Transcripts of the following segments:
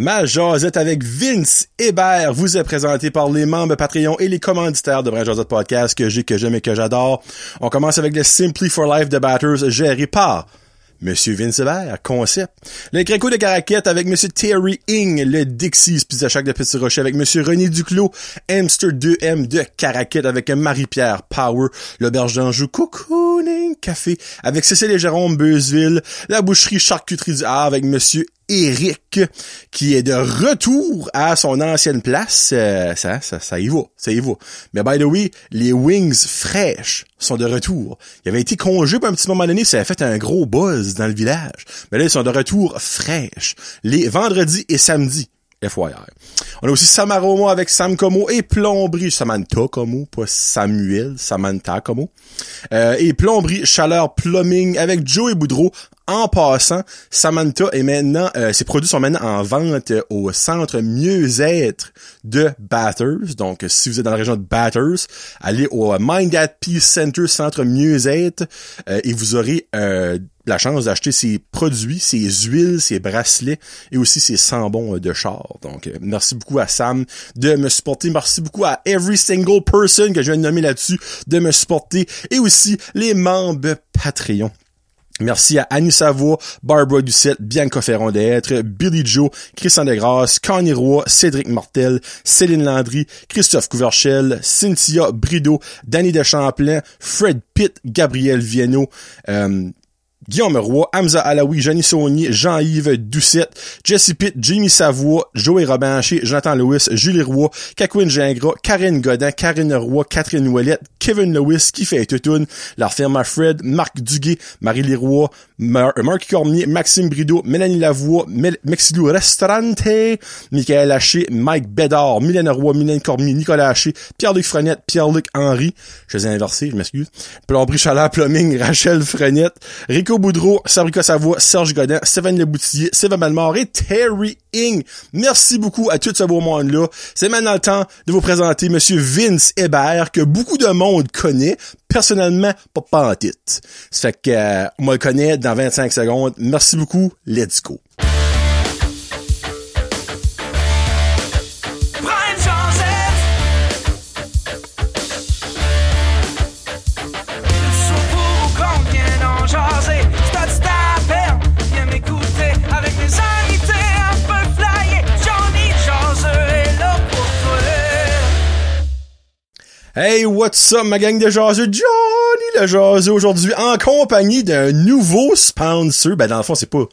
Ma jasette avec Vince Hébert vous est présenté par les membres Patreon et les commanditaires de Jasette Podcast que j'ai, que j'aime et que j'adore. On commence avec le Simply for Life de Batters géré par Monsieur Vince Hébert, concept. Le Gréco de Caraquette avec Monsieur Terry Ing, le Dixie's Pizza Shack de Petit Rocher avec Monsieur René Duclos, Hamster 2M de Caraquette avec Marie-Pierre Power, l'Auberge d'Anjou, Cocooning Café avec Cécile et Jérôme Beuzeville, la boucherie Charcuterie du Havre avec Monsieur Eric, qui est de retour à son ancienne place. Euh, ça, ça, ça y va, ça y va. Mais by the way, les wings fraîches sont de retour. Il avait été congé pour un petit moment donné, ça a fait un gros buzz dans le village. Mais là, ils sont de retour fraîches. Les vendredis et samedis. FYI. On a aussi Samaromo avec Sam Como et Plomberie Samantha Como, pas Samuel, Samantha Como. Euh, et Plomberie Chaleur Plumbing avec Joey Boudreau en passant, Samantha est maintenant, euh, ses produits sont maintenant en vente au centre mieux-être de Batters. Donc, si vous êtes dans la région de Batters, allez au Mind at Peace Center, centre mieux-être, euh, et vous aurez euh, la chance d'acheter ses produits, ses huiles, ses bracelets et aussi ses sambons de char. Donc, merci beaucoup à Sam de me supporter. Merci beaucoup à every single person que je viens de nommer là-dessus de me supporter et aussi les membres Patreon. Merci à Annie Savoie, Barbara Ducette, Bianca Ferron d'être, Billy Joe, Christian Degrasse, Connie Roy, Cédric Martel, Céline Landry, Christophe Couverchel, Cynthia Brideau, Danny Deschamplain, Fred Pitt, Gabriel Viennot, euh, Guillaume Roy, Hamza Alaoui, Jenny Saunier, Jean-Yves Doucette, Jesse Pitt, Jimmy Savoie, Joey Robinché, Jonathan Lewis, Julie Roy, Kakwin Gingras, Karine Godin, Karine Roy, Catherine Ouellette, Kevin Lewis, qui fait Tutoun, firme Fred, Marc Duguay, Marie Leroy, Mar Marc Cormier, Maxime Brideau, Mélanie Lavoie, Mel Mexilou Michael Haché, Mike Bédard, Mylène Roy, Mylène Cormier, Nicolas Haché, Pierre-Luc Frenette, Pierre-Luc Henry, je les ai inversés, je m'excuse, Plomberie Chaleur Plumbing, Rachel Frenette, Rico Boudreau, Sabrica Savoie, Serge Godin, Stéphane Leboutillier, Sylvain Malmore et Terry Merci beaucoup à tout ce beau monde-là. C'est maintenant le temps de vous présenter Monsieur Vince Hébert, que beaucoup de monde connaît. Personnellement, pas titre. Ça fait que, euh, on le connaît dans 25 secondes. Merci beaucoup. Let's go. Hey, what's up, ma gang de jaseux? Johnny le jaseux aujourd'hui en compagnie d'un nouveau sponsor. Ben, dans le fond, c'est pas,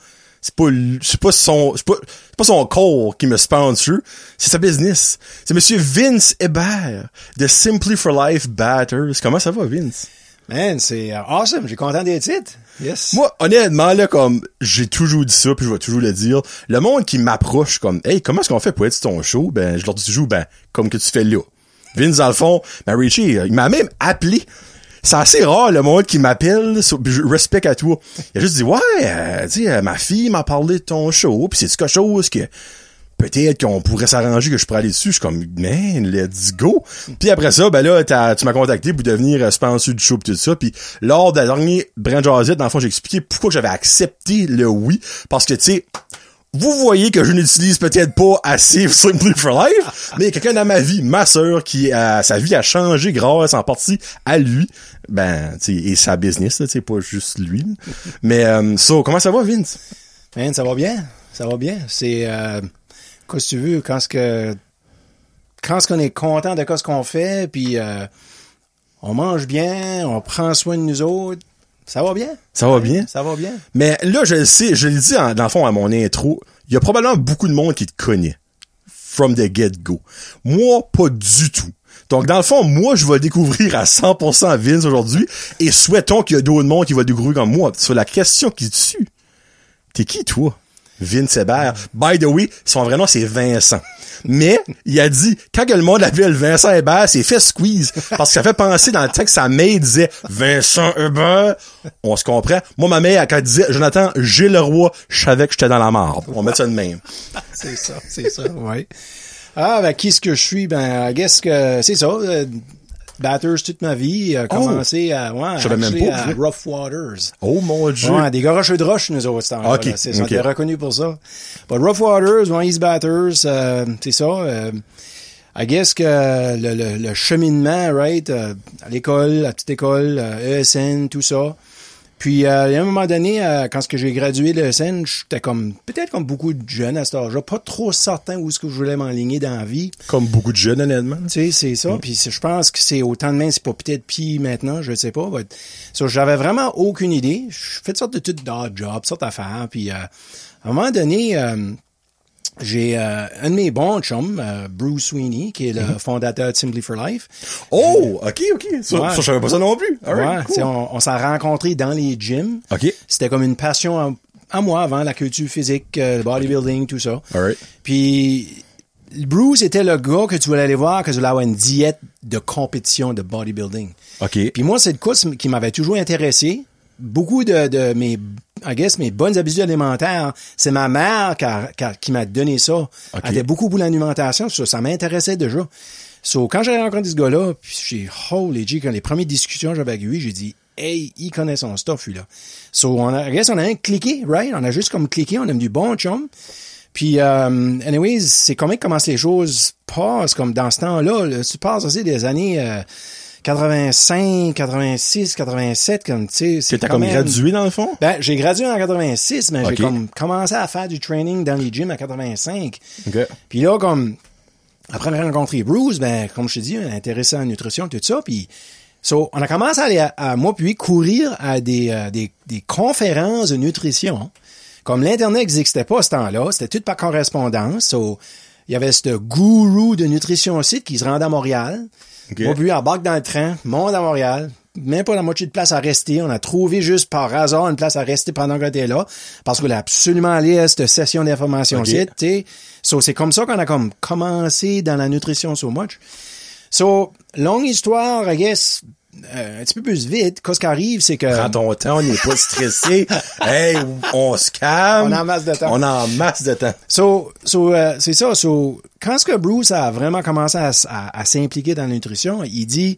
c'est pas, c'est pas son, c'est pas, c'est pas son corps qui me sponsor. C'est sa business. C'est monsieur Vince Hébert de Simply for Life Batters. Comment ça va, Vince? Man, c'est euh, awesome. J'ai content des titres. Yes. Moi, honnêtement, là, comme, j'ai toujours dit ça, puis je vais toujours le dire. Le monde qui m'approche comme, hey, comment est-ce qu'on fait pour être sur ton show? Ben, je leur dis toujours, ben, comme que tu fais là. Vince, dans le fond, ben Richie, il m'a même appelé. C'est assez rare le monde qui m'appelle, je respecte à toi. Il a juste dit ouais, euh, tu sais, ma fille m'a parlé de ton show, puis c'est quelque chose que peut-être qu'on pourrait s'arranger que je pourrais aller dessus? Je suis comme man, let's go. Puis après ça, ben là, tu m'as contacté pour devenir euh, sponsor du show pis tout ça. Puis lors de la dernière Brand dans le fond, j'ai expliqué pourquoi j'avais accepté le oui, parce que tu sais vous voyez que je n'utilise peut-être pas assez Simply for Life, mais quelqu'un dans ma vie, ma sœur, qui a, sa vie a changé grâce en partie à lui. Ben, tu et sa business, sais, pas juste lui. Mais, euh, so, comment ça va, Vince? Man, ça va bien. Ça va bien. C'est, euh, qu'est-ce que tu veux, quand ce que, quand ce qu'on est content de ce qu'on fait, puis euh, on mange bien, on prend soin de nous autres, ça va bien? Ça va bien. Ça va bien? Mais là, je le sais, je l'ai dit dans le fond à mon intro, il y a probablement beaucoup de monde qui te connaît. From the get-go. Moi, pas du tout. Donc, dans le fond, moi, je vais découvrir à 100% Vince aujourd'hui et souhaitons qu'il y ait d'autres monde qui va découvrir comme moi. Sur la question qui tue. T'es qui, toi? Vince Hébert. By the way, son vrai nom, c'est Vincent. Mais, il a dit, quand le monde appelle Vincent Hébert, c'est fait squeeze. Parce que ça fait penser dans le texte, sa mère disait Vincent Hébert. On se comprend. Moi, ma mère, quand elle disait Jonathan, j'ai le roi, je savais que j'étais dans la marde. On mettre ça de même. c'est ça, c'est ça, oui. Ah, ben, qui est-ce que je suis? Ben, guess que c'est ça. Euh, Batters toute ma vie. Euh, commencé à, ouais, Je même pas, à. Rough Waters. Oh mon dieu. Ouais, des garocheux de roche, nous autres, ce temps-là. Ok, là. C'est ça, ok. on était reconnus pour ça. But Rough Waters, ouais, East Batters, euh, c'est ça. Euh, I guess que le, le, le cheminement, right, euh, à l'école, la petite école, euh, ESN, tout ça. Puis, euh, à un moment donné, euh, quand j'ai gradué de l'ESN, j'étais comme, peut-être comme beaucoup de jeunes à cet âge-là, pas trop certain où est-ce que je voulais m'enligner dans la vie. Comme beaucoup de jeunes, honnêtement. Tu sais, c'est ça. Puis c'est- je pense que c'est autant de main, c'est pas peut-être pis maintenant, je sais pas. But, so, j'avais vraiment aucune idée. Je fais toutes sortes de toutes d'odd jobs, sortes d'affaires. Puis euh, à un moment donné, euh, j'ai euh, un de mes bons chums, euh, Bruce Sweeney, qui est le fondateur de Simply for Life. Oh, ok, ok. Ça, Ouais. ça, je savais pas ça non plus. All right, Ouais, cool. on, on s'est rencontrés dans les gyms. Ok. C'était comme une passion à, à moi avant, la culture physique, euh, le bodybuilding, tout ça. All right. Puis Bruce était le gars que tu voulais aller voir, que tu voulais avoir une diète de compétition de bodybuilding. Ok. Puis moi, c'est de quoi qui m'avait toujours intéressé. Beaucoup de, de mes, I guess, mes bonnes habitudes alimentaires, c'est ma mère qui, a- qui, a- qui m'a donné ça. Elle était beaucoup pour l'alimentation, ça, ça m'intéressait déjà. So, quand j'ai rencontré ce gars-là, puis j'ai, holy G, quand les premières discussions que j'avais avec lui, j'ai dit, hey, il connaît son stuff, lui, là. So, on a, I guess, on a un cliqué, right? On a juste comme cliqué, on a du bon chum. Puis, euh, anyways, c'est comment commencent les choses passent, comme dans ce temps-là, là, tu passes aussi des années euh, 85, 86, 87, comme, tu sais, Que t'as comme même- gradué dans le fond? Ben, j'ai gradué en 86, mais j'ai comme commencé à faire du training dans les gyms à 85. Ok. Puis là, comme, après avoir rencontré Bruce, ben, comme je te dis, intéressé en nutrition, tout ça, puis so, on a commencé à aller, à, à, moi puis courir à des, euh, des, des conférences de nutrition. Comme l'Internet n'existait pas à ce temps-là, c'était tout par correspondance. So, il y avait ce gourou de nutrition site qui se rendait à Montréal. Ok. Moi lui, embarque dans le train, monte à Montréal. Même pas la moitié de place à rester. On a trouvé juste par hasard une place à rester pendant qu'on était là. Parce qu'on a absolument allé à cette session d'information Ok. site, tu sais. So, c'est comme ça qu'on a comme commencé dans la nutrition so much. So, longue histoire, I guess, euh, un petit peu plus vite. Qu'est-ce qui arrive, c'est que... Prends ton temps, on n'est pas stressé. hey, on se calme. On a en masse de temps. On a en masse de temps. So, so euh, c'est ça. So, quand ce que Bruce a vraiment commencé à, à- à s'impliquer dans la nutrition, il dit,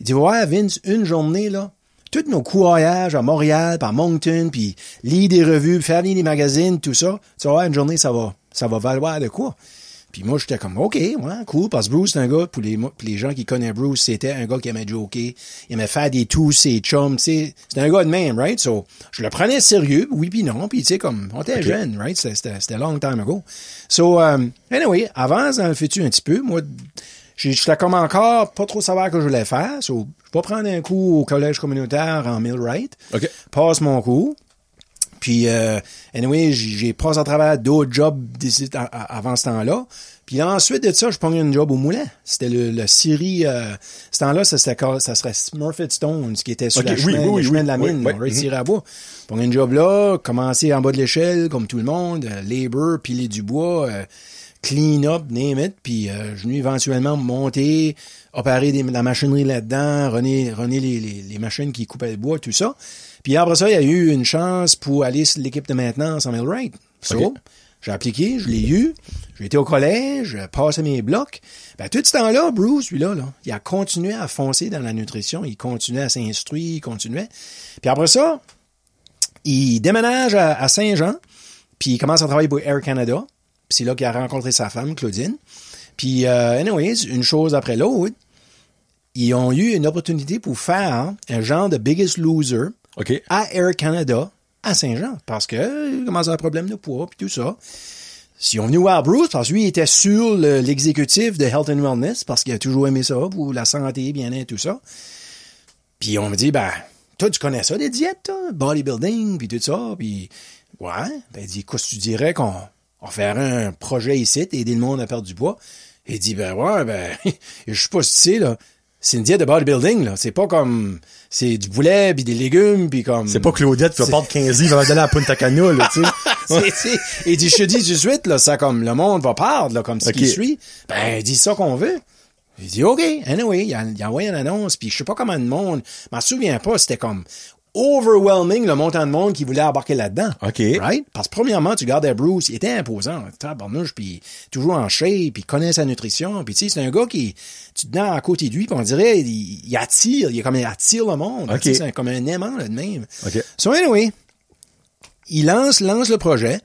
il dit, ouais, Vince, une journée, là, tous nos courages à Montréal, par Moncton, puis lire des revues, faire lire des magazines, tout ça, tu vois, une journée, ça va, ça va valoir de quoi? Puis moi, j'étais comme, OK, ouais, cool, parce que Bruce, c'est un gars, pour les, pour les gens qui connaissent Bruce, c'était un gars qui aimait joker, il aimait faire des tous, ses chums, tu sais, c'était un gars de même, right? So, je le prenais sérieux, oui puis non, puis tu sais, comme, on était jeunes, right? C'était- long time ago. So, um, anyway, avance dans le futur un petit peu, moi, j'étais comme encore pas trop savoir ce que je voulais faire, so, je vais prendre un coup au collège communautaire en Millwright, OK. passe mon cours, puis, euh, anyway, j'ai passé à travers d'autres jobs avant ce temps-là. Puis ensuite de ça, je prends un job au moulin. C'était le, le Syrie, euh, ce temps-là, ça, ça serait Smurfit Stones, qui était sur la oui, chemin, oui, le oui, chemin oui, de la mine, oui, à bois. Prends un job là, commencer en bas de l'échelle, comme tout le monde, euh, labor, piler du bois, euh, clean up, name it, puis euh, je venais éventuellement monter, opérer des- la machinerie là-dedans, runner, runner les, les, les machines qui coupaient le bois, tout ça. Puis après ça, il y a eu une chance pour aller sur l'équipe de maintenance en Millwright. So, j'ai appliqué, je l'ai eu, j'ai été au collège, j'ai passé mes blocs. Ben, tout ce temps-là, Bruce, lui-là, là, il a continué à foncer dans la nutrition, il continuait à s'instruire, il continuait. Puis après ça, il déménage à, à Saint-Jean, puis il commence à travailler pour Air Canada. Puis c'est là qu'il a rencontré sa femme, Claudine. Puis, euh, anyways, une chose après l'autre, ils ont eu une opportunité pour faire un genre de Biggest Loser À Air Canada à Saint-Jean parce que commençait à avoir un problème de poids puis tout ça. S'ils ont venu voir Bruce parce que lui il était sur le- l'exécutif de Health and Wellness parce qu'il a toujours aimé ça pour la santé, bien-être, tout ça. Puis on me dit ben toi tu connais ça des diètes, toi? bodybuilding puis tout ça, puis ouais, ben il dit qu'est-ce que tu dirais qu'on on ferait un projet ici, aider le monde à perdre du poids. Il dit ben ouais ben je sais pas si sais là, c'est une diète de bodybuilding là, c'est pas comme c'est du poulet puis des légumes puis comme C'est pas Claudette qui va perdre 15 livres avant d'aller à Punta Cana, là, tu sais. c'est, c'est- il dit, je te dis tout de suite, là, ça comme le monde va perdre, là, comme ce qui suit. Ben, il dit ça qu'on veut. Il dit, OK, anyway, il a, il a envoyé une annonce, puis je sais pas comment le monde, je m'en souviens pas, c'était comme, overwhelming le montant de monde qui voulait embarquer là-dedans. OK. Right? Parce que premièrement, tu regardais Bruce, il était imposant, tabarnouche, puis toujours en shape, puis il connaît sa nutrition, puis tu sais, c'est un gars qui, tu te à côté de lui, puis on dirait, il, il attire, il est comme il attire le monde. OK. Tu sais, C'est comme un aimant, là, de même. OK. So anyway, il lance, lance le projet.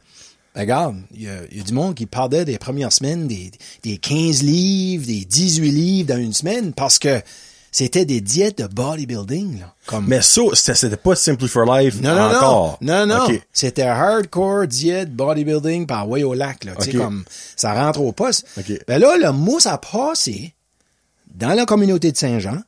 Regarde, il y, a, il y a du monde qui parlait des premières semaines, des, des 15 livres, des 18 livres dans une semaine, parce que c'était des diètes de bodybuilding, là. Comme, Mais ça, c'était pas Simply for Life non, non, encore. non, non, non. C'était hardcore diète bodybuilding par way au lac, là. Tu sais, OK. comme, ça rentre au poste. OK. Ben là, le mot, ça a passé dans la communauté de Saint-Jean.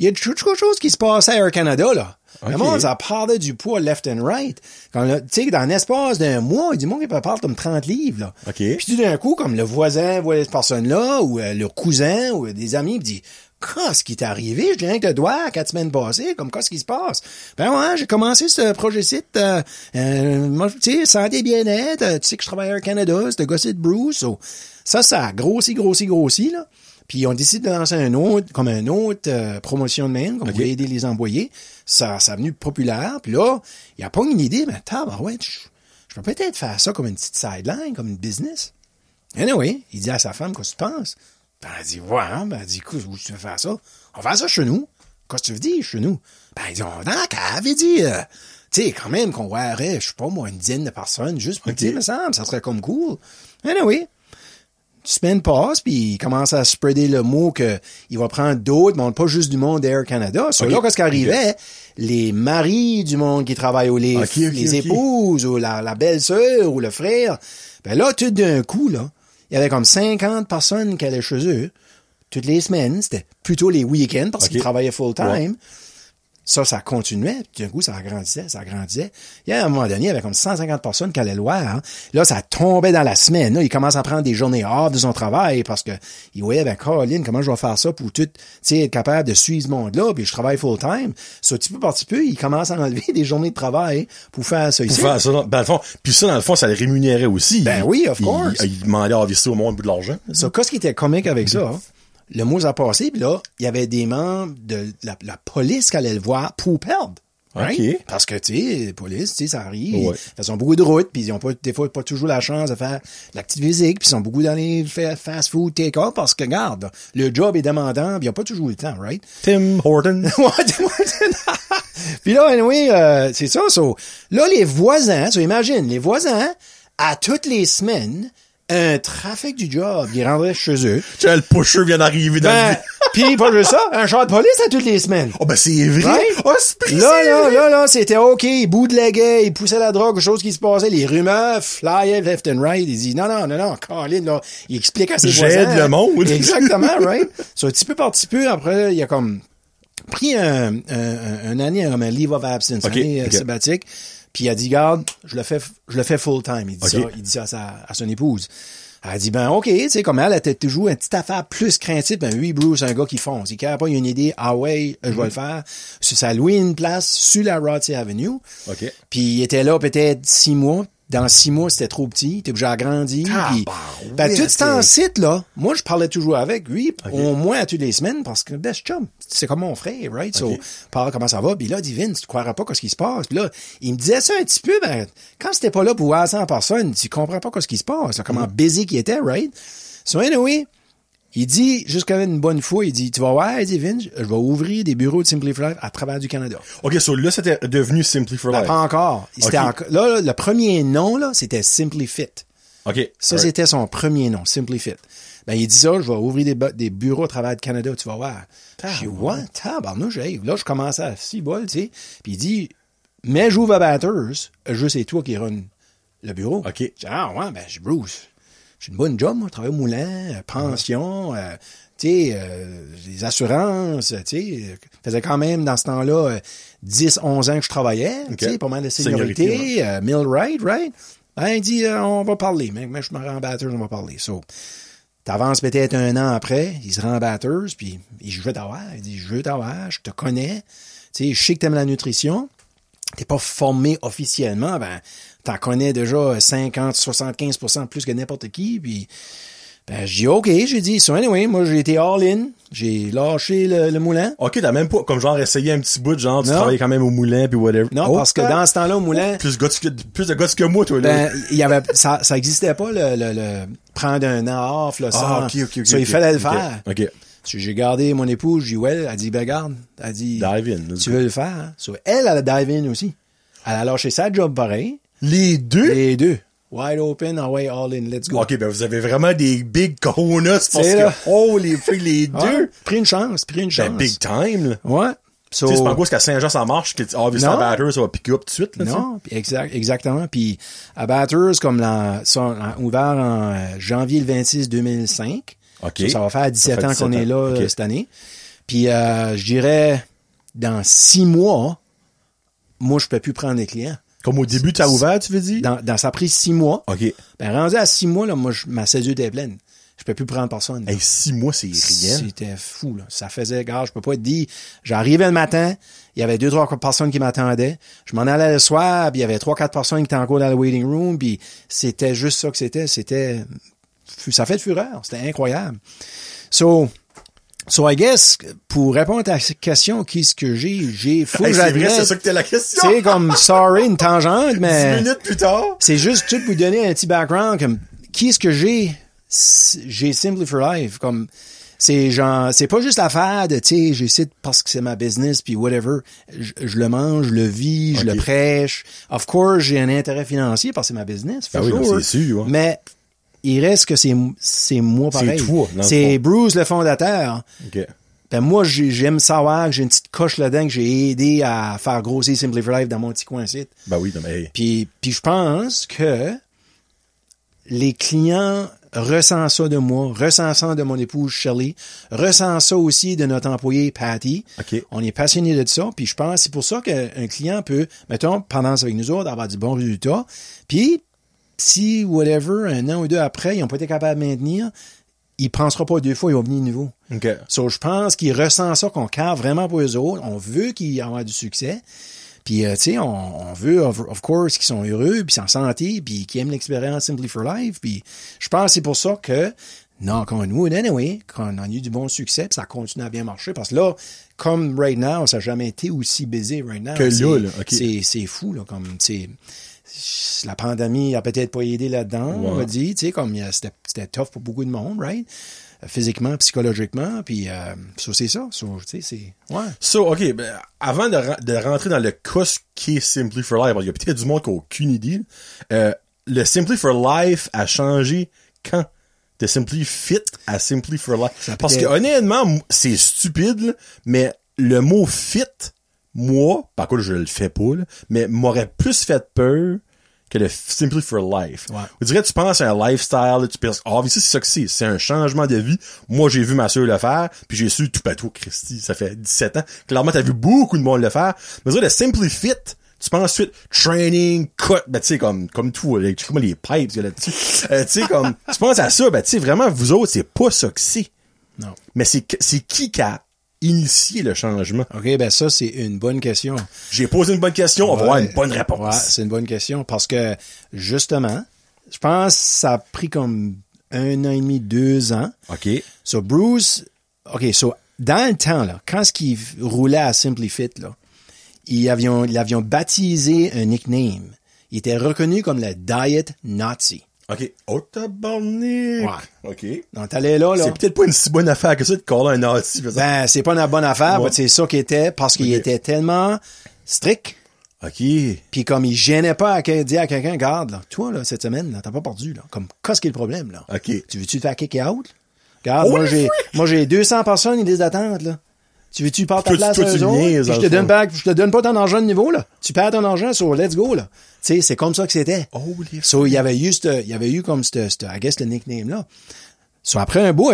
Il y a quelque chose qui se passait à Air Canada, là. Le OK. monde, ça parlait du poids left and right. Quand, le- tu sais, dans l'espace d'un mois, il dit, moi, il peut perdre comme 30 livres, là. OK. Puis tout d'un coup, comme le voisin voit cette personne-là, ou euh, le cousin, ou des amis, il dit, qu'est-ce qui t'est arrivé? Je viens que doigt quatre semaines passées, comme qu'est-ce qui se passe? Ben ouais, j'ai commencé ce projet-ci, euh, euh, moi, tu sais, santé bien-être, euh, tu sais que je travaille à Air Canada, c'est le gossip Bruce, so, ça, ça a grossi, grossi, grossi, là. Puis on décide de lancer un autre, comme un autre euh, promotion de mail, comme OK. vous voulez aider les employés. Ça, ça a venu populaire. Puis là, il a pas une idée, mais ouais, je, je peux peut-être faire ça comme une petite sideline, comme une business. Anyway, il dit à sa femme, qu'est-ce que tu penses? Ben, elle dit, ouais, hein? ben, elle dit, écoute, où tu veux faire ça? On va faire ça chez nous. Qu'est-ce que tu veux dire, chez nous? Ben, il dit, on dans la cave, il dit, euh, tu sais, quand même, qu'on verrait, je sais pas, moi, une dizaine de personnes, juste pour dire, me semble, ça serait comme cool. Anyway, semaine passe, puis il commence à spreader le mot que il va prendre d'autres monde, pas juste du monde d'Air Canada. Ok. là, qu'est-ce qui arrivait? Les maris du monde qui travaillent, Ok, ok, les épouses, ou la, la belle-sœur, ou le frère. Ben là, tout d'un coup, là, il y avait comme 50 personnes qui allaient chez eux, toutes les semaines. C'était plutôt les week-ends, parce qu'ils travaillaient full-time. Ouais. Ça, ça continuait. Puis d'un coup, ça agrandissait, ça agrandissait. Il y a un moment donné, il y avait comme 150 personnes qui allaient le voir. hein. Là, ça tombait dans la semaine. Là, il commence à prendre des journées off de son travail parce que il voyait, ben, Caroline, comment je vais faire ça pour tout, être capable de suivre ce monde-là, puis je travaille full-time. Ça, petit peu par petit peu, il commence à enlever des journées de travail pour faire ça Pour ici. faire ça, dans, ben, le fond, puis ça, dans le fond, ça le rémunérait aussi. Ben oui, of course. Il, il demandait à investir au monde bout de l'argent. Ça, qu'est-ce qui était comique avec ça? hein? Le mot a passé, puis là, il y avait des membres de la, la police qui allaient le voir pour perdre. Right? Parce que, tu sais, la police, tu sais, ça arrive. Ouais. Ils font beaucoup de routes, puis ils ont pas, des fois, pas toujours la chance de faire l'activité physique, puis ils sont beaucoup dans les fa- fast-food take-off, parce que, regarde, le job est demandant, puis ils n'ont pas toujours le temps, right? Tim Horton. Ouais, dis-moi, Puis là, anyway, euh, c'est ça, so, Là, les voisins, so, imagine, les voisins, à toutes les semaines, un trafic du job, ils rendraient chez eux. Tu le pusher vient d'arriver dans Ben, le... pis pas juste ça, un char de police à toutes les semaines. Oh, ben, c'est vrai. Right? Oh, c'est. Là, là, là, là, c'était OK, ils bootleguaient, ils poussaient la drogue, quelque chose qui se passait, les rumeurs flyaient left and right, ils disent, non, non, non, non, Colin, là, il explique à ses J'aide voisins. le monde. Exactement, right? So, petit peu par petit peu, après, il a comme pris un, un, un, un année, comme un leave of absence, OK, une année euh, sabbatique, puis il a dit, garde, je le fais, je le fais full time, il dit ça, il dit ça à, sa, à son épouse. Elle a dit, ben, OK, tu sais, comme elle, elle était toujours une petite affaire plus craintive. Ben, oui, Bruce, un gars qui fonce. Il n'a pas une idée, ah ouais, je vais le faire. Ça a loué une place sur la Rothsey Avenue. OK. Puis il était là peut-être six mois. Dans six mois, c'était trop petit. Était obligé d'agrandir. Tabarouette. ben, tout ce temps-ci, là, moi, je parlais toujours avec lui, au moins à toutes les semaines, parce que best chum, c'est comme mon frère, right? So, Ok. parle comment ça va. Puis là, dit Vince, tu croiras pas ce qui se passe. Puis là, il me disait ça un petit peu, ben, quand c'était pas là pour voir 100 personnes, tu comprends pas ce qui se passe, là, comment busy qu'il était, right? So, anyway, il dit, jusqu'à une bonne fois, il dit, tu vas voir, il dit, Vince, je vais ouvrir des bureaux de Simply for Life à travers du Canada. OK, so là, c'était devenu Simply for Ben, Life. pas encore. Là, là, le premier nom, là, c'était Simply Fit. OK. Ça, c'était son premier nom, Simply Fit. Ben, il dit ça, je vais ouvrir des, bu- des bureaux à travers le Canada, tu vas voir. Je dis, ouais, tabarnouche. Là, je commençais à six bols, tu sais. Puis il dit, mais j'ouvre à Batters, je c'est toi qui run le bureau. OK. Je ah ouais, ben, j'ai Bruce. J'ai une bonne job, moi, je travaille au moulin, euh, pension, euh, tu sais, euh, les assurances, tu sais. faisait quand même, dans ce temps-là, euh, 10, 11 ans que je travaillais, OK. tu sais, pas mal de Seniorité, seniorité, euh, millwright, right? Ben, il dit, on va parler, mais, mais je me rends batteuse, on va parler. So, t'avances peut-être un an après, il se rend batteuse, puis il dit, je veux t'avoir. Il dit, je veux t'avoir, je te connais. Tu sais, je sais que t'aimes la nutrition. T'es pas formé officiellement, ben, t'en connais déjà 50, 75% plus que n'importe qui, puis Ben, je dis, OK, j'ai dit, so anyway, moi, j'ai été all-in. J'ai lâché le, le moulin. Ok, t'as même pas, comme genre, essayé un petit bout, genre, tu Non. travaillais quand même au moulin, puis whatever. Non, Oh, parce que ah, dans ce temps-là, au moulin, Plus, gars que, plus de gars que moi, toi, là. ben, il y avait, ça, ça existait pas, le, le, le prendre un an off, là, sans. ah, ok, ok, ok. So, il fallait le faire. Ok. So, j'ai gardé mon épouse, j'ai dit, ouais, elle dit, ben, regarde, elle dit, Dive in. tu go. veux le faire, hein? So, elle, elle a dive in aussi. Elle a lâché sa job pareil. Les deux? Les deux. Wide open, away, all in, let's go. Ok, ben vous avez vraiment des big cojones parce C'est là. que, oh, les filles, les Ouais, deux. Pris une chance, pris une chance. Ben, big time, là. Ouais. So, Tu sais, c'est pas quoi, qu'à Saint-Jean, ça marche, que, obviously, Non. à Batter, ça va piquer up tout de suite, là. Non, puis exact, exactement. Puis à Batters, comme là, sont ouvert en euh, janvier le 26 2005. Ok. So, ça va faire 17 Ça fait ans qu'on 17 est là euh, cette année. Puis euh, je dirais, dans six mois, moi, je peux plus prendre des clients. Comme au début, t'as ouvert, tu veux dire? Dans, dans ça a pris six mois. Ok. Ben, rendu à six mois, là, moi, je- ma césure était pleine. Je peux plus prendre personne. Hey, six mois, c'est rien. C'était fou, là. Ça faisait, gars, je peux pas te dire. J'arrivais le matin, il y avait deux, trois personnes qui m'attendaient. Je m'en allais le soir, puis il y avait trois, quatre personnes qui étaient encore dans le waiting room, puis c'était juste ça que c'était. C'était, ça fait de fureur. C'était incroyable. So, so I guess, pour répondre à cette question, qu'est-ce que j'ai? J'ai, faut Hey, que c'est ça que t'es la question. c'est comme, sorry, une tangente, Dix mais minutes plus tard. c'est juste tout vous donner un petit background comme qui est-ce que j'ai? J'ai Simply for Life comme c'est genre c'est pas juste l'affaire de tu sais j'essaie parce que c'est ma business puis whatever je, je le mange je le vis je le prêche of course j'ai un intérêt financier parce que c'est ma business for Ben oui, sure. c'est sûr, ouais. mais il reste que c'est c'est moi C'est pareil toi, dans le c'est. Bruce le fondateur ben moi, j'ai- j'aime savoir que j'ai une petite coche là-dedans que j'ai aidé à faire grossir Simply for Life dans mon petit coin site. Ben oui, non, mais. Puis, puis je pense que les clients ressentent ça de moi, ressentent ça de mon épouse Shelley, ressentent ça aussi de notre employé Patty. On est passionné de ça, puis je pense que c'est pour ça qu'un client peut, mettons, pendant avec nous autres, avoir du bon résultat. Puis, si, whatever, un an ou deux après, ils n'ont pas été capables de maintenir, il ne pensera pas deux fois, ils vont venir nouveau. OK. So, je pense qu'il ressent ça, qu'on cave vraiment pour eux autres. On veut qu'ils aient du succès. Puis, euh, tu sais, on, on veut, of, of course, qu'ils sont heureux, puis en santé, puis qu'ils aiment l'expérience Simply for Life. Puis, je pense que c'est pour ça que, non, qu'on nous, anyway, qu'on a eu du bon succès, puis ça continue à bien marcher. Parce que là, comme right now, ça n'a jamais été aussi busy right now. Que là, C'est- là. C'est, c'est fou, là, comme, tu sais, la pandémie a peut-être pas aidé là-dedans, on va dire, tu sais, comme il c'était, tough pour beaucoup de monde, right? Physiquement, psychologiquement, puis euh, ça, c'est ça. Ça, tu sais, c'est... Ouais. So, OK, ben, avant de, ren- de rentrer dans le cas qui est Simply for Life, parce qu'il y a peut-être du monde qui n'a aucune idée, euh, le Simply for Life a changé quand? De Simply Fit à Simply for Life? Parce que honnêtement, c'est stupide, là, mais le mot fit, moi, par contre je le fais pas, là, mais m'aurait plus fait peur que le Simply for Life. Ouais. On dirait que tu penses à un lifestyle, tu penses, ah, mais ça, c'est ça que c'est. C'est un changement de vie. Moi, j'ai vu ma soeur le faire, puis j'ai su tout tout, Christy, ça fait 17 ans. Clairement, t'as vu beaucoup de monde le faire. Mais ça, le Simply Fit, tu penses ensuite training, cut, ben, tu sais, comme, comme tout, là, comment les pipes. Euh, tu sais, comme, tu penses à ça, ben, tu sais, vraiment, vous autres, c'est pas ça que c'est. Non. Mais c'est, c'est qui qui a initié le changement? OK, ben ça, c'est une bonne question. J'ai posé une bonne question, on va avoir Ouais. une bonne Ouais, réponse. c'est une bonne question parce que, justement, je pense que ça a pris comme un an et demi, deux ans. OK. So, Bruce, OK, so, dans le temps, là, quand ce qui roulait à Simply Fit, là, ils avions, ils avions baptisé un nickname. Il était reconnu comme le Diet Nazi. OK. Oh, tabarnak. Ouais. OK. Donc, t'allais là, là. C'est peut-être pas une si bonne affaire que ça de coller un nazi. Ben, c'est pas une bonne affaire, Ouais. c'est ça qui était, parce qu'il était tellement strict, OK. puis comme il gênait pas à dire à quelqu'un, garde, là, toi, là, cette semaine, là, t'as pas perdu, là. Comme, qu'est-ce qui est le problème, là? OK. Tu veux-tu te faire kick out? Regarde, Oh, moi, j'ai, moi, j'ai 200 personnes, ils disent d'attente, là. Tu veux-tu prendre ta tu- place tu niaises, je te donne pas, je te donne pas ton argent de niveau, là. Tu perds ton argent sur let's go, là. Tu sais, c'est comme ça que c'était. So, il y avait eu ce- il y avait eu comme ce, ce- I guess, le nickname, là. So, après un bout,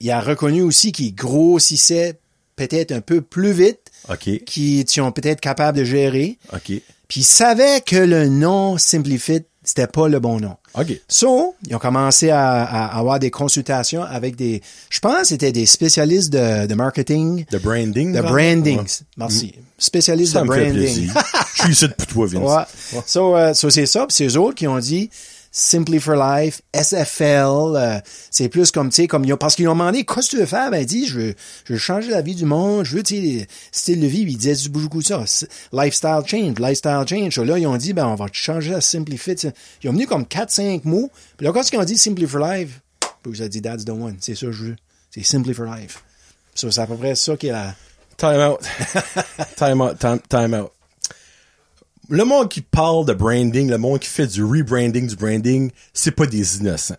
il a reconnu aussi qu'il grossissait peut-être un peu plus vite, OK. qui sont peut-être capables de gérer. OK. Puis il savait que le nom Simplifit, c'était pas le bon nom. OK. So, ils ont commencé à, à avoir des consultations avec des, je pense, que c'était des spécialistes de, de marketing, The branding. de branding. Ouais. Merci. Spécialistes Ça de me fait branding. plaisir. Je suis ici pour toi, Vince. Ouais. So, euh, so c'est ça. Puis c'est eux autres qui ont dit, Simply for Life, SFL, euh, c'est plus comme, tu sais, comme ils parce qu'ils ont demandé, qu'est-ce que tu veux faire? Ben, il dit, je veux, je veux changer la vie du monde, je veux, tu sais, style de vie, il disait beaucoup ça, lifestyle change, lifestyle change. Là, ils ont dit, ben, on va changer à Simplify. Ils ont venu comme 4-5 mots, puis là, quand ils ont dit Simply for Life, puis vous avez dit, that's the one, c'est ça je veux. C'est Simply for Life. So, c'est à peu près ça qui est la... Time out. time out. Time, time out. Le monde qui parle de branding, le monde qui fait du rebranding, du branding, c'est pas des innocents.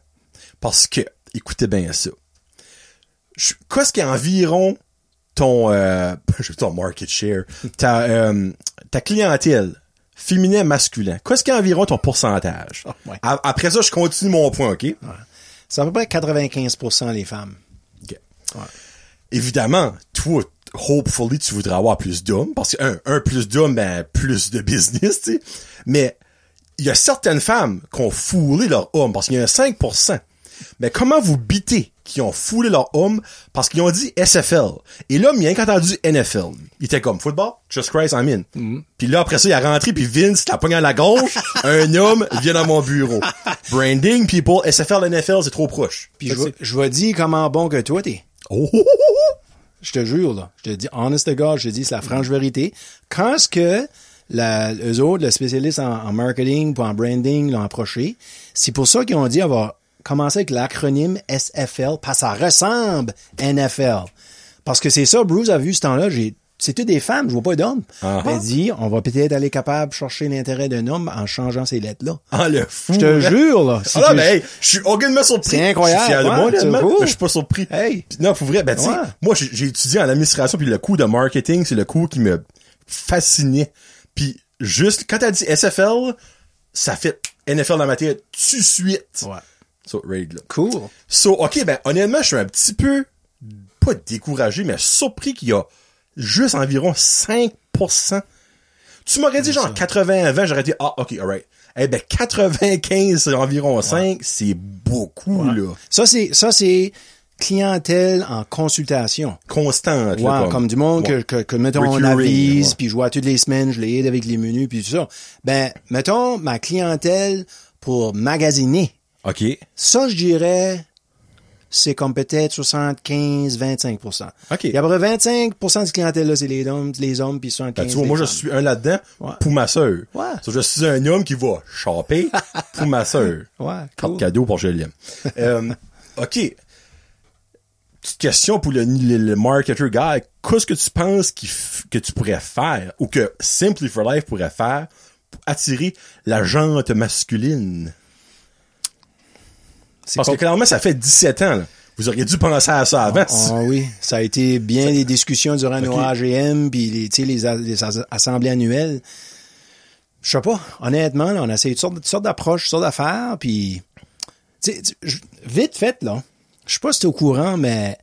Parce que, écoutez bien ça. Qu'est-ce qui est environ ton, euh, ton market share, ta, euh, ta clientèle, féminin, masculin. Qu'est-ce qui est environ ton pourcentage? Oh, ouais. Après ça, je continue mon point, OK? Ouais. C'est à peu près 95% les femmes. OK. Ouais. Évidemment, toi, hopefully, tu voudrais avoir plus d'hommes, parce que un, un plus d'hommes, ben, plus de business, tu sais. Mais, il y a certaines femmes qui ont foulé leur homme, parce qu'il y a un 5%. Mais comment vous bitez qui ont foulé leur homme parce qu'ils ont dit SFL. Et l'homme, il a entendu NFL. Il était comme, football, just Christ, I'm in. Mm-hmm. Puis là, après ça, il a rentré, puis Vince, l'a pogné à la gauche, un homme vient dans mon bureau. Branding, people, SFL, NFL, c'est trop proche. Puis je, je vais dire comment bon que toi t'es. Oh! Je te jure, là. Je te dis, honest to God, je te dis, c'est la franche vérité. Quand ce que la, eux autres, le spécialiste en, en marketing ou en branding l'ont approché, c'est pour ça qu'ils ont dit, on va commencer avec l'acronyme SFL, parce que ça ressemble NFL. Parce que c'est ça, Bruce a vu ce temps-là, j'ai c'était des femmes, je vois pas d'hommes. Uh -huh. Elle dit, on va peut-être aller capable de chercher l'intérêt d'un homme en changeant ces lettres-là. Ah, le fou! Je te hein? jure, là. Si ah, tu... ben, hey, je suis aucunement surpris. C'est incroyable. Je suis moi, je suis pas surpris. Hey. Non, pour vrai, ben, tu sais, Ouais. moi, j'ai étudié en administration, puis le cours de marketing, c'est le cours qui me fascinait. Puis, juste, quand t'as dit SFL, ça fait NFL dans ma tête tout de suite. Ouais. So, raid, là. Cool. So, ok, ben, honnêtement, je suis un petit peu, pas découragé, mais surpris qu'il y a juste environ 5%. Tu m'aurais dit genre 80-20, j'aurais dit, ah, ok, alright. Eh ben, 95, c'est environ 5, c'est beaucoup, Ouais. là. Ça, c'est, ça, c'est clientèle en consultation. Constante, là, Ouais, comme, du monde Ouais. que, que, que, mettons, on avise, puis je vois toutes les semaines, je les aide avec les menus, puis tout ça. Ben, mettons, ma clientèle pour magasiner. Ok. Ça, je dirais, c'est comme peut-être 75-25%. Ok. Il y a à peu près 25% de clientèle-là, c'est les hommes, les hommes, puis 75 Ben, tu vois, moi, je suis un là-dedans Ouais. pour ma sœur. Ouais. So, je suis un homme qui va choper pour ma sœur. Ouais, cadeau pour l'aime. euh, OK. Petite question pour le, le, le marketer guy. Qu'est-ce que tu penses que tu pourrais faire ou que Simply for Life pourrait faire pour attirer la jante masculine? Parce que clairement, ça fait 17 ans. là. Vous auriez dû penser à ça avant. Ah oui, ça a été bien des discussions durant nos. AGM puis les, les, assemblées annuelles. Je sais pas, honnêtement, là, on a essayé toutes sortes, sortes d'approches, toutes sortes d'affaires, puis vite fait là. Je sais pas si t'es au courant, mais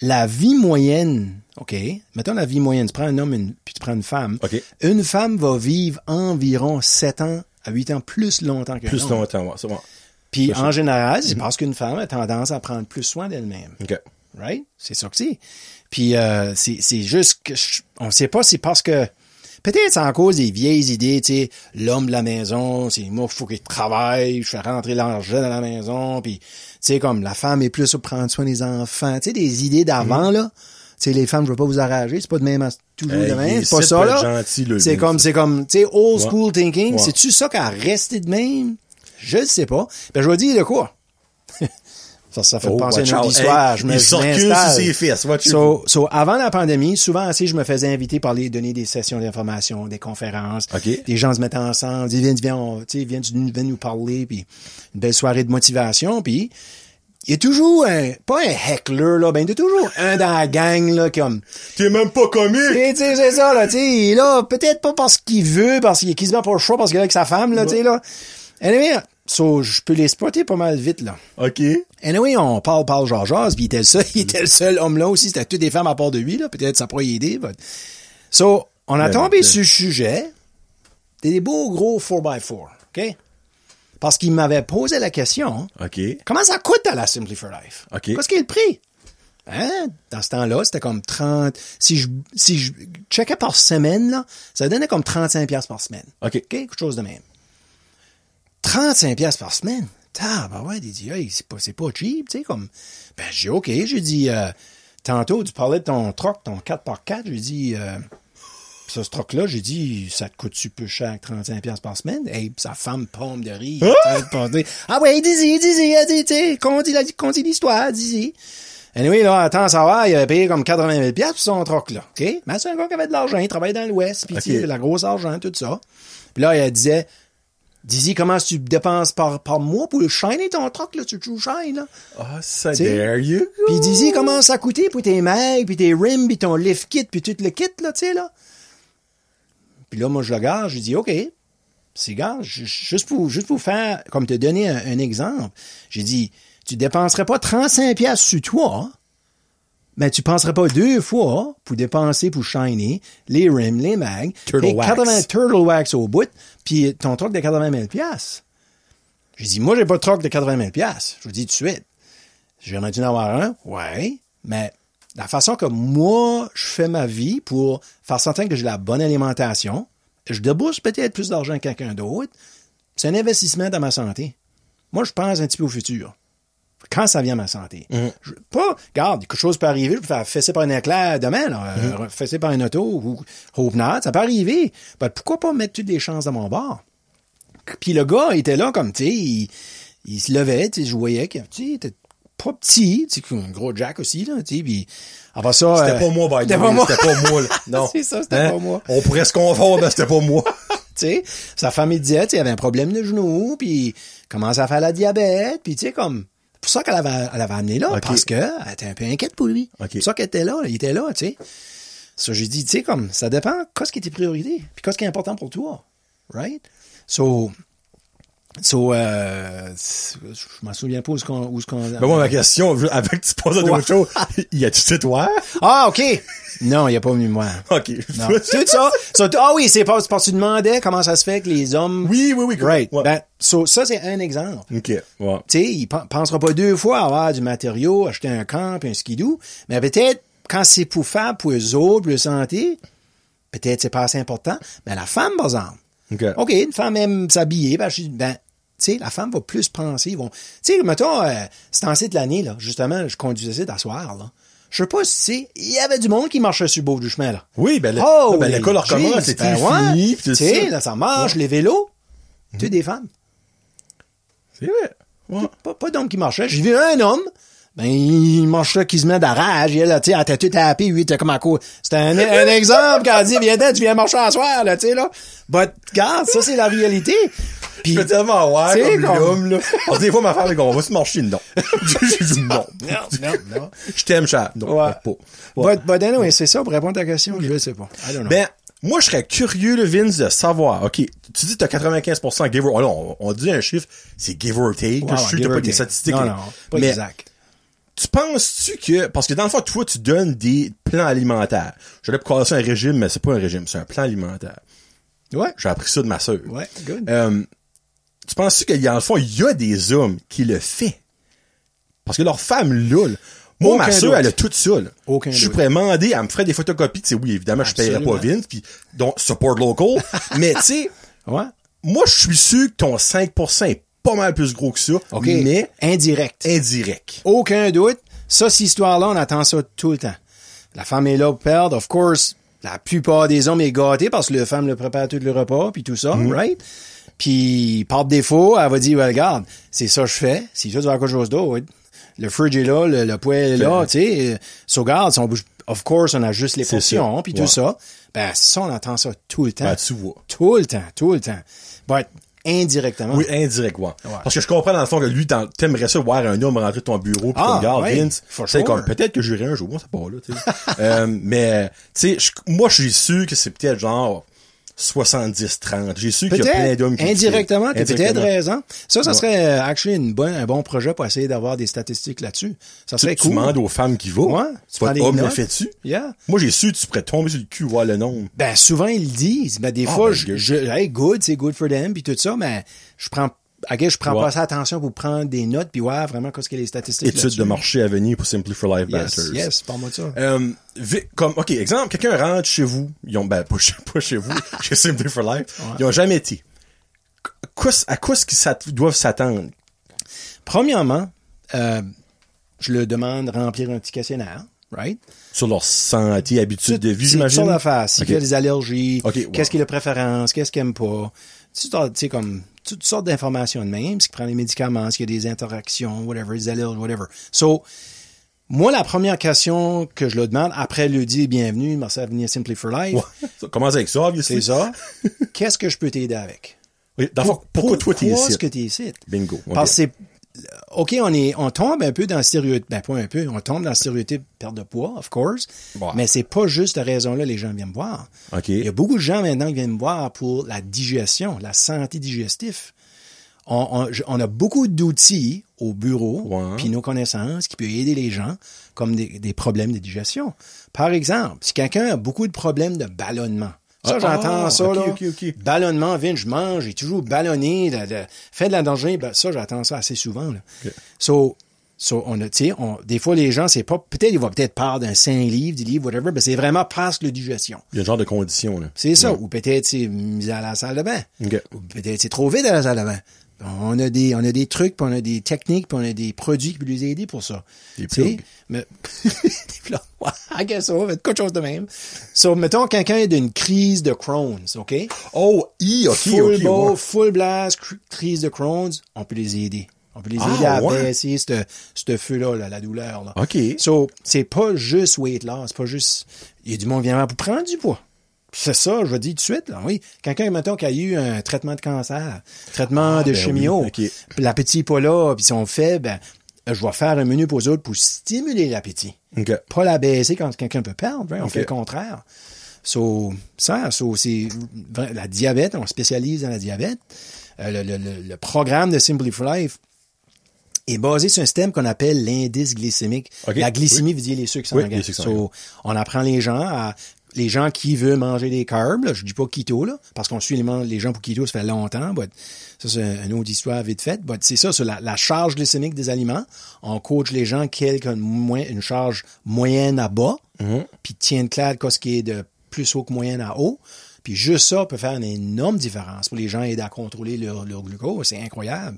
la vie moyenne, ok, mettons la vie moyenne, tu prends un homme une- puis tu prends une femme. Une femme va vivre environ 7 ans à 8 ans plus longtemps qu'un Plus longtemps, ouais, c'est bon. Puis C'est en général, c'est parce qu'une femme a tendance à prendre plus soin d'elle-même. Right? C'est ça que c'est. Puis euh, c'est c'est juste que je- on sait pas, c'est parce que peut-être c'est en cause des vieilles idées, tu sais, l'homme de la maison, c'est moi il faut qu'il travaille, je fais rentrer l'argent dans la maison, puis tu sais comme la femme est plus pour prendre soin des enfants, tu sais des idées d'avant là. Tu sais les femmes, je veux pas vous arranger, c'est pas de même à- toujours Hey, de même, c'est pas ça là. c'est comme c'est comme tu sais old Ouais. school thinking, Ouais. c'est-tu ça qui a resté de même? Je le sais pas. Ben je vais dire de quoi. ça ça fait Oh, penser à une autre histoire, Hey, je me ses your So, so, avant la pandémie, souvent aussi, je me faisais inviter par les donner des sessions d'information, des conférences. Les gens se mettaient ensemble, ils viennent, viens, on- viens, tu- viens nous parler, puis une belle soirée de motivation, puis il y a toujours un, pas un heckler, là, ben, il y a toujours un dans la gang, là, comme, T'es même pas tu sais, c'est ça, là, tu sais, il est là, peut-être pas parce qu'il veut, parce qu'il est quasiment pas le choix, parce qu'il est avec sa femme, là, tu sais, là. Anyway, so, je peux les spotter pas mal vite, là. OK. Anyway, on parle, parle, genre, jase, puis il était le seul, il était le seul homme là aussi, c'était toutes des femmes à part de lui, là, peut-être ça pourrait y aider, but... So, on a tombé ouais. sur le sujet des beaux gros 4x4, OK? Parce qu'il m'avait posé la question, OK. comment ça coûte à la Simply for Life? OK. Qu'est-ce qui est le prix? Hein? Dans ce temps-là, c'était comme 30, si je, si je checkais par semaine, là, ça donnait comme 35 pièces par semaine. OK. OK? Quelque chose de même. 35 pièces par semaine. Ah, ben ouais, il dit, hey, c'est pas, c'est pas cheap, tu sais, comme, ben, j'ai OK, j'ai dit, euh, tantôt, tu parlais de ton troc, ton 4x4, j'ai dit, euh, ce troc-là, j'ai dit, ça te coûte-tu peu cher que 35 pièces par semaine? Et sa femme pomme de rire. ah ouais, dis-y, dis-y, dis-y, tu sais, qu'on dit, qu'on dit l'histoire, dis-y. Anyway, là, attends, ça va, il avait payé comme 80 000 pièces pour son troc, là. OK? Mais c'est un gars qui avait de l'argent, il travaillait dans l'Ouest, puis okay. la grosse argent, tout ça. Puis là, il disait, Dizzy, comment tu dépenses par, par mois pour le shiner ton truck, là? Tu joues shine, là? Ah, ça, there you go. Puis Dizzy, comment ça coûtait pour tes mags, puis tes rims, puis ton lift kit, puis tout le kit, là, tu sais, là? Puis là, moi, je le regarde, je dis, OK, c'est gars, juste pour, juste pour faire, comme te donner un, un exemple, j'ai dit, tu dépenserais pas 35 pièces sur toi, mais tu penserais pas deux fois pour dépenser pour shiner les rims, les mags, turtle wax. 80 turtle wax au bout, puis ton truck de 80 000 pièces. J'ai dit, moi, j'ai pas de truck de 80 000 pièces. Je vous dis tout de suite. J'aimerais dû en avoir un, ouais, mais la façon que moi, je fais ma vie pour faire sentir que j'ai la bonne alimentation, je débourse peut-être plus d'argent que quelqu'un d'autre, c'est un investissement dans ma santé. Moi, je pense un petit peu au futur quand ça vient à ma santé. Mm. Je, pas, regarde, quelque chose peut arriver, je peux faire fesser par un éclair demain, là, euh, fesser par un auto ou hope not, ça peut arriver. Ben, pourquoi pas mettre toutes les chances dans mon bord? Puis le gars était là comme, tu sais, il, il se levait, tu sais, je voyais qu'il était pas petit, tu sais, un gros jack aussi, là, tu sais, puis après ça... C'était euh, pas moi, by the c'était pas moi. C'était pas moi, là. Non. C'est ça, c'était Hein? pas moi. On pourrait se confondre, mais c'était pas moi. tu sais, sa femme, il disait, tu sais, il avait un problème de genou, puis commençait à faire la diabète, puis tu sais, comme... C'est pour ça qu'elle avait, elle avait amené là, Ok. parce qu'elle était un peu inquiète pour lui. C'est pour ça qu'elle était là, il était là, tu sais. Ça, j'ai dit, tu sais, comme, ça dépend, qu'est-ce qui est tes priorités, puis qu'est-ce qui est important pour toi, right? So, so, euh, je m'en souviens pas où ce qu'on, où ce qu'on... Ben moi, ma question, je- avec tu poses à d'autres choses, y a-tu toi? Ah, OK! Non, il a pas venu me voir. Ok. Non. Tout ça. so, ah oui, c'est pas, c'est parce que tu demandais comment ça se fait que les hommes... Oui, oui, oui. Right. Ouais. Ben, so, ça, c'est un exemple. ok. Ouais. Tu sais, il pen- pensera pas deux fois à avoir du matériau, acheter un camp, puis un skidoo, mais peut-être quand c'est pour faire pour eux autres, pour leur santé, peut-être c'est pas assez important. Mais la femme, par exemple, Ok. OK, une femme aime s'habiller, ben, je dis, ben, tu sais, la femme va plus penser, ils vont, tu sais, mettons, euh, c'est en de l'année, là, justement, je conduisais d'asseoir, là. Je sais pas si, tu sais, il y avait du monde qui marchait sur le bord du chemin, là. Oui, ben, le, Oh, ben l'école recommence, c'était fini, pis Tu tout sais, là, ça marche, les vélos, tu sais, des femmes. C'est vrai. Ouais. Pas, pas d'homme qui marchait. J'ai vu un homme, ben, il marchait qui se met d'arrage. Il, là, tu sais, tout tapée, lui, il était comme à quoi. C'était un, un exemple quand elle dit, viens tu viens marcher à soir, là, tu sais, là. But, regarde, ça, c'est la réalité. Puis, Je fais tellement comme comme- l'homme, là. Parce que des fois, ma femme, dit, on va se marcher, non. J'ai dit non. non, non, non. Je t'aime, chat. Non, Ouais. pas. Ouais. But, but anyway, c'est ça, pour répondre à ta question, je sais pas. I don't know. Ben, moi, je serais curieux, le Vince, de savoir, OK, tu dis que t'as 95% give or, oh, non, on, on dit un chiffre, c'est give or take, Ouais, je suis t'as pas des take. statistiques. Non, non, pas mais exact. Tu penses-tu que, parce que dans le fond, toi, tu donnes des plans alimentaires. J'allais pour caller ça un régime, mais c'est pas un régime, c'est un plan alimentaire. Ouais. J'ai appris ça de ma sœur. Ouais, good. Euh, tu penses-tu qu'il y a, dans le fond, il y a des hommes qui le fait? Parce que leur femme, là, moi, Aucun ma soeur, doute. elle a tout ça, là. Aucun Je suis doute. prêt à demander, elle me ferait des photocopies, tu sais, oui, évidemment, je paierais pas Absolument. Vince, puis, donc, support local. mais, tu sais, Ouais. moi, je suis sûr que ton 5% est pas mal plus gros que ça, OK. mais Indirect. indirect. Aucun doute. Ça, cette histoire-là, on attend ça tout le temps. La femme est là pour perdre. Of course, la plupart des hommes est gâtés parce que la femme le prépare tout le repas, puis tout ça, right? Puis, par défaut, elle va dire, well, regarde, c'est ça que je fais. Si tu faire quelque chose d'autre, le fridge est là, le, le poêle est là, tu sais. So, on bouge- of course, on a juste les portions, puis Ouais. tout ça. Ben, ça, on attend ça tout le temps. Ben, tu vois. Tout le temps, tout le temps. But, indirectement. Oui, indirect, ouais. Parce que je comprends dans le fond que lui, t'aimerais ça voir un homme rentrer de ton bureau pis Ah, regarde, ouais, Vince, sure. comme, peut-être que j'irai un jour, c'est pas là, tu sais. euh, mais, tu sais, moi, je suis sûr que c'est peut-être genre 70-30. J'ai su qu'il y a plein d'hommes qui indirectement, t'as peut-être raison. Ça, ça Ouais. serait euh, actually une bonne, un bon projet pour essayer d'avoir des statistiques là-dessus. Ça serait Tu cool. demandes aux femmes qui vont. Ouais, tu des homme le fait-tu? Yeah. Moi, j'ai su que tu pourrais tomber sur le cul, voir le nombre. Ben, souvent, ils le disent. Ben, des Ah, fois, ben, je, je, hey, good, c'est good for them, puis tout ça, mais je prends, ok, je prends Ouais. pas ça attention pour prendre des notes, puis ouais, vraiment, qu'est-ce qu'il y a les statistiques Études de marché à venir pour Simply for Life Yes, yes, parle-moi de ça. Euh, comme, ok, exemple, quelqu'un rentre chez vous, ils ont, ben, pas chez, pas chez vous, chez Simply for Life, ils ont jamais été. à quoi est-ce qu'ils doivent s'attendre? Premièrement, euh, je le demande de remplir un petit questionnaire, right? Sur leur santé, habitude de vie, j'imagine? d'affaires. S'il Ok. y a des allergies, Ok, wow. qu'est-ce qu'il a de préférence, qu'est-ce qu'il aime pas? Tu sais, comme toutes sortes d'informations de même, s'il prend des médicaments, s'il y a des interactions, whatever, des allergies, whatever. So, moi, la première question que je le demande, après le dire bienvenue, merci à venir Simply for Life, Ouais. Ça commence avec ça, obviously. c'est ça. Qu'est-ce que je peux t'aider avec? Oui, dans fond, pourquoi toi t'es Pourquoi ici? est-ce que t'es ici? Bingo. Parce que c'est, OK, on est, on tombe un peu dans le stéréotype, ben pas un peu, on tombe dans le stéréotype perte de poids, of course. Mais c'est pas juste de raison-là les gens viennent me voir. OK. Il y a beaucoup de gens maintenant qui viennent me voir pour la digestion, la santé digestive. On, on- je- on a beaucoup d'outils au bureau, puis nos connaissances qui peuvent aider les gens comme des, des problèmes de digestion. Par exemple, si quelqu'un a beaucoup de problèmes de ballonnement, ça Ah, j'entends ah, ça là, ballonnement, vient, je mange, j'ai toujours ballonné, de, de- fait de la danger, ben, ça j'entends ça assez souvent. Là. So, so, on a, tu sais, on- des fois les gens, c'est pas, peut-être ils vont peut-être parler d'un 5 livres, 10 livres, whatever, mais c'est vraiment parce que la digestion. Il y a un genre de condition, là. C'est ça. Ou peut-être c'est mis à la salle de bain. Ou peut-être c'est trop vite à la salle de bain. On a des, on a des trucs, puis on a des techniques, puis on a des produits qui peuvent les aider pour ça. Des plugs. Mais, des plugs. I guess so, quelque chose de même. So, mettons quelqu'un a d'une crise de Crohn's, OK? Oh, I, OK, full OK. bow, ouais. full blast, cr- crise de Crohn's, on peut les aider. On peut les Ah, aider à ouais. baisser ce ce feu-là, là, la douleur. Là. OK. So, c'est pas juste weight loss, c'est pas juste. Il y a du monde qui vient pour prendre du poids. C'est ça, je dis tout de suite, là, oui. Quelqu'un, mettons, qui a eu un traitement de cancer, traitement Ah, de ben chimio, oui, l'appétit n'est pas là, puis si on fait, ben, je vais faire un menu pour eux autres pour stimuler l'appétit. Pas la baisser quand quelqu'un peut perdre, hein, on fait le contraire. So, ça, so, c'est la diabète, on spécialise dans la diabète. Euh, le, le- le- le programme de Simply for Life est basé sur un système qu'on appelle l'indice glycémique. La glycémie veut dire les sucres Oui, sanguins. les sucres So, on apprend les gens à les gens qui veulent manger des carbs, là, je dis pas keto là, parce qu'on suit les, gens pour keto ça fait longtemps, but ça c'est un- une autre histoire vite faite, c'est ça, sur la, la charge glycémique des aliments, on coach les gens qui ont une, moins- une charge moyenne à bas, Mhm. puis tiennent clair de ce qui est de plus haut que moyenne à haut. Puis juste ça peut faire une énorme différence pour les gens aider à contrôler leur, leur glucose. C'est incroyable.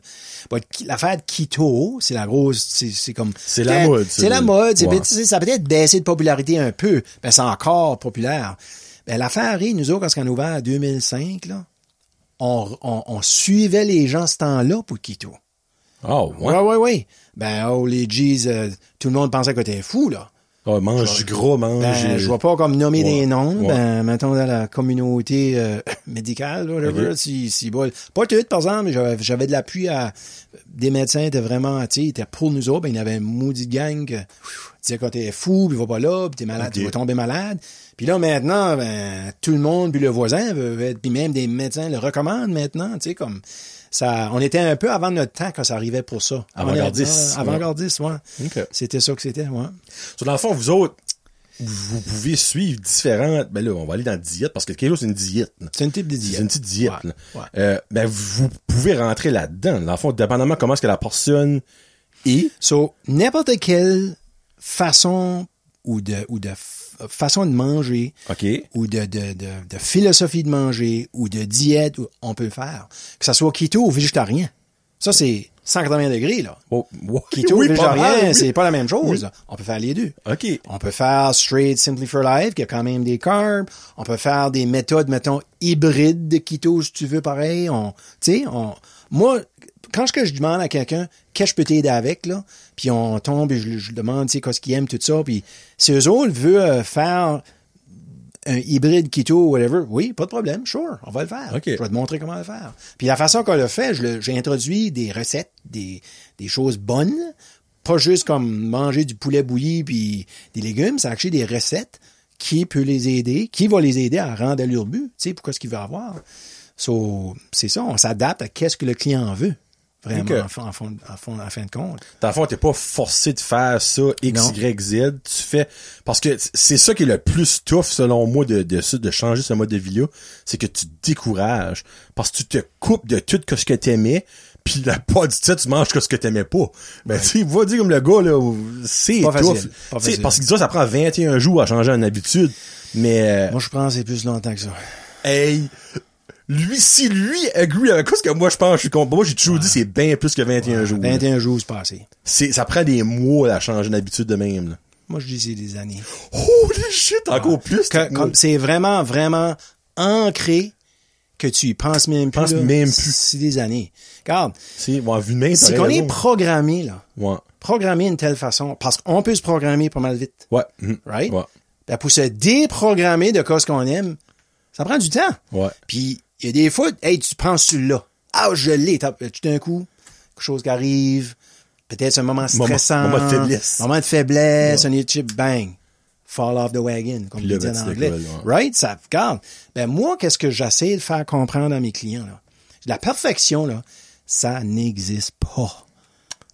Ki- L'affaire de keto, c'est la grosse, c'est comme... C'est la mode, C'est la mode. Ouais. Ça a peut-être baissé de popularité un peu, mais c'est encore populaire. Ben, l'affaire arrive, nous autres, quand on a ouvert en 2005, là, on, on, on suivait les gens ce temps-là pour keto. Oh, ouais? Ouais, ouais, ouais. Ben, oh, les G's, euh, tout le monde pensait que t'es fou, là. Ah, mange du gros, mange. Ben, euh, je vois pas comme nommer Ouais, des noms. ouais. Ben, mettons dans la communauté euh, médicale, whatever, Ok. si, si bon. Pas tout, par exemple, mais j'avais, de l'appui à des médecins étaient vraiment, tu sais, ils étaient pour nous autres, ben, il y avait un maudit gang que disait quand t'es fou, puis va pas là, puis t'es malade, tu vas tomber malade. Puis là, maintenant, ben, tout le monde, puis le voisin veut être, puis même des médecins le recommandent maintenant, tu sais, comme ça, on était un peu avant notre temps quand ça arrivait pour ça. Avant-gardiste, Avant-gardiste, ouais. C'était ça que c'était, ouais. So, dans le fond, vous autres, vous pouvez suivre différentes. Ben là, on va aller dans la diète parce que le keto, c'est une diète. C'est un type de diète. C'est une petite diète. Ouais. Euh, ben, vous pouvez rentrer là-dedans. Dans le fond, dépendamment comment est-ce que la personne est. So, n'importe quelle façon ou de, ou de façon de manger, ou de, de, de, de philosophie de manger, ou de diète, on peut le faire. Que ça soit keto ou végétarien. Ça, c'est 180 degrés, là. Oh. Keto Oui, végétarien, oui. c'est pas la même chose. On peut faire les deux. OK. On peut faire straight Simply for Life, qui a quand même des carbs. On peut faire des méthodes, mettons, hybrides de keto, si tu veux, pareil. On, tu sais, on, moi, quand je, demande à quelqu'un, qu'est-ce que je peux t'aider avec, là, puis on tombe et je, je demande, tu sais, qu'est-ce qu'il aime, tout ça, puis si eux autres veulent euh, faire un hybride keto, whatever, oui, pas de problème, sure, on va le faire. Je vais te montrer comment le faire. Puis la façon qu'on le fait, j'ai introduit des recettes, des, des choses bonnes, pas juste comme manger du poulet bouilli puis des légumes, c'est actually des recettes qui peut les aider, qui va les aider à rendre à leur but, tu sais, pourquoi ce qu'il veut avoir. So, c'est ça, on s'adapte à qu'est-ce que le client veut. Vraiment, en, fin- en, fin- en fin- en fin de compte. Dans le fond, t'es pas forcé de faire ça, X, Non. Y, Z. Tu fais, parce que c'est ça qui est le plus tough, selon moi, de, de, de changer ce mode de vie-là. C'est que tu te décourages. Parce que tu te coupes de tout ce que t'aimais, puis la pas du tout, tu manges que ce que t'aimais pas. Ben, tu sais, va dire comme le gars, là, c'est tough. pas Tu facile. Parce dit ça, ça prend 21 jours à changer une habitude. Mais, euh, Moi, je pense que c'est plus longtemps que ça. hey, lui, si lui agree avec ce que moi je pense, je suis con. Moi, j'ai toujours dit c'est bien plus que 21 jours. là. 21 jours c'est passé. C'est, ça prend des mois à changer d'habitude de même, là. Moi, je dis c'est des années. Holy shit, encore plus. Que- que- comme c'est vraiment, vraiment ancré que tu y penses même plus. Là. même plus. C'est des années. Regarde, C'est, bon, vu de même, si t'as qu'on est programmé, là, Ouais. programmé d'une telle façon, parce qu'on peut se programmer pas mal vite, Ouais. mhm. right? Ouais. Ben, pour se déprogrammer de ce qu'on aime, ça prend du temps. Ouais. Puis, il y a des fois, hey, tu penses sur là. Ah, je l'ai. T'as- Tout d'un coup, quelque chose qui arrive. Peut-être un moment stressant. moment de faiblesse. Moment de faiblesse. Un chip, bang. Fall off the wagon, comme on dit ben, en anglais. ouais. Right? Ça, regarde. Ben, moi, qu'est-ce que j'essaie de faire comprendre à mes clients, là? La perfection, là, ça n'existe pas.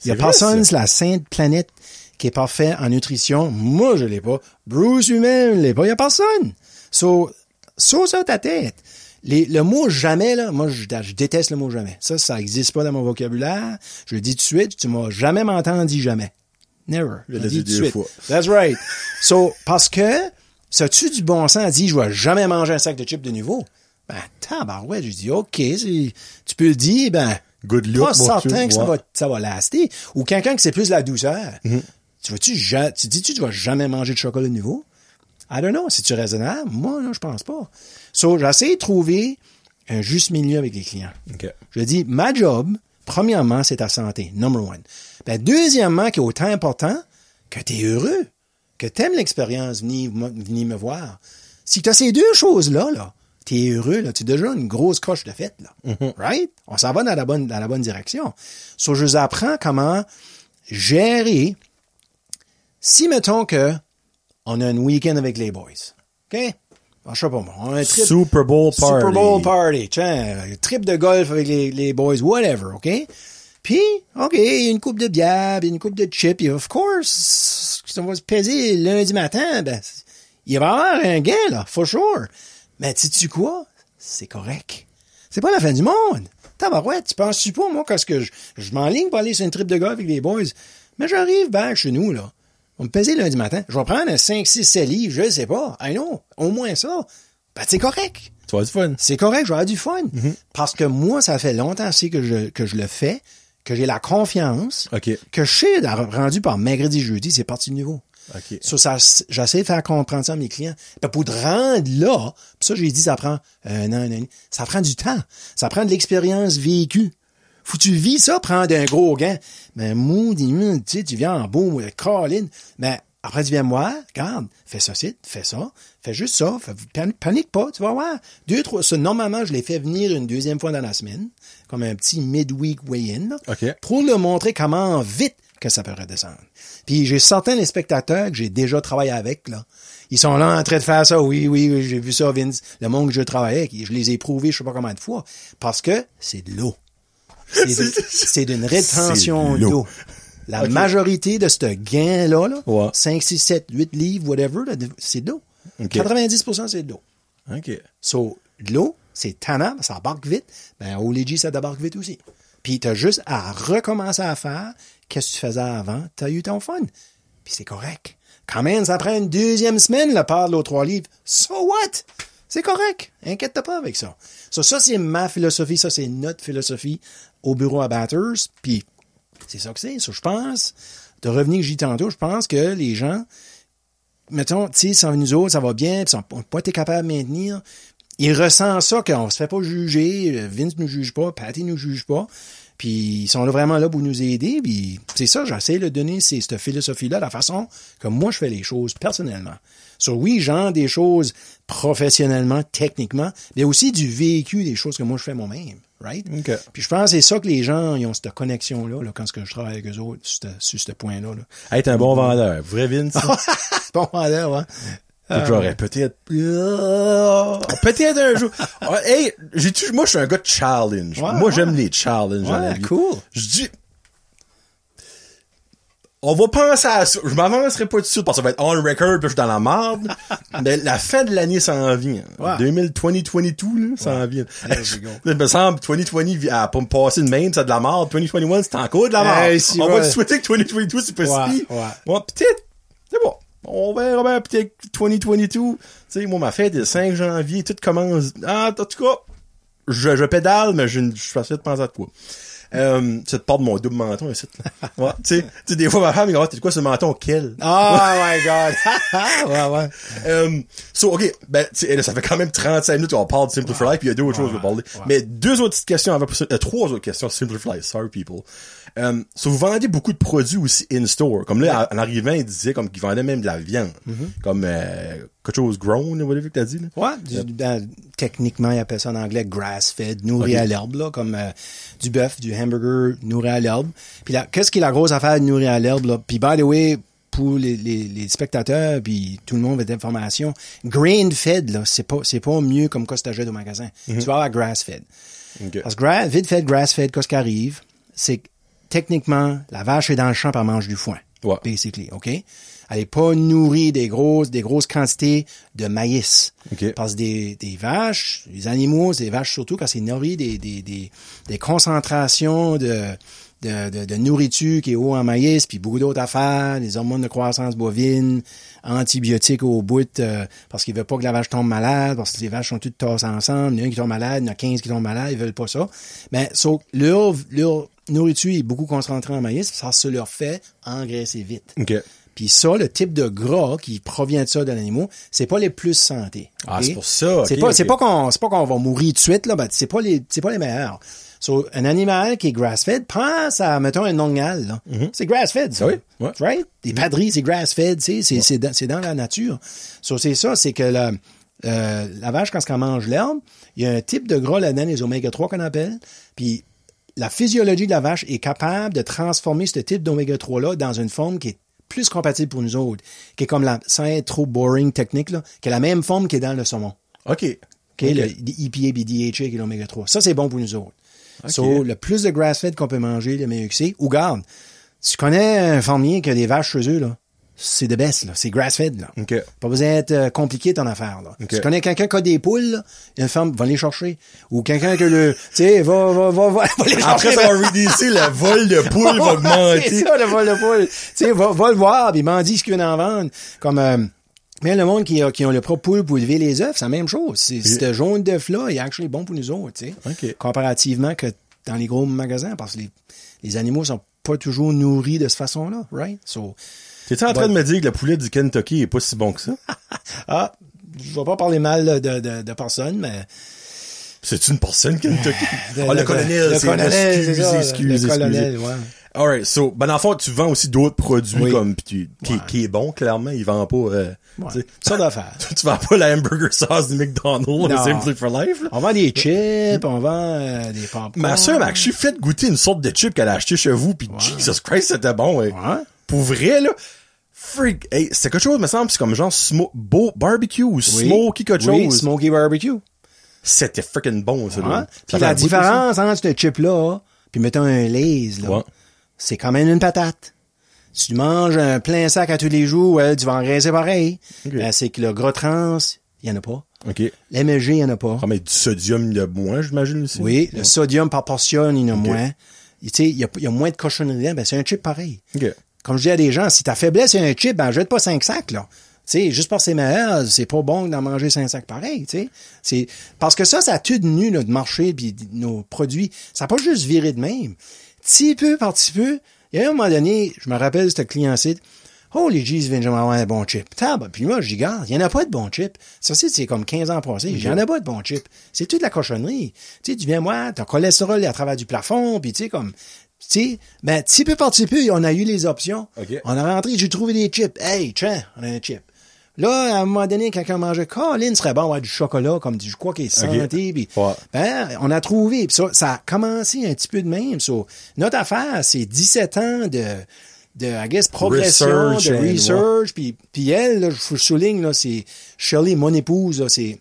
Il y a vrai, personne sur la sainte planète qui est parfait en nutrition. Moi, je l'ai pas. Bruce lui-même l'est pas. Il y a personne. So, so ça ta tête. Les- le mot jamais, là, moi, je, je déteste le mot jamais. Ça, ça existe pas dans mon vocabulaire. Je le dis tout de suite, tu m'as jamais m'entendu jamais. Never. Je le dit dis tout de deux suite. fois. That's right. So, parce que, ça tu du bon sens à dire, je vais jamais manger un sac de chips de nouveau. Ben, tabarouette, je dis, OK, tu peux le dire, ben, Good look, pas certain que ça va, ça va laster. Ou quelqu'un qui c'est plus la douceur. Mm-hmm. Tu vas-tu, ja- tu dis-tu, tu vas jamais manger de chocolat nouveau? I don't know. C'est-tu raisonnable? Moi, là, je pense pas. So, j'essaie de trouver un juste milieu avec les clients. Je dis, ma job, premièrement, c'est ta santé, number one. Ben, deuxièmement, qui est autant important, que tu es heureux, que tu aimes l'expérience, venir, me- venir me voir. Si tu as ces deux choses-là, là, tu es heureux, là, tu es déjà une grosse coche de fête, là. Right? On s'en va dans la bonne, dans la bonne direction. So, je vous apprends comment gérer, si mettons que on a un week-end avec les boys. OK? Je sais pas moi, on a un trip, Super Bowl party. Super Bowl party, tiens, un trip de golf avec les, les boys, whatever, OK? Puis, OK, il y a une coupe de bière, une coupe de chips, et of course, on va se peser lundi matin, ben, il va y avoir un gain, là, for sure. Mais sais-tu quoi? C'est correct. C'est pas la fin du monde. Tabarouette, tu penses-tu pas, moi, parce que je, je m'enligne pour aller sur une trip de golf avec les boys, mais j'arrive back chez nous, là. On me peser lundi matin. Je vais prendre un 5, 6, 7 livres, je sais pas. I know. Au moins ça. Ben, c'est correct. Tu vas du fun. C'est correct, je vais avoir du fun. Mm-hmm. Parce que moi, ça fait longtemps aussi que je, que je le fais, que j'ai la confiance, que je sais, rendu par mercredi, jeudi, c'est parti de nouveau. OK. So, ça, j'essaie de faire comprendre ça à mes clients. Ben, pour te rendre là, ça, j'ai dit, ça prend un an, un an, ça prend du temps. Ça prend de l'expérience vécue. Faut que tu vis ça, prendre un gros gant. Mais maudit, tu sais, tu viens en beau, Caroline. Mais après, tu viens me voir, regarde, fais ça, fais ça, fais juste ça, fais- pan- panique pas, tu vas voir. Deux, trois, ça, normalement, je les fais venir une deuxième fois dans la semaine, comme un petit midweek weigh-in, pour leur montrer comment vite que ça peut redescendre. Puis j'ai certains des spectateurs que j'ai déjà travaillé avec, là. Ils sont là en train de faire ça. Oui, oui, oui, j'ai vu ça, Vince. Le monde que je travaillais avec, je les ai prouvés je sais pas combien de fois. Parce que c'est de l'eau. C'est d'une rétention d'eau. La majorité de ce gain-là, là, Ouais. 5, 6, 7, 8 livres, whatever, c'est de l'eau. Ok. 90% c'est de l'eau. OK. So, de l'eau, c'est tannant, ça embarque vite. Ben, au Legi, ça débarque vite aussi. Puis, t'as juste à recommencer à faire qu'est-ce que tu faisais avant. T'as eu ton fun. Puis, c'est correct. Quand même, ça prend une deuxième semaine, le part de l'eau trois livres. So what? C'est correct. Inquiète-toi pas avec ça. So, ça, c'est ma philosophie. Ça, c'est notre philosophie au bureau à Batters. Puis, c'est ça que c'est. So, je pense, de revenir que dit tantôt, je pense que les gens, mettons, tu sais, sans nous autres, ça va bien, puis on n'a pas été capable de maintenir. Ils ressentent ça, qu'on se fait pas juger, euh, Vince nous juge pas, Patty nous juge pas, puis ils sont là vraiment là pour nous aider, puis c'est ça, j'essaie de donner cette philosophie-là, la façon que moi je fais les choses personnellement. Sur oui, genre des choses professionnellement, techniquement, mais aussi du vécu des choses que moi je fais moi-même, right? OK. Puis je pense que c'est ça que les gens ils ont cette connexion-là, là, quand ce que je travaille avec eux autres, sur ce, point-là. Là. Hey, t'es un bon vendeur. Vrai Vince? bon, alors, hein? J'aurais peut-être. Peut-être un jour. Ah, hey, j'ai moi, je suis un gars de challenge. Ouais, moi, ouais. j'aime les challenges Ouais, cool. Je dis. On va penser à ça. Je m'avancerai pas dessus parce que ça va être on record puis je suis dans la merde. Mais la fin de l'année s'en vient. 2000, 2022, là, s'en vient. We go. Il me semble, 2020, vi- à pas me passer de même, c'est de la merde. 2021, c'est encore de la merde. Hey, si, on va te souhaiter que 2022, c'est pas Ouais, ouais. Ouais, peut-être. C'est bon. On verra bien, peut-être 2022. Tu sais, moi, ma fête est le 5 janvier, tout commence. Ah, en tout cas, je, je pédale, mais je, je suis de penser à quoi. Euh, tu te portes mon double menton ici. Ouais, tu sais, des fois, ma femme, elle dit, t'es quoi ce menton? Quel? Oh my god. ouais, ouais. Euh, so, ok, ben, là, ça fait quand même 35 minutes qu'on parle de Simple Life, puis il y a deux autres choses à parler. Mais deux autres petites questions avant, euh, trois autres questions Simple Life, sorry people. Euh, so, vous vendez beaucoup de produits aussi in-store. Comme là, en arrivant, il disait comme qu'ils vendaient même de la viande. Comme, euh, quelque chose grown, whatever que t'as dit, là. Ouais, du- ben, techniquement, ils appellent ça en anglais grass-fed, nourri à l'herbe, là, comme euh, du bœuf, du hamburger nourri à l'herbe. Puis là, qu'est-ce qui est la grosse affaire de nourri à l'herbe, là? Puis by the way, pour les, les, les spectateurs, puis tout le monde veut d'informations, grain-fed, là, c'est pas, c'est pas mieux comme quoi t'achètes au magasin. Tu vas avoir grass-fed. Ok. Parce que gra- vite-fed, grass-fed, qu'est-ce qui arrive, c'est techniquement, la vache est dans le champ, elle mange du foin. Ouais. Basically, OK? Elle est pas nourrie des grosses, des grosses quantités de maïs. Parce que des, des vaches, les animaux, c'est des vaches surtout quand c'est nourri des, des, des, des concentrations de, de, de, de nourriture qui est haut en maïs, puis beaucoup d'autres affaires, des hormones de croissance bovine, antibiotiques au bout, euh, parce qu'ils veulent pas que la vache tombe malade, parce que les vaches sont toutes tassées ensemble, il y en a un qui tombe malade, il y en a 15 qui tombent malades, ils veulent pas ça. Mais so, leur, leur nourriture est beaucoup concentrée en maïs, ça se leur fait engraisser vite. Ok. Puis ça, le type de gras qui provient de ça de l'animal, c'est pas les plus santé. Ah, c'est pour ça, C'est ok, pas, c'est pas qu'on, c'est pas qu'on va mourir tout de suite là, ben, c'est pas les, c'est pas les meilleurs. So, un animal qui est grass-fed, pense à, mettons, un nongal, là. C'est grass-fed, ça. Mm-hmm. Oui, ouais. Right? Des padris, c'est grass-fed, c'est, c'est dans, c'est dans la nature. So, c'est ça, c'est que la, euh, la vache, quand elle mange l'herbe, il y a un type de gras là-dedans, les oméga 3 qu'on appelle, puis la physiologie de la vache est capable de transformer ce type d'oméga 3-là dans une forme qui est plus compatible pour nous autres, qui est comme la, sans être trop boring technique, là, qui est la même forme qui est dans le saumon. Ok. OK? Le EPA, BDHA, qui est l'oméga 3. Ça, c'est bon pour nous autres. So, le plus de grass-fed qu'on peut manger, le mieux que c'est. Ou garde, tu connais un fermier qui a des vaches chez eux, là? C'est de best, là. C'est grass-fed, là. Ok. Pas besoin d'être euh, compliqué ton affaire, là. Ok. Tu connais quelqu'un qui a des poules, là, une femme, va les chercher. Ou quelqu'un que le, tu sais, va, va, va, va, les chercher. Après va reducer, le vol de poule va c'est augmenter. ça, le vol de poule. tu sais, va, va le voir, puis il m'en dit ce qu'il vient d'en vendre. Comme, euh, mais le monde qui, a, qui ont le propre poule pour élever les œufs, c'est la même chose. C'est, ce jaune d'œuf-là est actually bon pour nous autres, tu sais. Comparativement que dans les gros magasins, parce que les, les animaux sont pas toujours nourris de cette façon-là, right? So, T'es-tu en train de me dire que le poulet du Kentucky est pas si bon que ça? ah, je vais pas parler mal de, de, de personne, mais C'est une personne Kentucky? Le- oh, le le- colonel, c'est excusez, c'est excusez, le colonel, excusez. ouais. Alright, so, ben, dans le fond, tu vends aussi d'autres produits Oui. comme, pis tu, qui, qui est bon, clairement, il vend pas, euh, Ouais. Ça d'affaires. tu vends pas la hamburger sauce du McDonald's, Non. Simply for Life, là. On vend des chips, on vend euh, des popcorn. Ma soeur m'a je suis fait goûter une sorte de chip qu'elle a acheté chez vous, pis Jesus Christ, c'était bon. Ouais. Pour vrai, là, freak, hey, c'est quelque chose, me semble, c'est comme genre smo beau barbecue ou Oui. smoky quelque Oui, chose. smoky barbecue. C'était freaking bon, ça, Ouais. Puis la différence entre ce chip-là, puis mettons un Lay's, là, Ouais. c'est quand même une patate. Si tu manges un plein sac à tous les jours, ouais, tu vas en raiser pareil. Ben, c'est que le gras trans, il y en a pas. ça. OK. L'MSG, il y en a pas. Ah, mais du sodium, il y a moins, j'imagine, aussi. Oui, le sodium par portion, il y en a moins. Tu sais, il y a, il y a moins de cochonnerie dedans, ben c'est un chip pareil. Comme je dis à des gens, si ta faiblesse est un chip, ben jette pas cinq sacs, là. Juste parce que c'est c'est pas bon d'en manger cinq sacs pareil. C'est, parce que ça, ça a tout nu, notre marché puis nos produits. Ça n'a pas juste viré de même. Petit peu par petit peu, il y a un moment donné, je me rappelle, ce client-ci, Oh, les G's viennent jamais avoir un bon chip. Tab, puis moi, je dis, garde, il n'y en a pas de bon chip. Ça, c'est comme 15 ans passés. Il n'y en a pas de bon chip. C'est toute la cochonnerie. Tu sais, tu viens, moi, ton cholestérol est à travers du plafond, puis tu sais, comme, tu sais, ben, petit peu par petit peu, on a eu les options. On a rentré, j'ai trouvé des chips. Hey, tiens, on a un chip. Là, à un moment donné, quelqu'un mangeait, Colin serait bon avoir du chocolat, comme du, je crois qu'il est santé, Ouais. ben, on a trouvé. Puis ça, ça a commencé un petit peu de même. So, notre affaire, c'est 17 ans de, de, I guess, progression, Research de research. Puis, puis elle, là, je je souligne, là, c'est Shirley, mon épouse, là, c'est,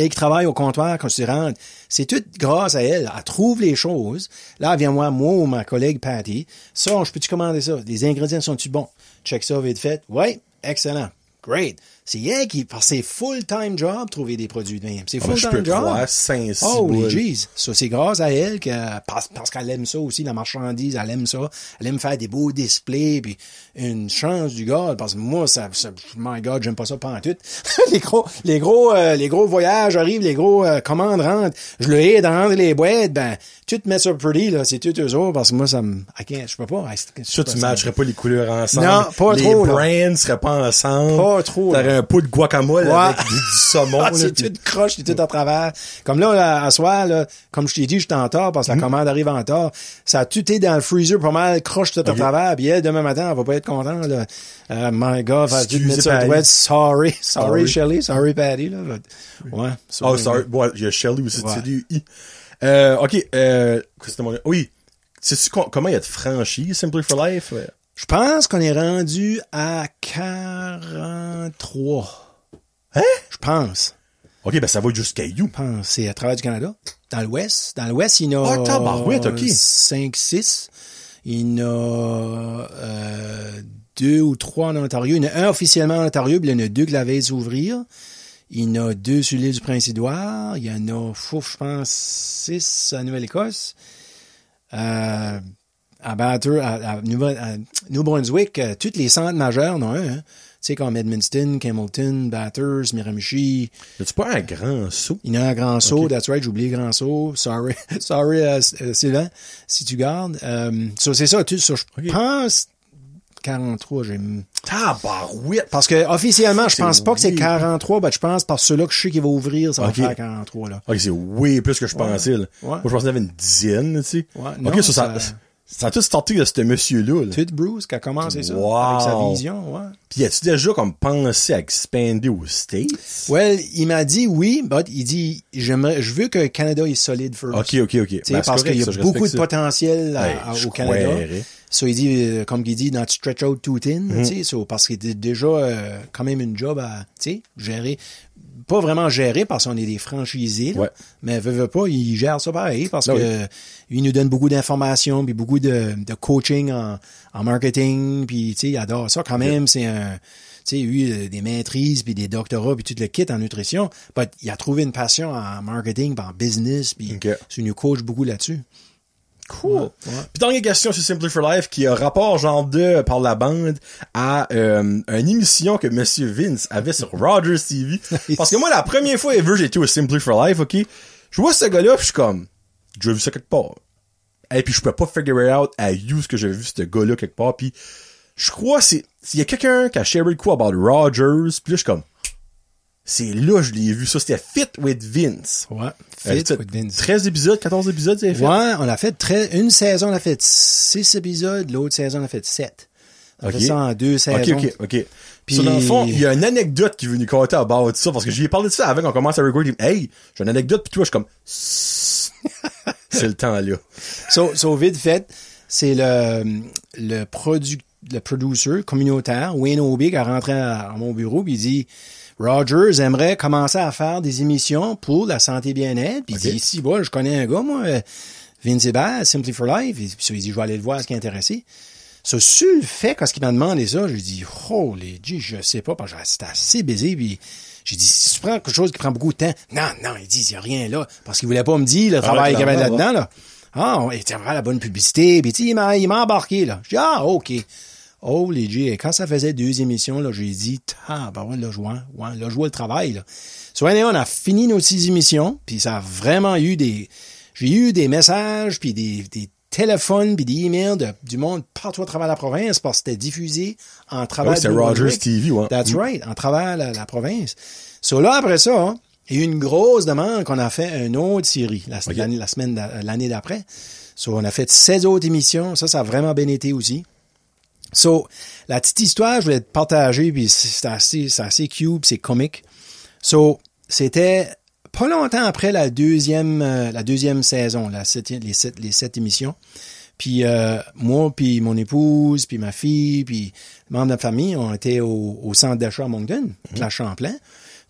elle qui travaille au comptoir rentres. C'est tout grâce à elle. Elle trouve les choses. Là, vient voir moi ou ma collègue Patty. Ça, je peux-tu commander ça? Les ingrédients sont-tu bons? Check ça vite fait. Oui, excellent. Great. C'est elle qui, c'est full-time job trouver des produits de même. C'est Ah, ben, je peux job. croire, 5 6 Oh, boules. jeez. Ça, c'est grâce à elle que, parce, parce qu'elle aime ça aussi, la marchandise, elle aime ça. Elle aime faire des beaux displays, puis une chance du gars, parce que moi, ça, ça my God, j'aime pas ça pas en tout. les gros, les gros, euh, les gros voyages arrivent, les gros euh, commandes rentrent. Je le hais dans les boîtes, ben, tout met ça pretty, là, c'est tout eux autres, parce que moi, ça me, je peux pas. Ça, tu matcherais pas les couleurs ensemble. Non, pas les trop, là. brands seraient pas ensemble. Pas trop, là. Un pot de guacamole Ouais. avec du, du saumon. Ah, c'est tout croche, c'est tout à travers. Comme là, là, à soir, là, comme je t'ai dit, j'étais en retard parce que la commande arrive en retard. Ça a tout été dans le freezer pas mal, croche tout à travers? Puis elle, demain matin, elle va pas être contente. Là. Euh, my God, elle a dû Excusez, mettre ça doit être sorry. Sorry, Sorry. Shelley. Sorry, Patty. Là. Ouais. Oh, sorry. Ouais, il y a Shelly aussi, Ouais. c'est du I. Euh, ok, euh. Oui. Sais-tu co- comment il y a de franchises, Simply for Life? Je pense qu'on est rendu à 43. Hein? Je pense. Ok, ben ça va jusqu'à You. Je pense. C'est à travers du Canada. Dans l'Ouest. Dans l'Ouest, il y en a Ah, tabarouette, ok. 5, 6. Il y en a euh, deux ou trois en Ontario. Il y en a un officiellement en Ontario, puis il y en a deux que la veille d'ouvrir. Il y en a deux sur l'île du Prince-Édouard. Il y en a, fouf, je pense, six à Nouvelle-Écosse. Euh, à Batter, à, à New Brunswick, euh, tous les centres majeurs en ont un. Hein. Tu sais, comme Edmundston, Campbellton, Batters, Miramichi. Y'a-tu pas un grand saut? Il y en a un grand saut, that's right, j'ai oublié grand saut. Sorry, sorry, euh, euh, Sylvain, si tu gardes. So, c'est ça, tu, so, je Ok. pense 43, j'ai... Tabarouette! Parce que officiellement, je pense pas que c'est weird. 43, mais je pense par ceux-là que je sais qu'il va ouvrir, ça va faire 43, là. Ok, c'est way plus que je pensais, là. Ouais. Moi, je pensais qu'il y avait une dizaine, tu sais. Ouais, ok, non, ça, ça, ça- ça a tout sorti de ce monsieur-là, là. Bruce qui a commencé ça, Wow. avec sa vision, ouais. Puis as-tu déjà comme pensé à expander aux States? Well, il m'a dit oui, but il dit, j'aimerais, je veux que le Canada est solide first. Ok, ok, ok. Ben, parce qu'il y a beaucoup de potentiel à- Hey, à- au Canada. croirais. So, il dit, euh, comme il dit, not stretch out too thin, sais, so, parce qu'il était déjà euh, quand même une job à, gérer. Pas vraiment gérer parce qu'on est des franchisés, là, Ouais. mais veut, veut pas, il gère ça pareil parce Ben que oui. il nous donne beaucoup d'informations puis beaucoup de, de coaching en, en marketing puis tu sais, il adore ça quand même, c'est un tu sais, lui, euh, des maîtrises, puis des doctorats, puis tout le kit en nutrition. But il a trouvé une passion en marketing, puis en business, puis Ok. il nous coach beaucoup là-dessus. Cool. Ouais. Puis dernière question sur Simply for Life qui a rapport genre de par la bande à euh, une émission que Monsieur Vince avait sur Rogers TV. Parce que moi la première fois ever j'ai été au Simply for Life, ok, je vois ce gars-là puis je suis comme, j'ai vu ça quelque part. Et puis je peux pas figure out à you ce que j'ai vu ce gars-là quelque part. Puis je crois c'est s'il y a quelqu'un qui a shared quoi about Rogers, puis là je suis comme, c'est là je l'ai vu ça, c'était Fit with Vince. Ouais. Euh, Fit with Vince. 13 épisodes, 14 épisodes, c'est fait? Ouais, on a fait très, une saison, on a fait six épisodes, l'autre saison, on a fait sept. On a Ok. fait ça en deux Ok, saisons. ok, ok. Puis- So, dans le fond, il y a une anecdote qui est venue compter about ça, parce que j'y ai parlé de ça avant qu'on commence à recorder. Il me dit, Hey, j'ai une anecdote, puis toi, je suis comme, c'est le temps, là. So, so vite fait, c'est le, le le producer communautaire, Wayne Obi, qui a rentré à, à mon bureau, puis il dit, Rogers aimerait commencer à faire des émissions pour la santé bien-être. Puis il dit, si, voilà, je connais un gars, moi, euh, Vince Hébert, Simply for Life. Et, puis il dit, je vais aller le voir, ce qui est intéressé. So, sur le fait, quand il m'a demandé ça, je lui dis, holy gee, je sais pas, parce que c'était assez busy, puis j'ai dit, si tu prends quelque chose qui prend beaucoup de temps, non, non, il dit, il y a rien là, parce qu'il voulait pas me dire le travail qu'il y avait là-dedans, là. Ah, on était vraiment la bonne publicité, puis il m'a, il m'a embarqué, là. Je dis, ah, OK. Holy gee, et quand ça faisait deux émissions, là, j'ai dit, ah, ben ouais, là, je vois, ouais, là, je vois le travail, là. So, anyway, on a fini nos six émissions, puis ça a vraiment eu des, j'ai eu des messages, puis des, des téléphones, puis des emails de, du monde partout à travers la province, parce que c'était diffusé en travers Ouais, c'était Rogers. TV, ouais. That's Mm. right, en travers la, la province. So là, après ça, hein, il y a eu une grosse demande qu'on a fait une autre série la, la semaine, l'année d'après. So, on a fait 16 autres émissions. Ça, ça a vraiment bien été aussi. So, la petite histoire, je voulais te partager, puis c'est assez, c'est assez cute, c'est comique. So, c'était pas longtemps après la deuxième, euh, la deuxième saison, la septième, les sept, les sept émissions. Puis euh, moi, puis mon épouse, puis ma fille, puis membres de la famille, on était au, au centre d'achat à Moncton, place Champlain.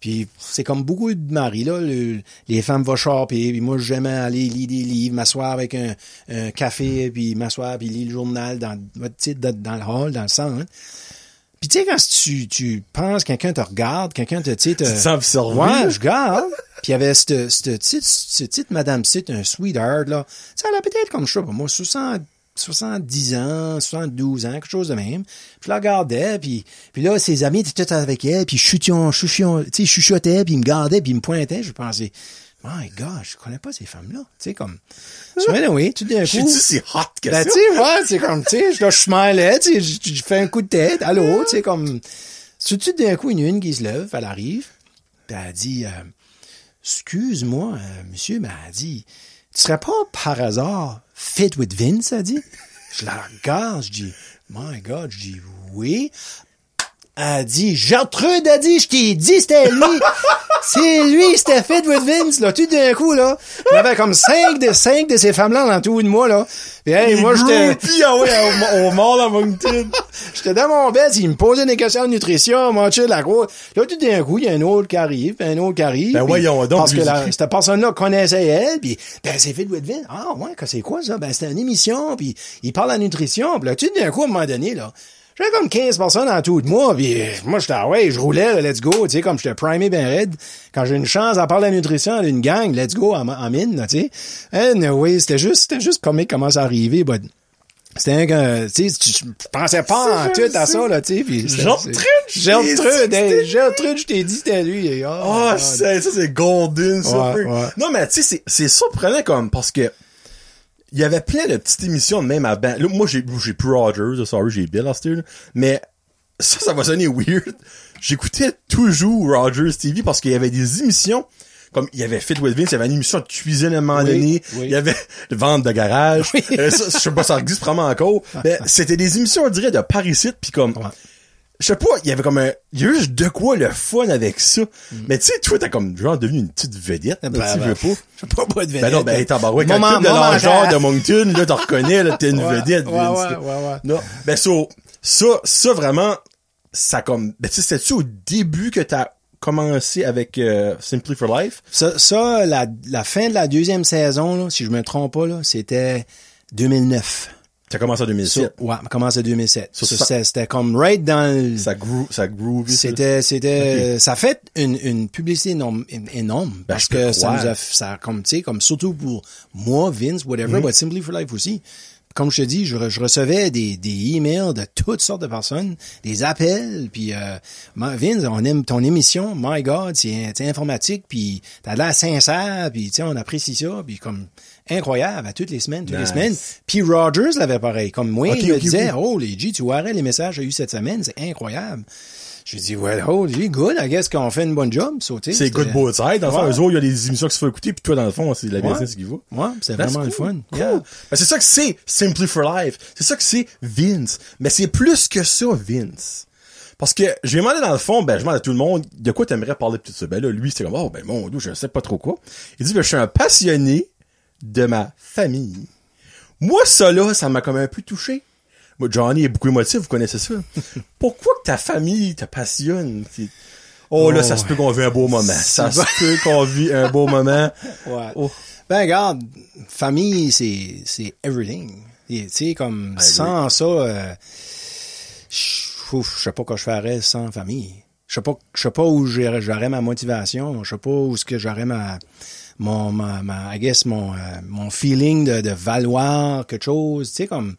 Puis c'est comme beaucoup de maris, là. le- les femmes vont shopper, puis moi, j'aimais aller lire des livres, m'asseoir avec un, un café, puis m'asseoir, puis lire le journal dans, dans, le hall, dans le centre. Puis tu sais, quand tu, tu penses, quelqu'un te regarde, quelqu'un te, tu sais, te... Ouais, je regarde. Puis il y avait cette petite madame c'est un sweetheart, là. Ça elle a peut-être comme, je sais pas, moi, 60, 70 ans, 72 ans, quelque chose de même. Puis je la regardais, puis, puis là, ses amis étaient tous avec elle, puis chuchotaient, puis ils me gardaient, puis ils me pointaient. Je pensais, my God, je connais pas ces femmes-là. Tu sais, comme, so anyway, tout d'un Je coup. dis c'est hot que Ben, ça. tu sais, ouais, c'est comme, tu sais, je smilais, tu sais, je je fais un coup de tête, allô, tu sais, comme, tout d'un coup, une une qui se lève, elle arrive, puis elle dit, euh, excuse-moi, euh, monsieur, mais elle dit, tu serais pas par hasard fit with Vince, elle dit? Je la regarde, je dis, my God, je dis, oui. Elle dit, Gertrude a dit, je t'ai dit, c'était lui. C'est lui, c'était fit with Vince, là, tout d'un coup, là. Il y avait comme cinq de, cinq de ces femmes-là en tout de moi, là. Puis, hey, moi, j'étais, ah ouais, au, au mall à Moncton. j'étais dans mon bed, il me posait des questions de nutrition, manger de la grosse. Là, tout d'un coup, il y a un autre qui arrive, puis un autre qui arrive. Ben voyons donc, Parce que la- cette personne-là connaissait elle, puis ben, c'est fit with Vince. Ah, ouais, que c'est quoi ça? Ben, c'était une émission, puis il parle de la nutrition. Puis là, tout d'un coup, à un moment donné, là, j'avais comme 15 personnes en tout de moi, puis euh, moi, j'étais, ah ouais, je roulais, là, let's go, tu sais, comme j'étais primé ben raide. Quand j'ai une chance à de la nutrition d'une gang, let's go, en, en mine, tu sais. Anyway, c'était juste, c'était juste comique comment ça arrivait, but c'était un que, tu sais, je pensais pas en tout à ça, là, tu sais, Gertrude, Gertrude, Gertrude, je t'ai dit, c'était lui, oh, Ah, ça c'est golden, ça. Non, mais tu sais, c'est- c'est surprenant comme, parce que, il y avait plein de petites émissions de même à ben, là, moi, j'ai, j'ai plus Rogers, sorry, j'ai Bill, là. mais, ça, ça va sonner weird. J'écoutais toujours Rogers TV parce qu'il y avait des émissions, comme il y avait Fit with Vince, il y avait une émission de cuisine à un moment Oui, donné, oui. il y avait le vente de garage, Euh, ça, je sais pas si ça existe vraiment encore, mais c'était des émissions, on dirait, de Paris-Site, puis comme, Ouais. Je sais pas, il y avait comme un, il y a juste de quoi le fun avec ça. Mais tu sais, toi, t'as comme, genre, devenu une petite vedette, là, Mm. Ben, tu ben, veux pas. Je pas, pas de Ben non, ben, hey, tabarouette, quand Moment- le club de rare. de Moncton, là, t'en reconnais, là, t'es une Ouais, vedette, ouais, Vince, ouais, ouais, ouais. Non. Ben, so, ça, ça, vraiment, ça comme, ben, tu sais, c'était-tu au début que t'as commencé avec, euh, Simply for Life? Ça, ça la, la fin de la deuxième saison, là, si je me trompe pas, là, c'était 2009. T'as commencé en 2007. Ça, ouais, commencé en 2007. Ça, Ça, ça- c'était- comme right dans le... Ça groove, ça groove. C'était, c'était, ça fait une, une publicité énorme, énorme Ben, parce que ça croire. nous a, ça comme, tu sais, comme surtout pour moi, Vince, whatever, Mhm. but Simply for Life aussi. Comme je te dis, je, re- je recevais des, des emails de toutes sortes de personnes, des appels, puis euh, Vince, on aime ton émission, my God, c'est c'est informatique, puis t'as l'air sincère, puis tu sais, on apprécie ça, puis comme incroyable à toutes les semaines, toutes Nice. les semaines. Puis Rogers l'avait pareil, comme moi, Ok, il me disait, oh les G, tu verrais les messages que j'ai eu cette semaine, c'est incroyable. Je dis, well, holy good, I guess qu'on fait une bonne job, sais, C'est good both sides. Dans le fond, eux autres, il y a des émissions qui se font écouter, puis toi, dans le fond, c'est la Ouais. business qui va. Ouais, c'est vraiment le fun. cool. Yeah. Ben, c'est ça que c'est Simply for Life. C'est ça que c'est Vince. Mais c'est plus que ça, Vince. Parce que j'ai demandé dans le fond, ben, je demande à tout le monde, de quoi t'aimerais parler de tout ça? Ben là, lui, c'était comme, oh, ben, mon Dieu, je sais pas trop quoi. Il dit, ben, je suis un passionné de ma famille. Moi, ça là, ça m'a comme un peu touché. Moi, Johnny est beaucoup émotif, vous connaissez ça. Pourquoi que ta famille te passionne? Oh, là, Oh, ça se peut qu'on vit un beau moment. Ça se peut qu'on vit un beau moment. Ouais. Oh. Ben, regarde, famille, c'est, c'est everything. Tu sais, comme, sans ça, euh, je sais pas quoi je ferais sans famille. Je sais pas, je sais pas où j'aurais j'aurais ma motivation. Je sais pas où ce que j'aurais ma, mon, ma, ma, I guess, mon, euh, mon feeling de, de valoir quelque chose. Tu sais, comme,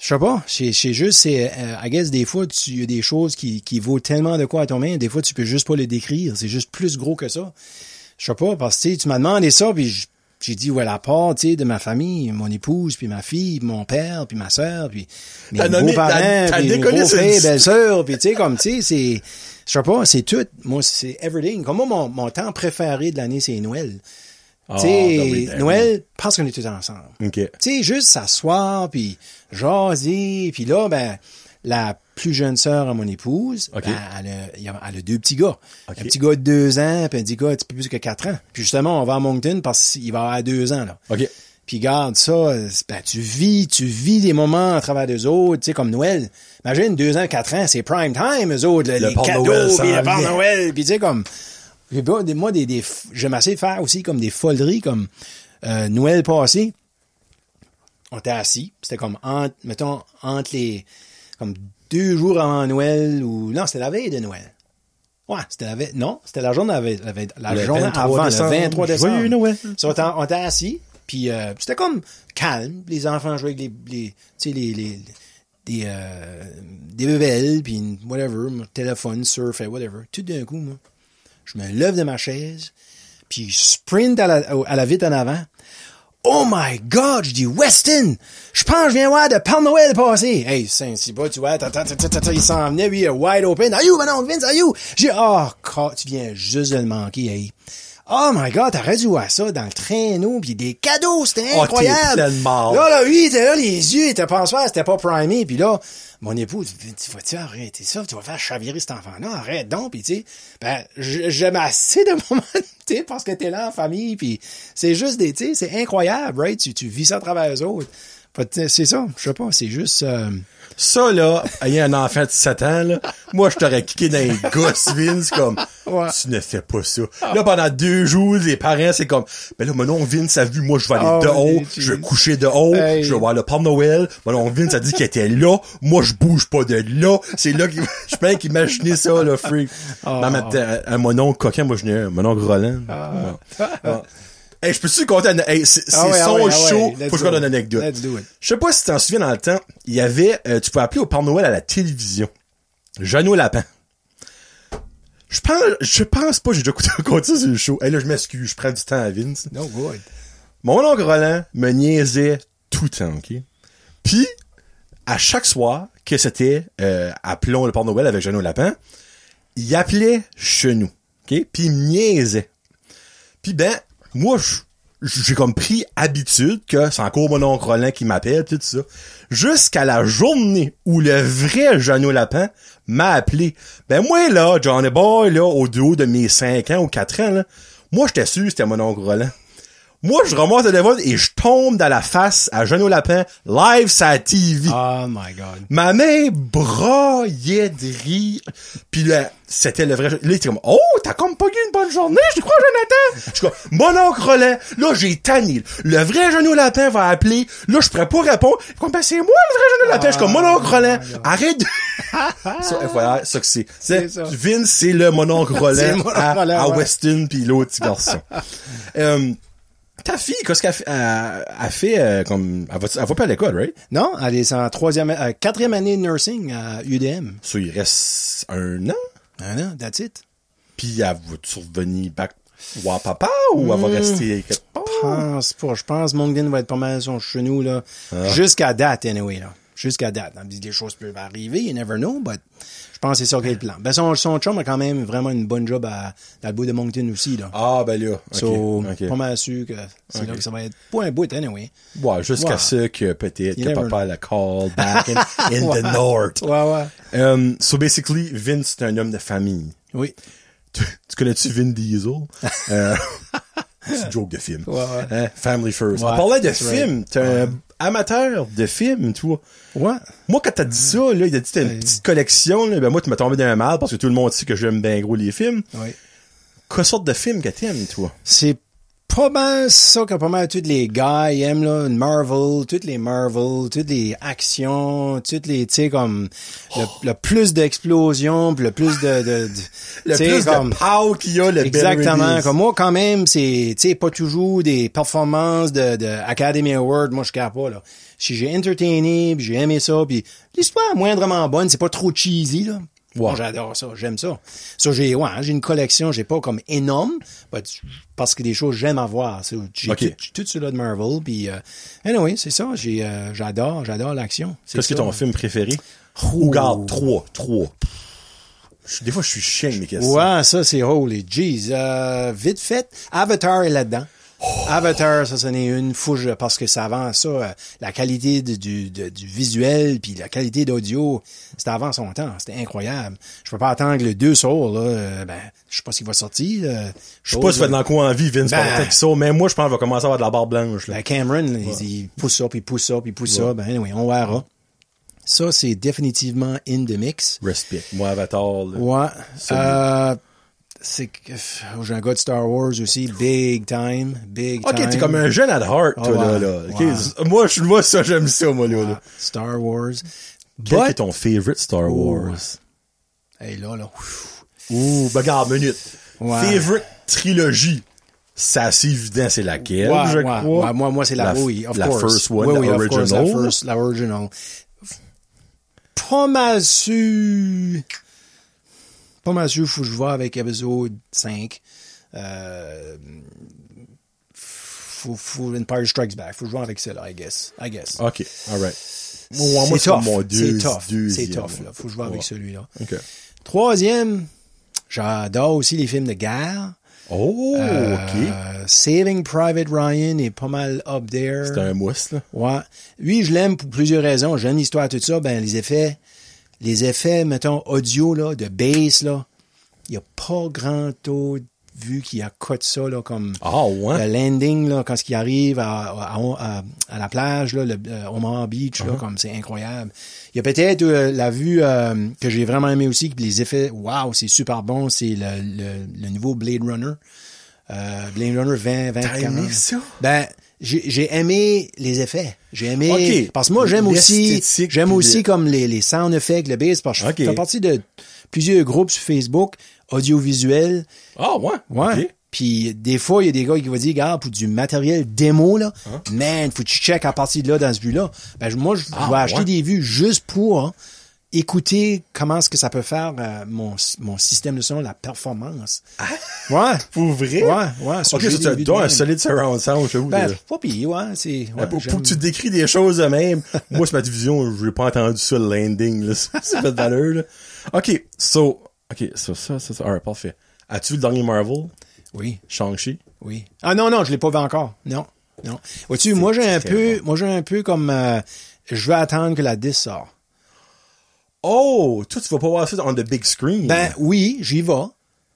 je sais pas, c'est juste, c'est, euh, I guess, des fois, tu y a des choses qui, qui vaut tellement de quoi à ton main, des fois, tu peux juste pas les décrire. C'est juste plus gros que ça. Je sais pas, parce que tu m'as demandé ça, puis j'ai dit, ouais, la part, tu sais, de ma famille, mon épouse, puis ma fille, puis mon père, puis ma sœur, puis mes beaux-parents, puis mes beaux-frères, belles-sœurs, puis tu sais, comme, tu sais, c'est, je sais pas, c'est tout. Moi, c'est everything. Comme moi, mon, mon temps préféré de l'année, c'est Noël. Ah, tu sais, ben ben Noël, parce qu'on est tous ensemble. Tu sais, juste s'asseoir, puis jaser, puis là, ben, la plus jeune sœur à mon épouse, ben, elle, a, elle a deux petits gars. Un petit gars de deux ans, puis un petit gars un petit peu plus que quatre ans. Puis justement, on va à Moncton parce qu'il va avoir deux ans, là. Puis garde ça, ben, tu vis, tu vis des moments à travers des autres, tu sais, comme Noël. Imagine, deux ans, quatre ans, c'est prime time, eux autres, Le les cadeaux, Noël puis le Père. Noël, puis tu sais, comme, moi, des, des, j'aime assez faire aussi comme des foleries, comme, euh, Noël passé, on était assis, c'était comme entre, mettons, entre les, comme deux jours avant Noël, ou, non, c'était la veille de Noël. Ouais, c'était la veille, non, c'était la journée, la, veille- la, veille- la Le journée 23 avant, le 23 décembre. Joyeux Noël. So, on était assis, puis euh, c'était comme calme. Les enfants jouaient avec les, les les, les, des, euh, des bébelles, puis whatever, mon téléphone, surf, whatever. Tout d'un coup, moi, je me lève de ma chaise, puis je sprint à la, à la vite en avant. Oh my God, je dis Weston, je pense que je viens voir de Père Noël passer. Hey, c'est pas, tu vois, il s'en venait, lui, wide open. Are you, Manon, Vince, are you? J'ai, oh, tu viens juste de le manquer, hey. Oh my God, t'aurais dû voir ça dans le traîneau, puis des cadeaux, c'était Oh, incroyable. tellement- Là, là, lui, il était là, les yeux, il était c'était pas primé, puis là, mon époux, tu tu vas-tu arrêter ça, tu vas faire chavirer cet enfant-là, arrête donc, puis tu sais, ben, j'aime assez de moments, tu sais, parce que t'es là en famille, puis c'est juste des, tu sais, c'est incroyable, right? Tu, tu vis ça à travers les autres. C'est ça, je sais pas, c'est juste, euh, Ça, là, ayant un enfant de 7 ans, là, moi, je t'aurais kické dans les gosses, Vince, comme, Ouais. tu ne fais pas ça. Là, pendant deux jours, les parents, c'est comme, ben là, mon oncle Vince a vu, moi, je vais aller Oh, de haut, je vais coucher de haut, Hey. je vais voir le Père Noël, mon oncle Vince a dit qu'il était là, moi, je bouge pas de là, c'est là qu'il, je pense qu'il imaginait ça, le freak. Oh. Mais même temps, un mon oncle coquin, moi, je n'ai un, mon oncle Roland. Ouais. Ouais. Hey, je peux-tu compter une... hey, c'est, Ah ouais, ah son ah ouais. show, Let's faut que je do donne une anecdote. Let's do it. Je sais pas si tu t'en souviens dans le temps, il y avait, euh, tu peux appeler au Père Noël à la télévision. Jeannot Lapin. Je pense, je pense pas, j'ai déjà ça sur le show. Hey, là, je m'excuse, je prends du temps à Vince. no good. Mon oncle Roland me niaisait tout le temps, ok? Puis, à chaque soir que c'était, euh, appelons le Père Noël avec Jeannot Lapin, il appelait chez nous, ok? Puis il me niaisait. Puis ben, moi, j'ai comme pris habitude que c'est encore mon oncle Roland qui m'appelle, tout ça. Jusqu'à la journée où le vrai Jeannot Lapin m'a appelé. Ben moi, là, Johnny Boy, là, au dos de mes 5 ans ou 4 ans, là, moi, j'étais sûr que c'était mon oncle Roland. Moi, je remonte le téléphone et je tombe dans la face à Jeannot Lapin, live sa TV. Oh my God. Ma main braillait de rire. Puis là, c'était le vrai... Là, il était comme, oh, t'as comme pas eu une bonne journée, je crois, Jonathan. Je suis comme, mon oncle Roland, là, j'ai tanné. Le vrai Jeannot Lapin va appeler. Là, je pourrais pas répondre. Comme, ben, c'est moi, le vrai Jeannot Lapin. Je suis comme, mon oncle Roland, arrête de... ça, voilà, ça que c'est. C'est, ça. Vince, c'est le mon oncle Roland à. Weston puis l'autre petit garçon. Ta fille, qu'est-ce qu'elle elle fait, euh, comme, elle va, elle va pas à l'école, right? Non, elle est en troisième, euh, quatrième année de nursing à UDM. Ça, il reste un an? Ah non, that's it. Puis elle va-tu revenir back voir papa ou Hmm. elle va rester quelque part? Je pense pas. Je pense que va être pas mal son chenou, là. Jusqu'à date, anyway, là. Jusqu'à date. Des choses peuvent arriver, you never know, but je pense que c'est ça qui est le plan. Ben, son, son chum a quand même vraiment une bonne job à, dans le bout de Moncton aussi, là. Ah, ben là. ok, so, pas mal sûr que c'est là que ça va être pas un bout, anyway. Ouais, jusqu'à Ouais. ce que peut-être que papa la call back in, in Ouais. the north. Ouais, ouais. Um, so basically, Vince, c'est un homme de famille. Oui. Tu, tu connais-tu Vin Diesel? Euh, c'est une joke de film. Ouais, ouais. Hein, Family First. Ouais, On parlait de right. T'es un amateur de films, toi. Ouais. Moi, quand t'as dit ça, là, il a dit que t'as une petite collection, là, ben moi, tu m'as tombé dans un mal parce que tout le monde sait que j'aime bien gros les films. Oui. Quelle sorte de film que t'aimes, toi? C'est pas mal ça que pas mal tous les gars ils aiment, là. Marvel, toutes les Marvel, toutes les actions, toutes les, tu sais, comme, le, le plus d'explosions, le plus de, de, de Le plus comme- de pow qu'il y a, le Exactement. Comme moi, quand même, c'est, tu sais, pas toujours des performances de, de Academy Award. Moi, je capte pas, là. Si j'ai entertainé, j'ai aimé ça, puis l'histoire est moindrement bonne, c'est pas trop cheesy, là. Moi, j'adore ça, j'aime ça. Ça, j'ai, ouais, hein, j'ai une collection, j'ai pas comme énorme, parce que des choses j'aime avoir. J'ai Ok. tout, cela de Marvel, puis, euh, anyway, c'est ça, j'ai, euh, j'adore, j'adore l'action. Qu'est-ce que ton film préféré? Ouh. Ou garde, trois, trois. Je- Des fois, je suis chien mes questions. Ouais, ça, c'est holy jeez. Euh, vite fait, Avatar est là-dedans. Avatar, ça, c'en est une fouche parce que ça avance ça. euh, La qualité du, du, de- du visuel puis la qualité d'audio, c'était avant son temps. C'était incroyable. Je peux pas attendre que le 2 sort, là. euh, ben, je sais pas s'il va sortir. euh, Je sais pas si fait de l'encore en vie, Vince, Ben. que ça, mais moi, je pense qu'il va commencer à avoir de la barre blanche, là. Ben, Cameron, là, il, il pousse ça, puis il pousse ça, puis il pousse ça. Ben, anyway, on verra. Ça, c'est définitivement in the mix. Respect. Moi, Avatar, là. Ouais. Euh, c'est que oh, j'ai un gars de Star Wars aussi, big time, big Ok, time. t'es comme un jeune at heart, toi, Ah là, là. Ok. Moi, vois ça, j'aime ça, moi, là. là. Star Wars. Quel But- est ton favorite Star Wars? Hey, là, là. Ouh, regarde, minute. Favorite trilogie. C'est assez évident, c'est laquelle, je crois. moi, moi, c'est la, La- oui, of la course. first one, oui, oui, la of course, la original. first, la original. Pas mal sûr. Pas mal sûr, faut que je vois avec épisode 5. Euh, faut, faut Empire Strikes Back. Faut vois avec ça, là, I guess. I guess. OK, alright. Moi, c'est tough. C'est tough. C'est tough, là. Faut que je vois avec celui-là. Troisième, j'adore aussi les films de guerre. Oh, Euh, OK. Saving Private Ryan est pas mal up there. C'est un mousse, là. Ouais. Lui, je l'aime pour plusieurs raisons. J'aime l'histoire, tout ça. Ben, les effets, les effets, mettons, audio, là, de bass, là, il n'y a pas grand taux de vue qui a cut ça, là, comme Ah, ouais? le landing, là, quand ce qui arrive à, à, à- à la plage, là, le euh, Omaha Beach, Uh-huh. là, comme c'est incroyable. Il y a peut-être euh, la vue euh, que j'ai vraiment aimé aussi, les effets, waouh, c'est super bon, c'est le, le, le nouveau Blade Runner. Euh, Blade Runner 20, 20, T'as aimé ça? Ben, j'ai aimé les effets. J'ai aimé Ok. parce que moi j'aime aussi j'aime aussi comme les, les sound effects, le bass parce que je fais partie de plusieurs groupes sur Facebook audiovisuels. Ah, ouais. Ouais. Puis des fois, il y a des gars qui vont dire, gars, pour du matériel démo, là, Hein? man, faut que tu check à partir de là, dans ce but-là. Ben, moi, je Ah, vais acheter des vues juste pour hein, écouter comment est-ce que ça peut faire euh, mon, mon système de son, la performance. Ouais. Pour vrai? Ouais, ouais. ça, OK, j'ai ça, des tu dois un solide surround sound, je vous. Ben, pas pire, ouais, c'est... ouais, pour, pour que tu décris des choses de même, moi, sur ma division, j'ai pas entendu ça, le landing, là. C'est pas de valeur, là. OK, so, OK, so, ça, ça, ça, alright, parfait. As-tu vu le dernier Marvel? Oui, Shang-Chi? oui. Ah non, non, je l'ai pas vu encore. Non, non. Vois-tu, moi, j'ai un peu... Moi, j'ai un peu comme... euh, je vais attendre que la 10 sort. Oh! Toi, tu vas pas voir ça on the big screen. Ben oui, j'y vais.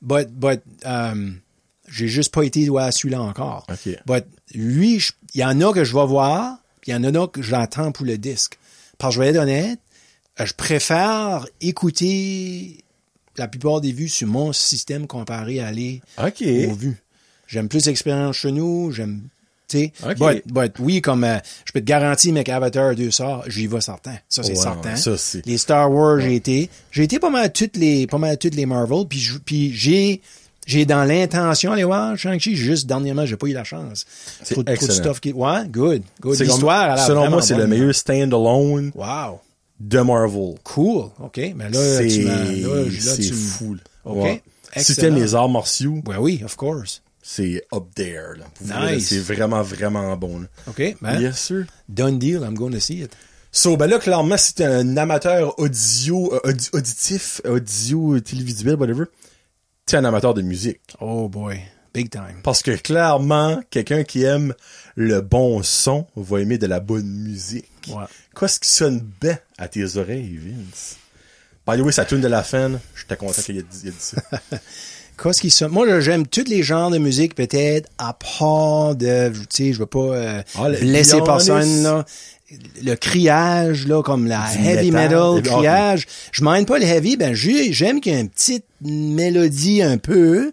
But, but, um, j'ai juste pas été à celui-là encore. OK. But lui, il y en a que je vais voir, il y en a que j'attends pour le disque. Parce que je vais être honnête, euh, je préfère écouter la plupart des vues sur mon système comparé à aller aux vues. J'aime plus l'expérience chez nous, j'aime, tu sais. OK. But, but oui, comme euh, je peux te garantir, mec, Avatar 2 sort, j'y vais certain. Ça, c'est Ouais, certain. ça, Les Star Wars, j'ai été. J'ai été pas mal à toutes les, pas mal à toutes les Marvel, puis j'ai, j'ai dans l'intention d'aller voir Shang-Chi, juste dernièrement, j'ai pas eu la chance. C'est Trop, trop de excellent. stuff qui, ouais, good, good. L'histoire, elle a selon moi, c'est le meilleur stand-alone Wow. de Marvel. Cool. OK. Mais là, C'est tu là, là, c'est fou. OK. Ouais. Si Excellent. t'aimes les arts martiaux, Ouais, oui, of course. C'est up there. Là. Nice. C'est vraiment, vraiment bon. là. OK. Ben, Yes, sir. done deal, I'm going to see it. So, ben là, clairement, si t'es un amateur audio, euh, audi- auditif, audio, télévisuel, whatever, t'es un amateur de musique. Oh boy. Big time. Parce que clairement, quelqu'un qui aime le bon son va aimer de la bonne musique. Ouais. Qu'est-ce qui sonne bien à tes oreilles, Vince? By the way, ça tourne de la fin. J'étais content qu'il il ait dit ça. Qu'est-ce qui? Moi, j'aime tous les genres de musique, peut-être, à part de, tu sais, je veux pas euh, Ah, le blesser personne, là. Le criage, là, comme la Du heavy metal. metal, criage. Je m'aime pas le heavy, ben, j'ai- j'aime qu'il y ait une petite mélodie un peu,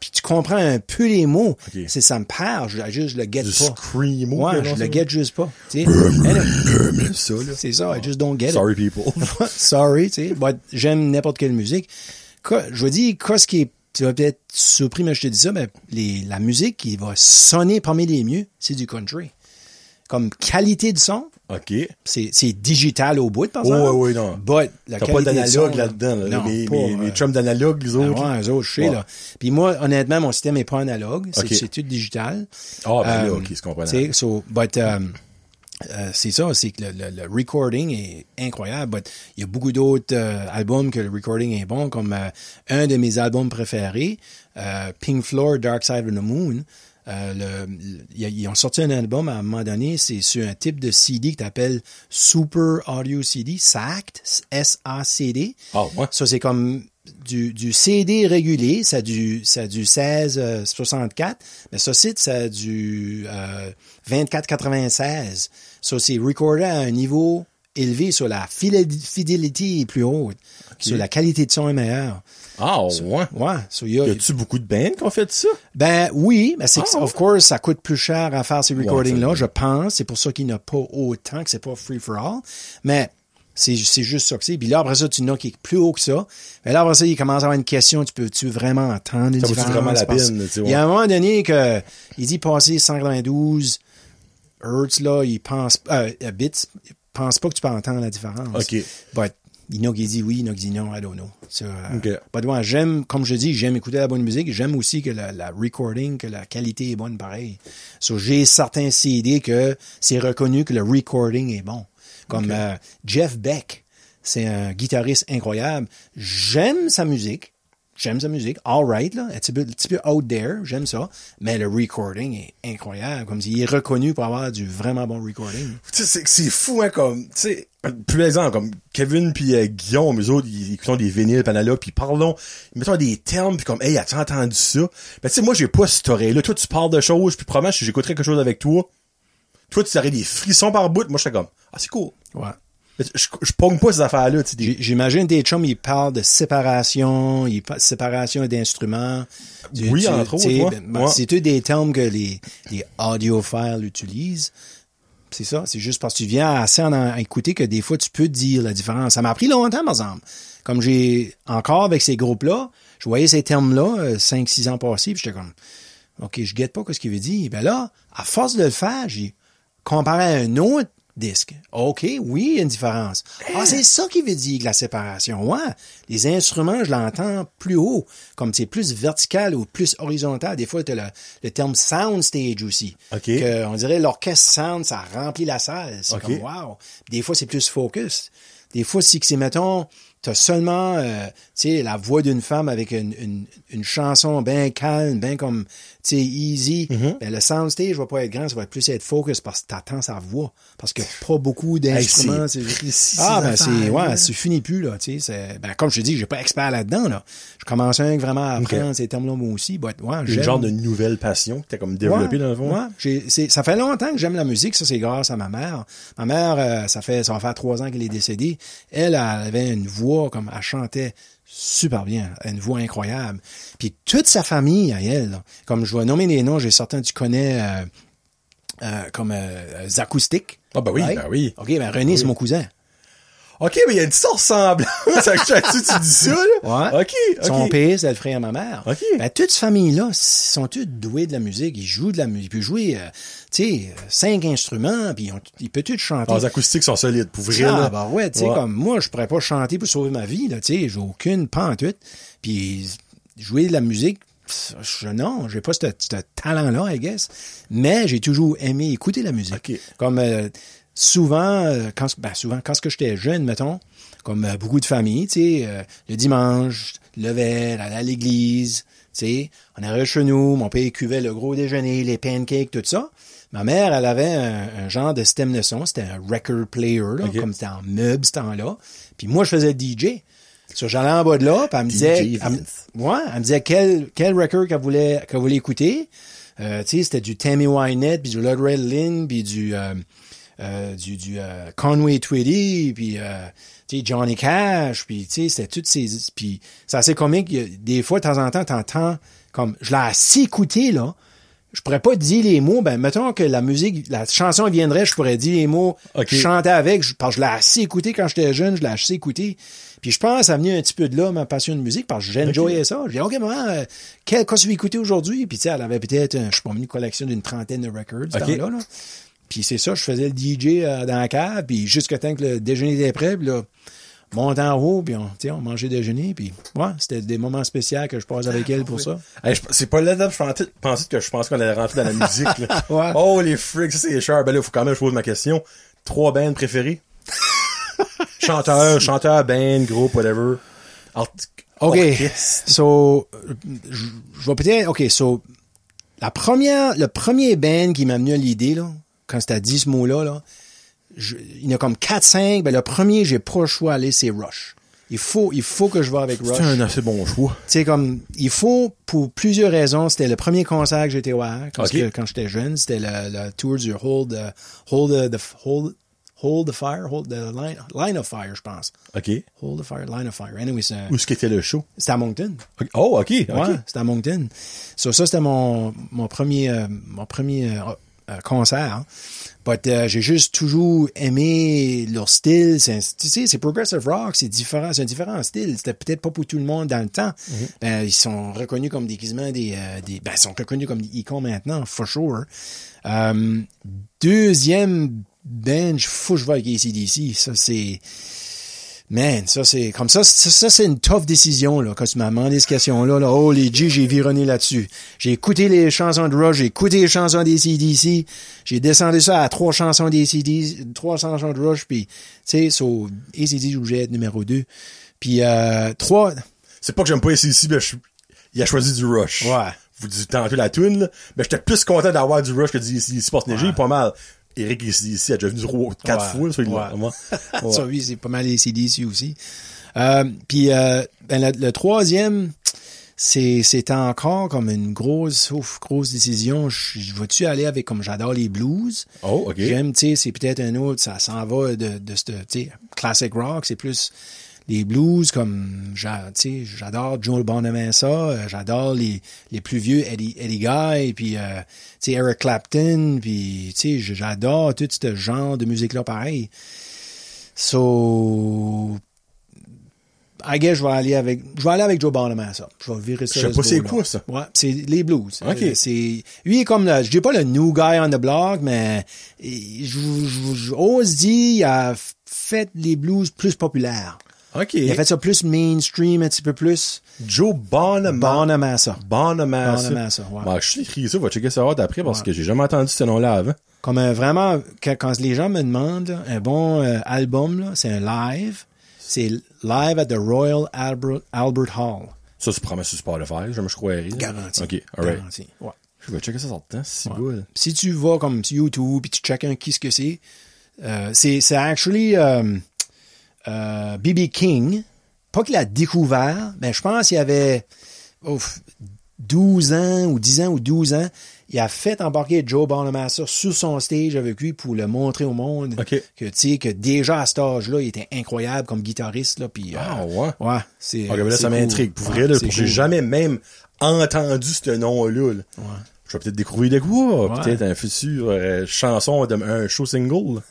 puis tu comprends un peu les mots. C'est, ça me perd, je, juste, le guette Du pas. screamo. Ouais, que je le guette juste pas. Anyway, J'aime ça, là. C'est ça, I just don't get it. Sorry, people. Sorry, tu sais, but j'aime n'importe quelle musique. Je veux dire, quoi ce qui est, tu vas peut-être surpris, mais je te dis ça, mais les, la musique qui va sonner parmi les mieux, c'est du country. Comme qualité de son, OK. c'est, digital au bout, par Oh, exemple. ouais, ouais, non. But la T'as pas qualité de d'analogue là-dedans, là. Non, mes, pas, mes, euh, d'analogue, les autres. ah ouais, eux autres, je sais, Ouais. là. Puis moi, honnêtement, mon système est pas analogue. C'est, tout digital. Ah, ben là, Euh, OK, c'est comprenable. tu sais, so, but, um, euh, c'est ça, c'est que le, le- le recording est incroyable. But il y a beaucoup d'autres euh, albums que le recording est bon, comme euh, un de mes albums préférés, Pink Floyd, Dark Side of the Moon. Le, ils ont sorti un album à un moment donné, c'est sur un type de CD qui t'appelle Super Audio CD, SACD, S-A-C-D. Ah, ouais. Ça, c'est comme du, du CD régulier, ça a du, ça a du 1664, mais ça, c'est ça a du euh, 2496. Ça, c'est recordé à un niveau élevé sur la fidélité est plus haute, sur la qualité de son est meilleure. Ah, ouais. Ouais, so, il y a- Y a-tu beaucoup de bands qui ont fait ça? ben oui, mais c'est que, ouais. of course, ça coûte plus cher à faire ces recordings-là, je pense. C'est pour ça qu'il n'y a pas autant, que c'est pas free for all. Mais C'est, c'est juste ça que c'est. Puis là, après ça, tu n'as qui est plus haut que ça. Mais là, après ça, il commence à avoir une question. Tu peux-tu vraiment entendre les différences? vraiment la peine, tu Il y a un moment donné que, il dit passer 192 Hertz, là, il pense, euh, euh, bits, il pense pas que tu peux entendre la différence. OK. But, il y en a qui dit oui, il y en a qui dit non, I don't know. So, euh, OK. but ouais, j'aime, comme je dis, j'aime écouter la bonne musique. J'aime aussi que la, la recording, que la qualité est bonne pareil. So, j'ai certains CD que c'est reconnu que le recording est bon. Comme euh, Jeff Beck, c'est un guitariste incroyable. J'aime sa musique. J'aime sa musique. All right, là. Un petit peu, un petit peu out there. J'aime ça. Mais le recording est incroyable. Comme s'il est reconnu pour avoir du vraiment bon recording. Tu sais, c'est, fou, hein, comme, tu sais, plus exemple, comme Kevin puis euh, Guillaume, eux autres, ils écoutent des vinyles, panala, puis parlons, mettons des termes, puis comme, hey, as-tu entendu ça? Ben, tu sais, moi, j'ai pas cette oreille-là. Toi, tu parles de choses, puis probablement, j'écouterais quelque chose avec toi, toi, tu aurais des frissons par bout. Moi, je serais comme, ah, c'est cool. Ouais. Je, je pogne pas ces affaires-là, des- J'imagine des chums, ils parlent de séparation, ils parlent séparation d'instruments. Oui, entre autres, ben, ben. C'est tous des termes que les, les audiophiles utilisent. C'est ça, c'est juste parce que tu viens assez en, en écouter que des fois tu peux dire la différence. Ça m'a pris longtemps, par exemple. Comme j'ai encore avec ces groupes-là, je voyais ces termes-là, 5-6 ans passés, puis j'étais comme OK, je guette pas ce qu'il veut dire. Ben là, à force de le faire, j'ai comparé à un autre disque. OK, oui, il y a une différence. Ah, c'est ça qui veut dire la séparation. Ouais, les instruments, je l'entends plus haut, comme c'est plus vertical ou plus horizontal. Des fois, tu as le, le terme soundstage aussi. OK. Que, on dirait l'orchestre sound, ça remplit la salle. C'est comme wow. Des fois, c'est plus focus. Des fois, que c'est, mettons, t'as seulement, euh, tu sais, la voix d'une femme avec une, une, une chanson bien calme, bien comme, tu sais, easy. Mm-hmm. Ben, le soundstage va pas être grand, ça va plus être focus parce que t'attends sa voix. Parce que pas beaucoup d'instruments. ah, ben, c'est, ouais, c'est fini plus, là, tu sais. c'est- Ben, comme je te dis, j'ai pas expert là-dedans, là. Je commence un vraiment à apprendre ces termes-là, moi aussi. But, ouais, j'aime- genre de nouvelle passion que t'as comme développée Ouais, dans le fond? ouais. J'ai- ça fait longtemps que j'aime la musique. Ça, c'est grâce à ma mère. Ma mère, euh, ça fait, ça va faire trois ans qu'elle est décédée. Elle, elle avait une voix comme, elle chantait super bien. Une voix incroyable. Puis toute sa famille à elle, là, comme je vais nommer les noms, j'ai certains, tu connais, euh, euh, comme, euh, Zacoustic. Ah, ben oui, ben oui. OK, ben René, c'est mon cousin. OK, mais il y a une petite ressemblance. Ça que tu tu dis ça, là? Ouais. OK, OK. Son père, c'est le frère à ma mère. OK. Ben, toute cette famille-là, ils sont tous doués de la musique. Ils jouent de la musique. Ils peuvent jouer, euh, tu sais, euh, cinq instruments, puis ils, peuvent tous chanter. Ah, les acoustiques sont solides, pour vrai, Ah, là. bah ouais, tu sais, Ouais. comme moi, je pourrais pas chanter pour sauver ma vie, là, tu sais, j'ai aucune pantoute. Puis jouer de la musique, je, non, j'ai pas ce, ce talent-là, I guess. Mais j'ai toujours aimé écouter la musique. OK. Comme euh, souvent, euh, quand, ben, souvent, quand ce que j'étais jeune, mettons, comme euh, beaucoup de familles, tu sais, euh, le dimanche, levait, allait à l'église, tu sais, on arrivait chez nous, mon père cuvait le gros déjeuner, les pancakes, tout ça. Ma mère, elle avait un, un genre de système de son, c'était un record player, là, comme c'était en meuble ce temps-là. Puis moi, je faisais DJ. So, j'allais en bas de là, puis elle me disait, DJ elle ouais, elle me disait quel, quel record qu'elle voulait, qu'elle voulait écouter. Euh, tu sais, c'était du Tammy Wynette, puis du Loretta Lynn, puis du, euh, euh, du, du euh, Conway Twitty, puis euh, Johnny Cash, puis c'était toutes ces... Puis c'est assez comique, des fois, de temps en temps, t'entends comme... Je l'ai assez écouté, là, je pourrais pas dire les mots, ben mettons que la musique, la chanson viendrait, je pourrais dire les mots, je chantais avec, je, parce que je l'ai assez écouté quand j'étais jeune, je l'ai assez écouté. Puis je pense a venu un petit peu de là, ma passion de musique, parce que j'enjoyais ça. J'ai dit, OK, maman, euh, quel, qu'est-ce que écouter aujourd'hui? Puis tu sais, elle avait peut-être, je sais pas, une collection d'une trentaine de records, ce OK. temps-là, là. Puis c'est ça, je faisais le DJ euh, dans la cave, puis jusqu'à temps que le déjeuner était prêt, puis là, monte en haut, puis on, on mangeait déjeuner, puis ouais, c'était des moments spéciaux que je passe avec elle pour ça. Hey, c'est pas là-dedans que je pensais, que je pense qu'on allait rentrer dans la musique, là. Ouais. Oh, les freaks, ça c'est cher. Ben là, faut quand même que je pose ma question. Trois bands préférés? chanteur, chanteur, band, groupe, whatever. Art- OK. orchestre. So, je je vais peut-être, OK, so, la première, le premier band qui m'a amené à l'idée, là, quand c'était dit ce mot-là, là, je- il y en a comme 4-5, ben le premier, j'ai pas le choix d'aller, c'est Rush. Il faut, il faut que je vais avec Rush. C'est un assez bon choix. Comme, il faut, pour plusieurs raisons, c'était le premier concert que j'étais voir, quand, quand j'étais jeune, c'était le, le tour du Hold, uh, Hold, the, the- Hold, Hold the Fire, Hold the Line, Line of Fire, je pense. OK. Hold the Fire, Line of Fire. Anyway, c'est Où est-ce qu'était le show? c'était à Moncton. Oh, OK. Ouais, c'était à Moncton. So, ça, c'était mon, mon premier, euh, mon premier euh, euh, concert. hein. But euh, j'ai juste toujours aimé leur style. C'est, tu sais, c'est progressive rock, c'est différent, c'est un différent style. C'était peut-être pas pour tout le monde dans le temps. Ben, ils sont reconnus comme des quasiment des, euh, des, ben, ils sont reconnus comme des icônes maintenant, for sure. Euh, deuxième bench, faut que je vois avec ACDC. Ça, c'est, Man, ça c'est comme ça, ça, ça, c'est une tough décision là quand tu m'as demandé cette question-là. Là. Oh les G, j'ai vironné là-dessus. J'ai écouté les chansons de Rush, j'ai écouté les chansons des CDC, j'ai descendu ça à trois chansons des CDC, trois chansons de Rush, puis tu sais, so, ACDC obligé d'être numéro deux. Puis euh, trois, C'est pas que j'aime pas ici, mais je- il a choisi du Rush. Ouais. Vous dites tantôt la tune, là, mais j'étais plus content d'avoir du Rush que du ici, parce que pas mal. Eric ici, a déjà venu trois- quatre Ouais, fois, celui-là. Ouais. ça oui, c'est pas mal les CDC aussi. Euh, puis euh, ben, le, le troisième, c'est c'est encore comme une grosse ouf, grosse décision. Je, je vais-tu aller avec comme j'adore les blues? Oh, ok. J'aime, tu sais, c'est peut-être un autre, ça s'en va de, de ce, tu sais, classic rock, c'est plus les blues comme, j'a- tu sais, j'adore Joe Bonamassa, euh, j'adore les, les plus vieux Eddie, Eddie Guy, puis, euh, tu sais, Eric Clapton, puis, tu sais, j'adore tout ce genre de musique-là pareil. So, I guess je vais aller avec, je vais aller avec Joe Bonamassa. Je vais virer ça. Je sais pas ce c'est quoi, ça. Ouais, c'est les blues. Ok. Euh, c'est, lui est comme le, je dis pas le new guy on the block, mais il- je, je, je- j'ose dire, il a fait les blues plus populaires. Ok. Il a fait ça plus mainstream, un petit peu plus Joe Bonamassa. Bonamassa. Bonamassa. Bonamassa, ouais. Bah, je suis écrit ça, va checker ça après parce que j'ai jamais entendu ce nom-là avant. Comme un vraiment, quand, quand les gens me demandent, là, un bon euh, album, c'est un live. C'est live at the Royal Albert, Albert Hall. Ça, c'est promis sur Spotify, je me croirais. Garanti. Ok, alright. Garanti. Ouais. Je vais checker ça sur le temps, c'est Ouais. boule. Si tu vas comme sur YouTube puis tu checkes un qui ce que c'est, euh, c'est actually euh, euh, B.B. King. Pas qu'il a découvert, mais je pense qu'il y avait ouf, 12 ans ou 10 ans ou 12 ans. Il a fait embarquer Joe Bonamassa sur son stage avec lui pour le montrer au monde que tu sais que déjà à cet âge-là, il était incroyable comme guitariste là puis euh, Ah, ouais. ouais, c'est là, ça m'intrigue. Pour vrai, j'ai jamais même entendu ce nom-là. là. Je vais peut-être découvrir de quoi. Peut-être un futur euh, chanson un show single.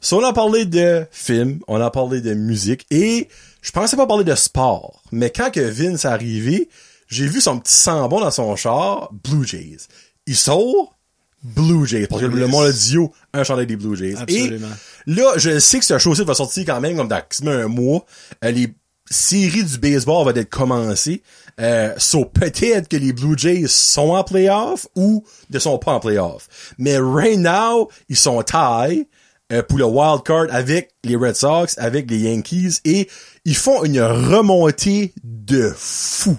so, on a parlé de films, on a parlé de musique et je pensais pas parler de sport. Mais quand que Vince est arrivé, j'ai vu son petit sambon dans son char, Blue Jays. Il sort Blue Jays. Parce que le monde a dit yo, un chandail des Blue Jays. Absolument. Et là, je sais que ce show va sortir quand même comme dans un mois. Euh, les séries du baseball vont être commencées. Euh, so peut-être que les Blue Jays sont en playoff ou ne sont pas en playoff. Mais right now, ils sont taille euh, pour le wild card avec les Red Sox, avec les Yankees et ils font une remontée de fou.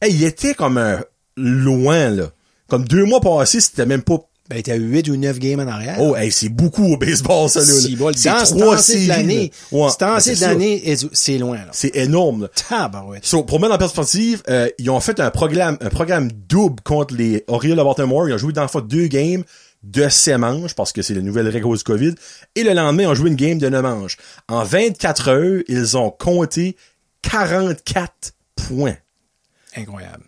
Hey, il était comme un loin là. Comme deux mois passés, c'était même pas Ben, t'as 8 ou 9 games en arrière. Oh, hey, c'est beaucoup au baseball, ça, là. Bon, C'est ce trois séries, de l'année. Ouais, ben, c'est de l'année, est- c'est loin, là. C'est énorme, là. Tabarouette. So, pour mettre en perspective, euh, ils ont fait un programme, un programme double contre les Orioles de Baltimore. Ils ont joué dans le fois deux games de 7 manches, parce que c'est la nouvelle règle du COVID. Et le lendemain, ils ont joué une game de 9 manches. En 24 heures, ils ont compté 44 points. Incroyable.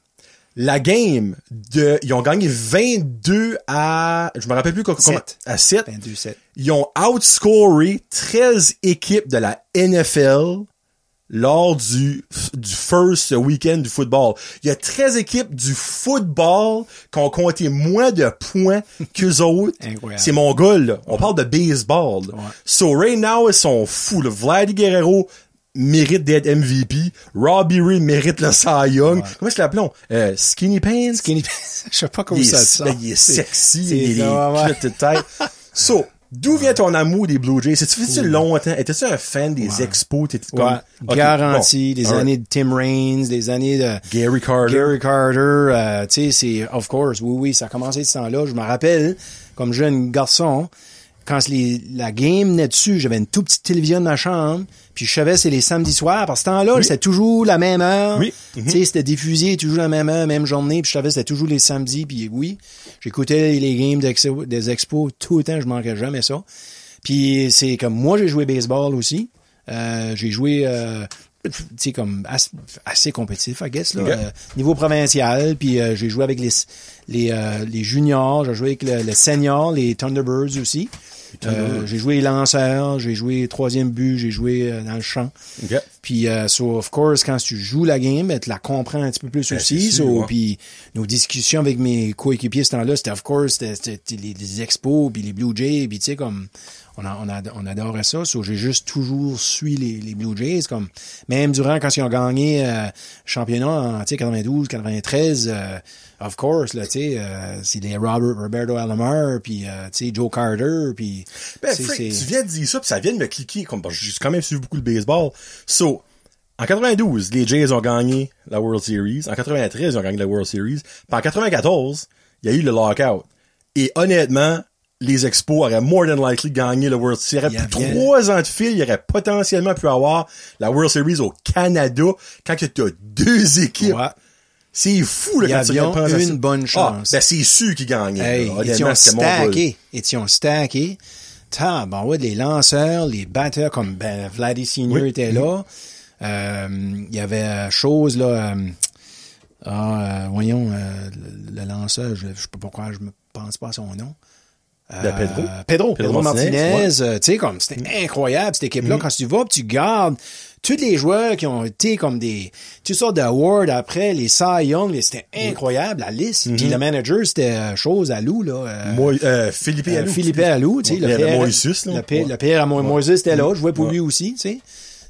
La game de, ils ont gagné 22 à, je me rappelle plus comment, à 7. 22-7. Ils ont outscoré 13 équipes de la NFL lors du, du first week-end du football. Il y a 13 équipes du football qui ont compté moins de points qu'eux autres. C'est mon gars, là. On parle de baseball. là. Ouais. So, right now, ils sont fous. Là. Vladdy Guerrero mérite d'être MVP. Robbie Ray mérite le Cy Young. Comment est-ce l'appelons? Euh, Skinny Pants? Skinny Je sais pas comment il, ça est, se ben, il est sexy, c'est il est ouais. culottes de tête. So, d'où vient ton amour des Blue Jays? C'est-tu fait longtemps? Étais-tu un fan des expos? T'étais comme... Ouais, garanti, bon. des années de Tim Raines, des années de Gary Carter. Gary Carter, euh, tu sais, c'est, of course, oui, oui, ça a commencé de ce temps-là. Je me rappelle, comme jeune garçon, quand les, la game venait dessus, j'avais une toute petite télévision dans la chambre, puis je savais c'est les samedis soirs, parce que ce temps-là, c'était toujours la même heure. Oui. Tu sais, c'était diffusé toujours la même heure, même journée, puis je savais c'était toujours les samedis, puis oui, j'écoutais les games des expos tout le temps, je manquais jamais ça. Puis c'est comme moi, j'ai joué baseball aussi. Euh, j'ai joué euh, sais, comme assez, assez compétitif, I guess, là. Euh, niveau provincial, puis euh, j'ai joué avec les les, euh, les juniors, j'ai joué avec le, le senior, les Thunderbirds aussi. J'ai joué les lanceurs, j'ai joué troisième but, j'ai joué dans le champ. Puis, so, of course, quand tu joues la game, tu la comprends un petit peu plus Ben, aussi. So. Puis, nos discussions avec mes coéquipiers ce temps-là, c'était, of course, c'était les, les Expos, puis les Blue Jays, puis tu sais, comme, on, a- on, a- on adorait ça. So, j'ai juste toujours suivi les, les Blue Jays, comme, même durant, quand ils ont gagné euh, championnat en, tu sais, 92, 93, euh, of course, là, euh, c'est les Robert, Roberto Alomar, puis, euh, Joe Carter, puis... Ben, Frank, tu viens de dire ça, puis ça vient de me cliquer, comme, que j'ai quand même suivi beaucoup le baseball. So, en 92, les Jays ont gagné la World Series. En 93, ils ont gagné la World Series. Puis en 94, il y a eu le lockout. Et honnêtement, les Expos auraient more than likely gagné le World Series. Il y y aurait trois ans de fil, il aurait potentiellement pu avoir la World Series au Canada quand tu as deux équipes. Ouais. C'est fou, Ils quand tu à une ça. bonne Ah, chance. ben, c'est sûr qu'ils gagnaient. Hey, mon rôle. stackés. Étions stackés. Tab, ben ouais, les lanceurs, les batteurs comme ben, Vladdy Senior Oui. était là. Euh, Il y avait euh, chose là. euh, ah, euh, voyons, le, le lanceur, je, je sais pas pourquoi je me pense pas à son nom. Euh, Pedro. Pedro, Pedro Martinez, Martinez. euh, tu sais, comme, c'était incroyable, cette équipe-là. Quand tu vas, tu gardes tous les joueurs qui ont été comme des, toutes sortes d'awards après, les Cy Young, c'était incroyable, la liste. Puis le manager, c'était euh, chose à Lou, là. euh, Moi, euh, Philippe Alou. Philippe Allou, tu sais, le père, Moïsus, là. le père, Ouais. le père était là, je jouais pour lui aussi, tu sais.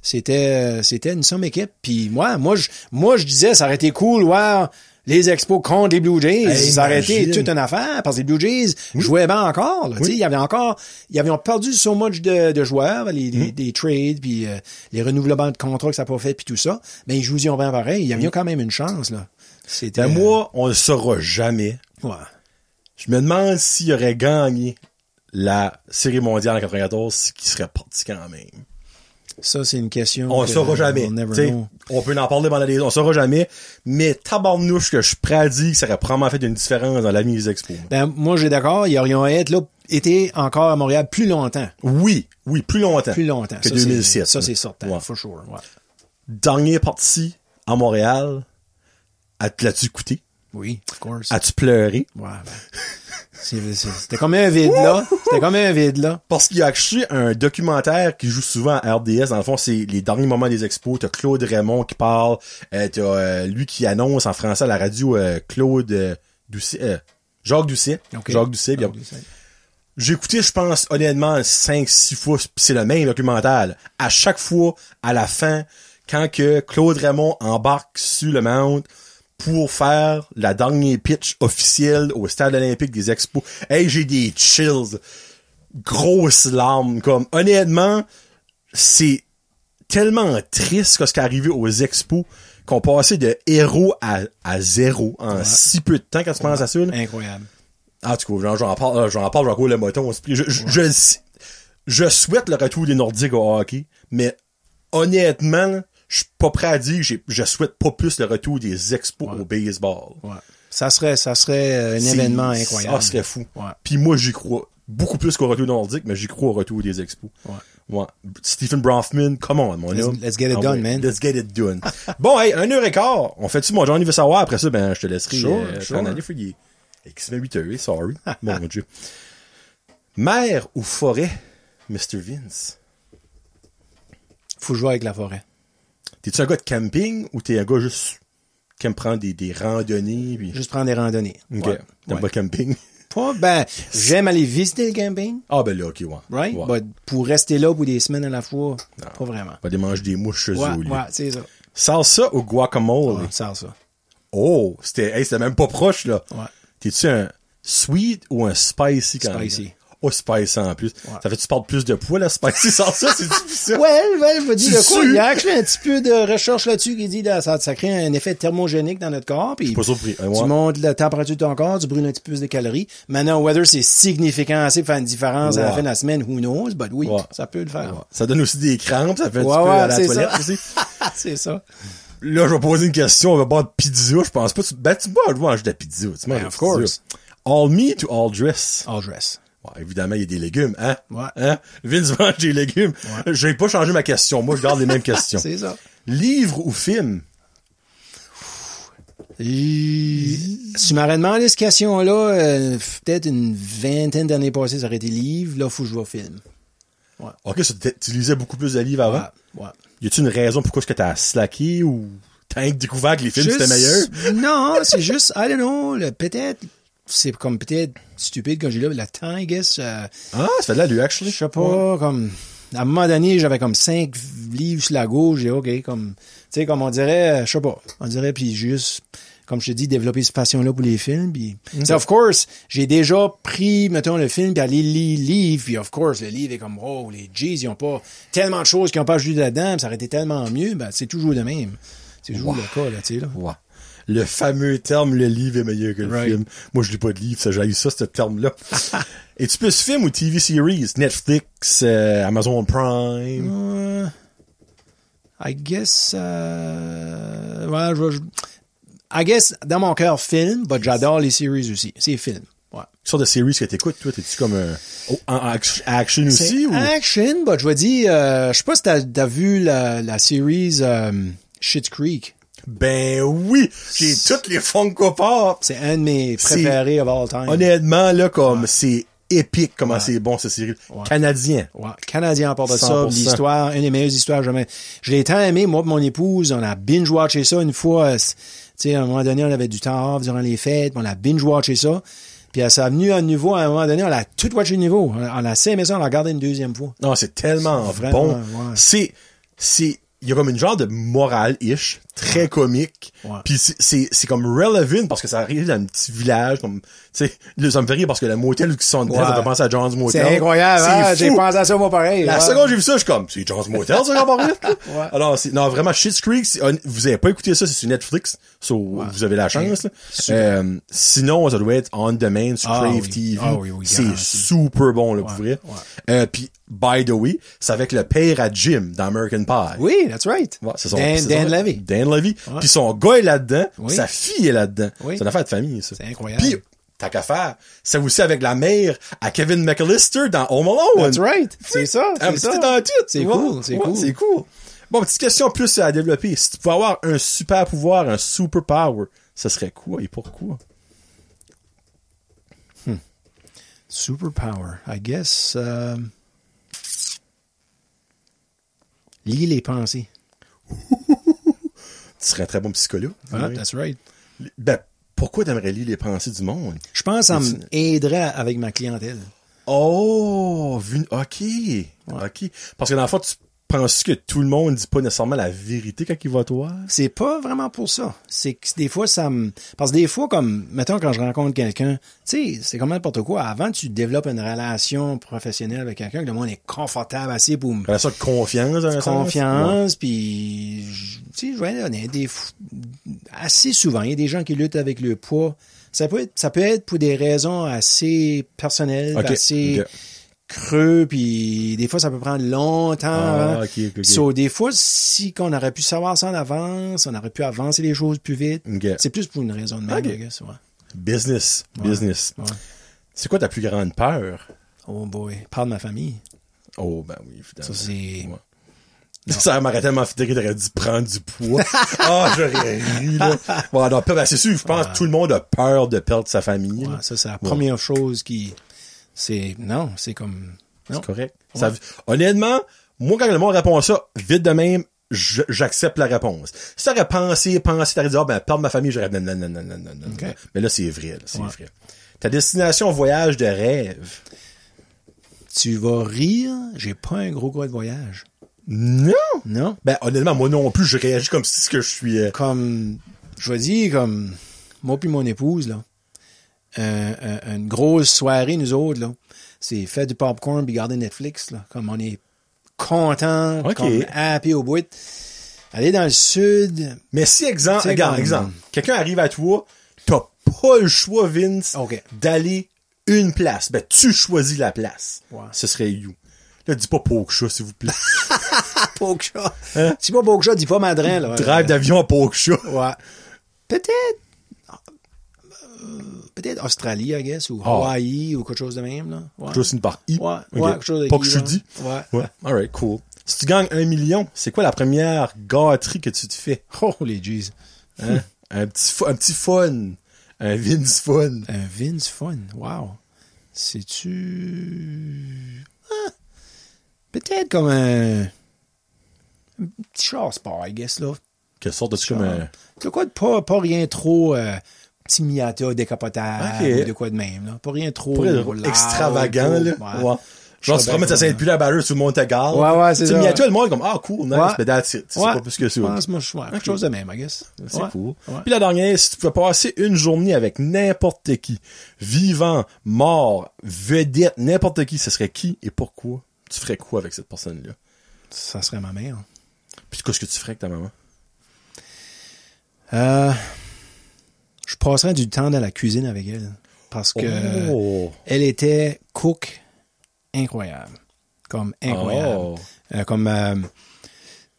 C'était, c'était une somme équipe. Puis moi, moi, je, moi, je disais, ça aurait été cool, ouais, les expos contre les Blue Jays. Hey, ça aurait été toute une affaire, parce que les Blue Jays jouaient bien encore, là, tu sais. Il y avait encore, ils avaient perdu so much de, de joueurs, les, Mm. les- des trades, puis euh, les renouvellements de contrats que ça n'a pas fait, puis tout ça. Mais ils jouaient bien pareil. Il y avait quand même une chance, là. C'était, Ben, moi, on le saura jamais. ouais. Je me demande s'il aurait gagné la Série mondiale en 94, c'est qu'il serait parti quand même. Ça, c'est une question. On que saura jamais. on peut en parler pendant des... On le saura jamais. Mais tabarnouche que je dire que ça aurait probablement fait une différence dans l'avenir des expos. Ben, moi, j'ai d'accord. Ils auraient été là, été encore à Montréal plus longtemps. Oui, oui, plus longtemps. Plus longtemps. Que Ça, c'est- 2007. Ça, c'est certain. Ouais. For sure. Ouais. Dernier parti à Montréal, l'as-tu écouté? Oui, of course. As-tu pleuré? Ouais, ben. C'était comme un vide, là. C'était comme un vide, là. Parce qu'il y a acheté un documentaire qui joue souvent à RDS. Dans le fond, c'est les derniers moments des expos. T'as Claude Raymond qui parle. Euh, t'as euh, lui qui annonce en français à la radio euh, Claude Doucet. Jacques Doucet. Jacques Doucet. bien. Jacques Doucet. J'ai écouté, je pense, honnêtement, 5-6 fois, c'est le même documentaire. là. À chaque fois, à la fin, quand que Claude Raymond embarque sur le mount pour faire la dernière pitch officielle au stade olympique des expos, hey, j'ai des chills. Grosses larmes. Comme, honnêtement, c'est tellement triste ce qui est arrivé aux expos qu'on passait de héros à, à zéro en si peu de temps quand tu penses à ça. là. Incroyable. Ah, du coup, j'en parle, euh, j'en parle, j'en le moton. Je, je souhaite le retour des Nordiques au hockey, mais honnêtement, je suis pas prêt à dire que je souhaite pas plus le retour des expos au baseball. Ouais. Ça serait, ça serait euh, un événement incroyable. Ça serait fou. Ouais. Puis moi, j'y crois beaucoup plus qu'au retour des Nordiques, mais j'y crois au retour des expos. Ouais. Ouais. Stephen Bronfman, come on, mon Let's- homme. let's get it Ah done, man. Let's get it done. bon, hey, un heure et quart. On fait-tu, mon Johnny veut savoir. Après ça, ben, je te laisserai Sure, euh, sure. t'en aller, for you. Et qui se met 8 heures, sorry. mon Dieu. Mer ou forêt, Mr. Vince? Faut jouer avec la forêt. T'es-tu un gars de camping ou t'es un gars juste qui aime prendre des, des randonnées? Puis... Juste prendre des randonnées. Ok. Ouais. T'aimes Ouais. pas camping? Pas, ben, j'aime aller visiter le camping, Ah, ben là, ok, ouais. right? Ouais. But pour rester là pour des semaines à la fois, pas vraiment. Pas des manger des mouches chez eux Ouais, au lieu. ouais, c'est ça. Salsa ou guacamole? Ouais, ça, ça. Oh, c'était, hey, c'était même pas proche, là. Ouais. T'es-tu un sweet ou un spicy quand Spicy. Oh, spicy en plus. Ouais. Ça fait que tu parles plus de poids, la spicy sans ça, c'est difficile. Ouais, ouais, je me dis de quoi? Il y a un petit peu de recherche là-dessus qui dit là, ça, ça crée un effet thermogénique dans notre corps. Puis Pas surpris. tu ouais. montes la température de ton corps, tu brûles un petit peu plus de calories. Maintenant, whether c'est significant assez pour faire une différence à la fin de la semaine, who knows, but oui, ça peut le faire. Ça donne aussi des crampes, ça fait un Ouais, petit peu ouais, à la toilette ça. aussi. c'est ça. Là, je vais poser une question, on va boire de pizza, je pense pas. Tu, ben, tu bois, je mange de la pizza. Tu manges Ben, de of pizza. course. All meat ou all dress? All dress. Ouais, évidemment, il y a des légumes, hein? Ouais. Hein? Vince mange des légumes. J'ai pas changé ma question. Moi, je garde les mêmes questions. C'est ça. Livre ou film? Et- Si tu m'aurais demandé cette question-là, euh, peut-être une vingtaine d'années passées, ça aurait été livre. Là, faut que je vois film. Ok, ça, t'es- tu lisais beaucoup plus de livres avant? Ouais, ouais. Y a-tu une raison pourquoi est-ce que t'as slacké ou t'as découvert que les films Juste- c'était meilleur? Non, c'est juste, I don't know, peut-être, c'est comme peut-être stupide quand j'ai là, I guess. euh, Ah, ça fait de l'allure, je actually. sais pas, comme, à un moment donné, j'avais comme cinq livres sur la gauche, j'ai OK, comme, tu sais, comme on dirait, euh, je sais pas, on dirait, puis juste, comme je te dis, développer cette passion-là pour les films, puis, sais, of course, j'ai déjà pris, mettons, le film, puis aller lire le livre, puis of course, le livre est comme, oh, les G's, ils ont pas tellement de choses qu'ils ont pas ajouté là-dedans, ça aurait été tellement mieux, ben, c'est toujours le même. C'est toujours le cas, là, tu sais, là. Le fameux terme, le livre est meilleur que le Right. film. Moi, je lis pas de livre, ça, j'ai eu ça, ce terme-là. Es-tu plus film ou TV series? Netflix, euh, Amazon Prime? Euh, I guess, euh, ouais, je, je- I guess, dans mon cœur, film, but j'adore les séries aussi. C'est film. Ouais. Quelle sorte de series que t'écoutes, toi? T'es-tu comme un, oh, action aussi ou? action, but je vais dire, euh, je sais pas si t'as, t'as vu la, la série euh, Schitt's Creek. Ben oui! J'ai toutes les Funko Pop! C'est un de mes préférés of all time. Honnêtement, là, comme, c'est épique comment c'est bon, cette série. Canadien. Ouais, Canadien à part de ça, 100%. l'histoire, une des meilleures histoires jamais. Je l'ai tant aimé, moi et mon épouse, on a binge-watché ça une fois, euh, tu sais, à un moment donné, on avait du temps off durant les fêtes, on a binge-watché ça. Puis euh, ça a venu à nouveau, à un moment donné, on a tout watché de nouveau. On a, on a assez aimé ça, on l'a regardé une deuxième fois. Non, c'est tellement bon. c'est, il y a comme une genre de morale-ish, très comique. Ouais. Puis c'est, c'est, comme relevant parce que ça arrive dans un petit village, comme, tu sais, ça me fait rire parce que le motel qui sont dedans, Ouais. ça fait penser à John's Motel. C'est incroyable, C'est hein? J'ai pensé à ça, moi, pareil. La ouais. seconde j'ai vu ça, je suis comme, c'est John's Motel, ça, quand. Ouais. Alors, c'est, non, vraiment, Shit's Creek, vous avez pas écouté ça, c'est sur Netflix, so, vous avez la chance, là. Euh, sinon, ça doit être on demand sur Ah Crave oui. TV. Ah oui, oui, c'est super bon, là, pour vrai. Euh, puis, by the way, c'est avec le père à Jim dans American Pie. Oui, that's right. Ouais, c'est son, Dan, c'est Dan son- Levy. Dan Levy. Puis son gars est là-dedans, Oui. sa fille est là-dedans. Oui. C'est une affaire de famille, ça. C'est incroyable. Puis, t'as qu'à faire. C'est aussi avec la mère à Kevin McAllister dans Home Alone. That's right. C'est ça, Ah, c'est ça. dans tout. C'est Ouais, cool, c'est cool. C'est cool. Bon, petite question plus à développer. Si tu pouvais avoir un super pouvoir, un super power, ce serait quoi et pourquoi? Superpower, I guess. Euh... Lis les pensées. Tu serais un très bon psychologue. Ah, Oui. that's right. Ben, pourquoi t'aimerais lire les pensées du monde? Je pense que ça m'aiderait avec ma clientèle. Oh, vu, ok, ok. Parce que dans le fond, tu penses que tout le monde dit pas nécessairement la vérité quand il va te voir? C'est pas vraiment pour ça. C'est que des fois, ça me... Parce que des fois, comme, mettons, quand je rencontre quelqu'un, tu sais, c'est comme n'importe quoi. Avant, tu développes une relation professionnelle avec quelqu'un, que le monde est confortable assez pour me Relation de confiance, dans? Ouais. confiance, puis tu sais, je vais honnête, des assez souvent, il y a des gens qui luttent avec le poids. Ça peut être, ça peut être pour des raisons assez personnelles, assez. Creux, puis des fois ça peut prendre longtemps. Ah. So, des fois, si qu'on aurait pu savoir ça en avance, on aurait pu avancer les choses plus vite. C'est plus pour une raison de même, guess, ouais. Business, business. Ouais. C'est quoi ta plus grande peur? Oh boy, parle de ma famille. Oh, ben oui, évidemment. Ça, c'est... Ça m'aurait tellement fait rire, t'aurais dû prendre du poids. Ah, j'aurais ri, là. Bon, non, ben, c'est sûr, je pense que tout le monde a peur de perdre sa famille. ça, c'est la première chose qui... C'est... Non, c'est comme... C'est correct. Ça- honnêtement, moi, quand le monde répond à ça, vite de même, j'accepte la réponse. Si t'aurais pensé, pensé, t'aurais dit, ah, ben, perdre ma famille, j'aurais non, non, non, non, non, non. Mais là, c'est vrai, c'est Ouais. vrai. Ta destination voyage de rêve. Tu vas rire, j'ai pas un gros gars de voyage. Non! Non? Ben, honnêtement, moi non plus, je réagis comme si ce que je suis, euh, Comme, je vais dire, comme, moi puis mon épouse, là, une grosse soirée, nous autres, là, c'est faire du popcorn puis garder Netflix, là, comme on est content, Ok. comme happy au bout. Aller dans le sud, Mais si, exemple, regarde, comme- exemple, quelqu'un arrive à toi, t'as pas le choix, Vince, d'aller une place. Ben, tu choisis la place. Ce serait you. Là, dis pas Pokesha, s'il vous plaît. Pokesha. Si pas Pokesha, dis pas Madrin, là. Hein? Drive d'avion à Pokesha. Ouais. Peut-être. Peut-être Australie, I guess, ou Ah. Hawaï, ou quelque chose de même, là. Ouais. Juste une par I. Ouais, ouais, quelque chose de Pas que je dis. Ouais. Ouais. Alright, cool. Si tu gagnes un million, c'est quoi la première gâterie que tu te fais? Oh, les jeez. Hein? un petit un petit fun. Un Vince fun. Un Vince Fun. Wow. C'est-tu... Ah, Peut-être comme un... Un petit char sport, I guess, là. Quelle sorte de comme un... Quoi de pas, pas rien trop... euh, petit Miata décapotable Ok. ou de quoi de même, là. Pas rien trop... Extravagant, là. Ouais. Genre, tu promets, ça s'est plus la barre, tout te garde. Ouais, ouais, c'est Tu ça. à toi, le monde comme, ah, cool, nice, mais that's it. C'est pas plus que ça. Je pense, moi, je ouais, quelque chose de même, I guess. C'est cool. Puis la dernière, si tu pouvais passer une journée avec n'importe qui, vivant, mort, vedette, n'importe qui, ce serait qui et pourquoi? Tu ferais quoi avec cette personne-là? Ça serait ma mère. Puis qu'est-ce que tu ferais avec ta maman? Euh, je passerais du temps dans la cuisine avec elle. Parce que Oh. elle était cook incroyable. Comme incroyable. Oh. Euh, comme, euh, tu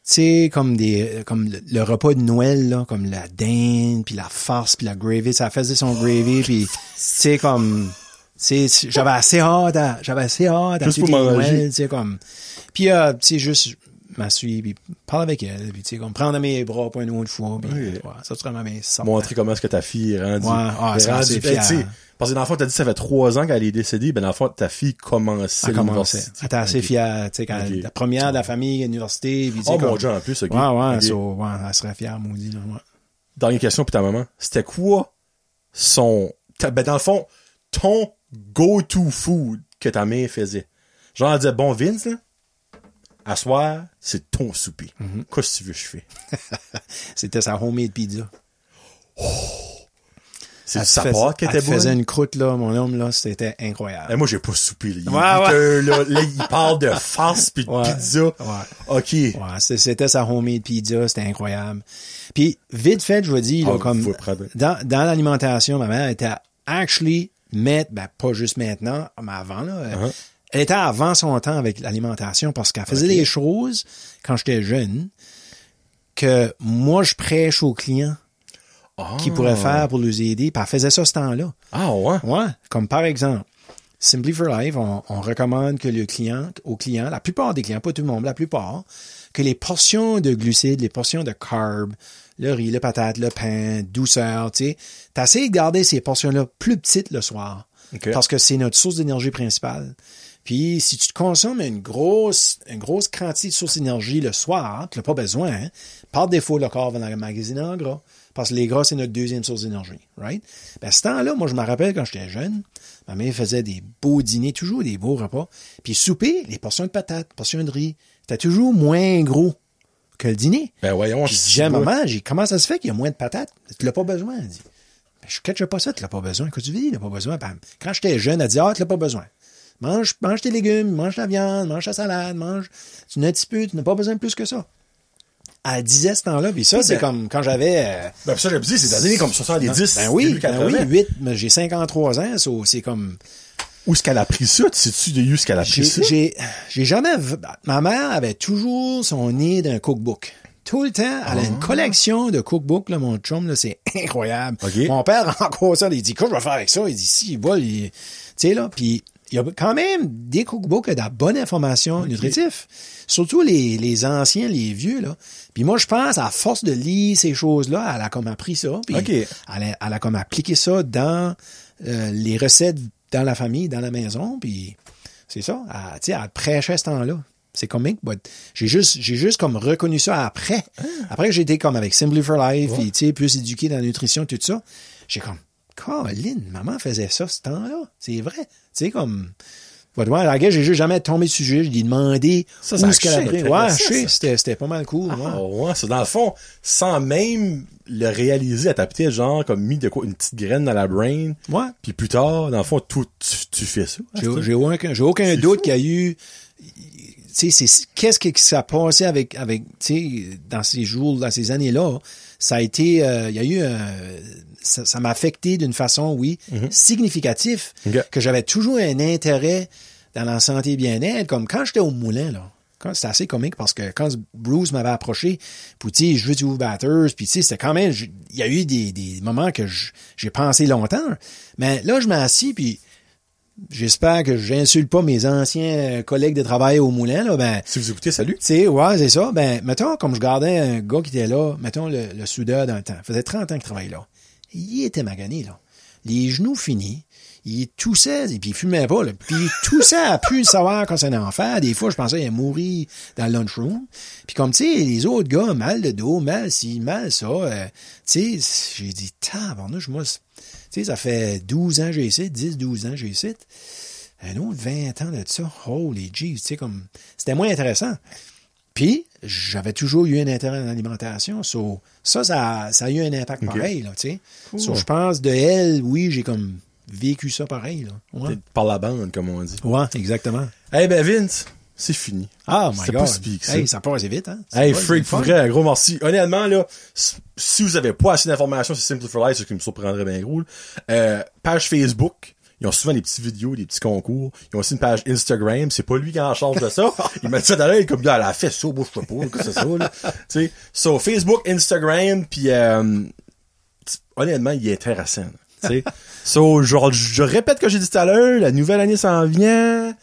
sais, comme des, comme le, le repas de Noël, là, comme la dinde, puis la farce, puis la gravy. Ça faisait son gravy, puis, tu sais, comme, j'avais assez hâte à, j'avais assez hâte à Juste pour. Noëls, tu sais, comme. Puis, euh, tu sais, juste m'assuyer, puis parler avec elle, puis, tu sais, comme prendre mes bras pour une autre fois, puis, ouais, ça serait ma ça. Montrer comment est-ce que ta fille est rendue. Ouais, ah, est c'est rendue- fier. Parce que dans le fond, t'as dit que ça fait trois ans qu'elle est décédée, ben dans le fond, ta fille commençait l'université. Elle était assez fière, tu sais, quand la première de la famille à l'université, puis, Oh mon dieu, en plus, ok. Ouais, ouais, so, ouais, elle serait fière, maudit, ouais. Dernière question pour ta maman. C'était quoi son, ben dans le fond, ton go-to food que ta mère faisait? Genre, elle disait, bon, Vince, là, à soir, c'est ton souper. Mm-hmm. Qu'est-ce que tu veux que je fais? C'était sa homemade pizza. C'est Elle sa part qui était bonne? faisait une croûte, là, mon homme, là, c'était incroyable. Eh, moi, j'ai pas soupé, là. Il, Ouais, là, là, il parle de farce pis de Ouais. pizza. OK. C'était- sa homemade pizza, c'était incroyable. Puis, vite fait, je vous dis, là, Ah, comme, dans, dans l'alimentation, ma mère était actually, mettre, ben, pas juste maintenant, mais avant, là, Uh-huh. Elle était avant son temps avec l'alimentation parce qu'elle faisait des choses, quand j'étais jeune, que moi, je prêche aux clients Ah. qui pourraient faire pour les aider, puis elle faisait ça ce temps-là. Ah, ouais? Ouais, comme par exemple, Simply for Life, on, on recommande que le client, au client, la plupart des clients, pas tout le monde, la plupart, que les portions de glucides, les portions de carbs, le riz, le patate, le pain, douceur, tu sais, t'essayes de garder ces portions-là plus petites le soir. Parce que c'est notre source d'énergie principale. Puis, si tu te consommes une grosse, une grosse quantité de source d'énergie le soir, tu n'as pas besoin, hein, par défaut, le corps va dans le magasin en gras. Parce que les gras, c'est notre deuxième source d'énergie, right? Ben, ce temps-là, moi, je me rappelle quand j'étais jeune, ma mère faisait des beaux dîners, toujours des beaux repas. Puis, souper, les portions de patates, portions de riz, c'était toujours moins gros que le dîner. Ben, voyons, je dis à maman, j'ai, comment ça se fait qu'il y a moins de patates? Tu l'as pas besoin, elle dit. Ben, je catche pas ça, tu l'as pas besoin. Quand tu dis, tu l'as pas besoin. Ben, quand j'étais jeune, elle dit, ah, tu l'as pas besoin. Mange, mange tes légumes, mange ta viande, mange ta salade, mange. Tu n'as un petit peu, tu n'as pas besoin de plus que ça. Elle disait ce temps-là, puis ça, c'est Ben- comme quand j'avais, euh, Ben, ça, je me dis, c'est des années comme 70, ben oui, début ben 80. oui, 8, mais j'ai 53 ans, so, c'est comme, Où est-ce qu'elle a pris ça? Tu sais-tu de où est-ce qu'elle a pris ça? j'ai, j'ai jamais, ma mère avait toujours son nez d'un cookbook. Tout le temps, elle a une collection de cookbooks, là, mon chum, là, c'est incroyable. Mon père encore ça, il dit, que je vais faire avec ça? Il dit, si, il va, il- tu sais, là, puis il y a quand même des cookbooks de la bonne information nutritive. Surtout les, les anciens, les vieux, là. Puis moi, je pense, à force de lire ces choses-là, elle a comme appris ça. Puis elle, a, elle a comme appliqué ça dans euh, les recettes dans la famille, dans la maison, puis c'est ça. Elle, tu sais, elle prêchait ce temps-là. C'est comique, but j'ai juste, j'ai juste comme reconnu ça après. Après que j'ai été comme avec Simply for Life, puis tu sais, plus éduqué dans la nutrition, tout ça. J'ai comme, Colin, maman faisait ça ce temps-là. C'est vrai. Tu sais, comme, ouais, la gueule, j'ai juste jamais tombé de sujet. J'ai demandé Ça, où ça est-ce qu'elle a achète, pris. fait Ouais, je ça, ça. c'était, pas mal cool. Ah ouais, c'est dans le fond, sans même le réaliser, elle t'a peut-être genre comme mis de quoi, une petite graine dans la brain. Ouais. Puis plus tard, dans le fond, tout, tu, tu fais ça. J'ai, j'ai aucun, aucun C'est doute qu'il y a eu, tu sais, c'est, qu'est-ce qui s'est passé avec, avec, tu sais, dans ces jours, dans ces années-là, ça a été, euh, il y a eu, euh, ça, m'a affecté d'une façon, oui, significative, Mm-hmm. Ok. que j'avais toujours un intérêt dans la santé et bien-être, comme quand j'étais au moulin, là. C'était assez comique parce que quand Bruce m'avait approché, puis tu sais, je veux du batters, puis tu sais, c'était quand même, il y a eu des, des moments que j'ai pensé longtemps, mais là, je m'assis, puis j'espère que j'insulte pas mes anciens collègues de travail au moulin, là, ben, Si vous écoutez, salut. tu sais, ouais, c'est ça. Ben, mettons, comme je gardais un gars qui était là, mettons, le, le soudeur d'un temps. Ça faisait 30 ans qu'il travaillait là. Il était magané, là. Les genoux finis. Il toussait, et puis il fumait pas, là. Puis il toussait à plus savoir quand c'est un enfer. Des fois, je pensais qu'il mourir dans le lunchroom. Puis comme, tu sais, les autres gars, mal de dos, mal ci, mal ça. euh, tu sais, j'ai dit, tabarnouche, moi, tu sais, ça fait 12 ans que j'ai ici, 10, 12 ans que j'ai ici. Un autre 20 ans de ça. Holy jeez, tu sais, comme, c'était moins intéressant. Puis, j'avais toujours eu un intérêt en alimentation. So, ça, ça, ça a eu un impact pareil, là, tu sais. So, je pense de elle, oui, j'ai comme vécu ça pareil, là. Ouais, Par la bande, comme on dit. ouais exactement. Eh ben, Vince, c'est fini. Ah, my C'était God. ça. Hey, ça passe vite, hein. Hey, vrai, freak, pour vrai, gros merci. Honnêtement, là, si vous avez pas assez d'informations sur Simple for Life, ce qui me surprendrait bien gros, euh, page Facebook, ils ont souvent des petites vidéos, des petits concours. Ils ont aussi une page Instagram. C'est pas lui qui est en charge de ça. Il m'a dit ça d'ailleurs, comme, gars, elle a fait ça, moi, je sais pas, que c'est ça, là. tu sais. So, Facebook, Instagram, puis euh, honnêtement, il est intéressant. Tu sais. so, je, je répète ce que j'ai dit tout à l'heure, la nouvelle année s'en vient.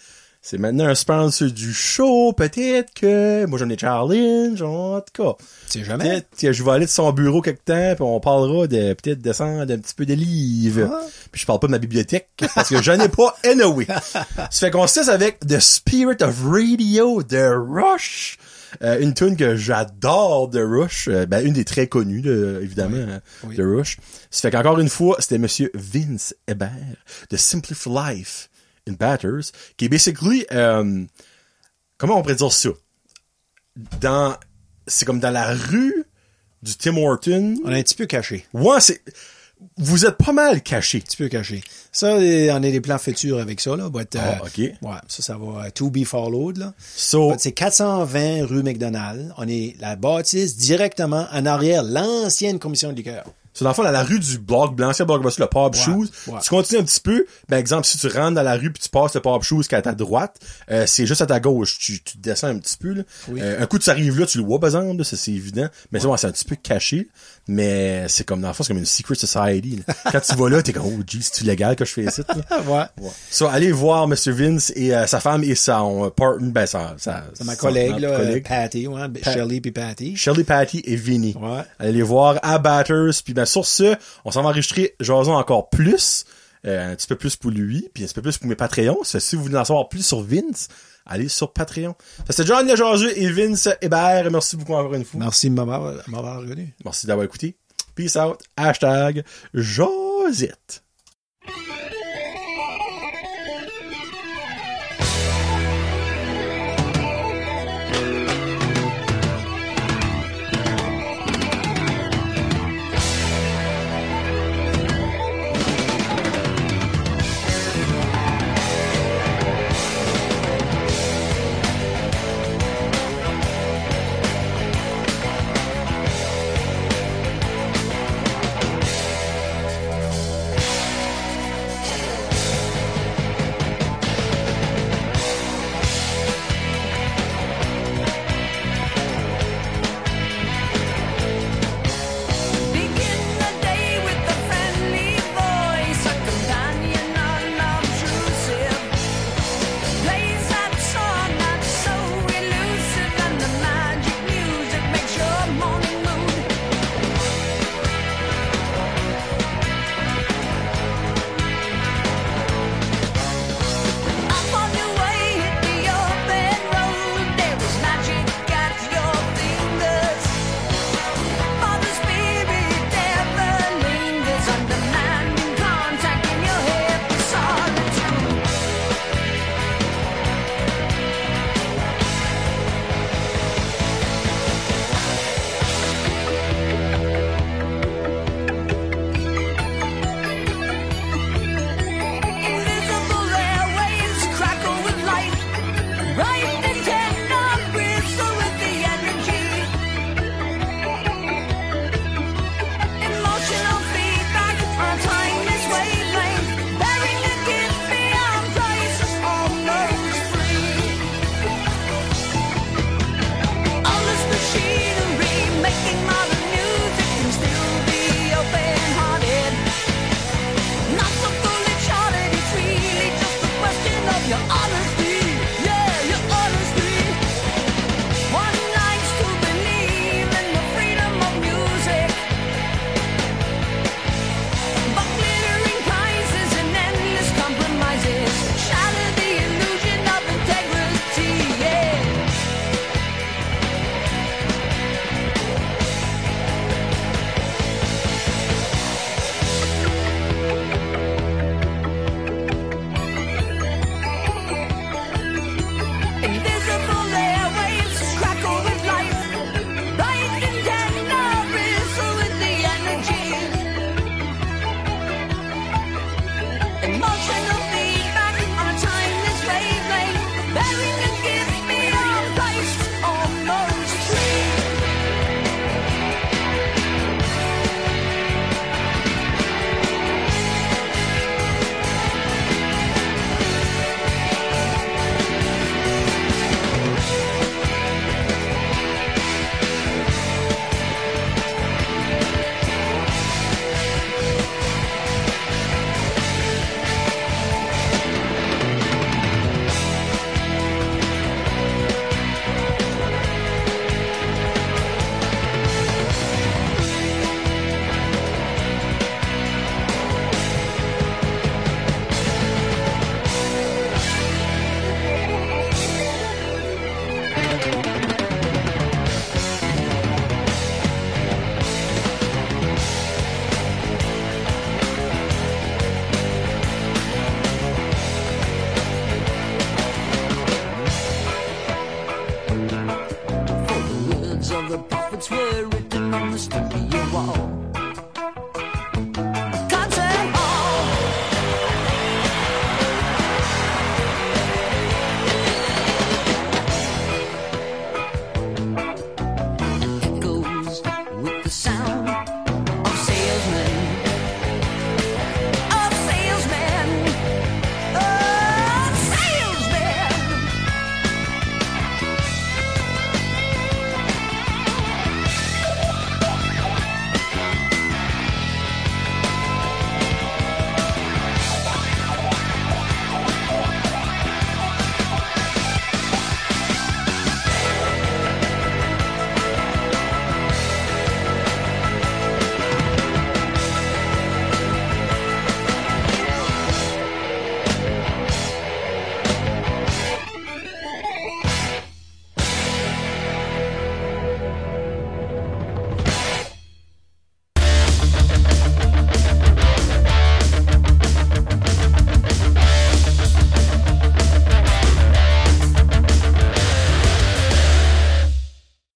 C'est maintenant un sponsor du show, peut-être que moi j'en ai challenge, en tout cas. C'est jamais. Peut-être que je vais aller de son bureau quelque temps, puis on parlera de peut-être descendre un petit peu de livres. Ah. Puis je parle pas de ma bibliothèque, parce que j'en ai pas anyway. Ça fait qu'on se laisse avec The Spirit of Radio de Rush. Euh, une tune que j'adore de Rush, euh, ben, une des très connues, évidemment, Oui. de Rush. Ça fait qu'encore une fois, c'était Monsieur Vince Hébert de Simply for Life in Batters, qui est basically, euh, comment on pourrait dire ça? Dans, c'est comme dans la rue du Tim Horton. On est un petit peu caché. Ouais, c'est, vous êtes pas mal caché. Un petit peu caché. Ça, on a des plans futurs avec ça, là. But, euh, Ah, ok. Ouais, ça, ça va euh, to be followed, là. So, C'est 420 rue McDonald. On est la bâtisse directement en arrière, l'ancienne commission de liqueur. So, dans le fond, la rue du bloc, l'ancien bloc le Ouais, shoes, ouais. tu continues un petit peu, ben, exemple, si tu rentres dans la rue puis tu passes le pub shoes qui est à ta droite, euh, c'est juste à ta gauche, tu, tu descends un petit peu, là. Oui. Euh, un coup, tu arrives là, tu le vois, par exemple, ça, c'est évident, mais c'est ouais, c'est un petit peu caché, mais c'est comme, dans le fond, c'est comme une secret society, là. Quand tu vas là, t'es comme, oh, jeez, c'est-tu légal que je fais? Ah, ouais. So, allez voir Mr. Vince et euh, sa femme et son partner, ben, sa, sa, C'est ma collègue, là, collègue. Patty, ouais, Shirley puis Patty. Shirley Patty et Vinny. Ouais. Allez les voir à Batters. Puis ben sur ce, on s'en va enregistrer Jason encore plus. euh, un petit peu plus pour lui, puis un petit peu plus pour mes Patreons. Si vous voulez en savoir plus sur Vince, allez sur Patreon. C'était John Lejazeux et Vince Hébert. Merci beaucoup encore une fois. Merci de m'avoir m'avoir reconnu. Merci d'avoir écouté. Peace out. Hashtag Josette.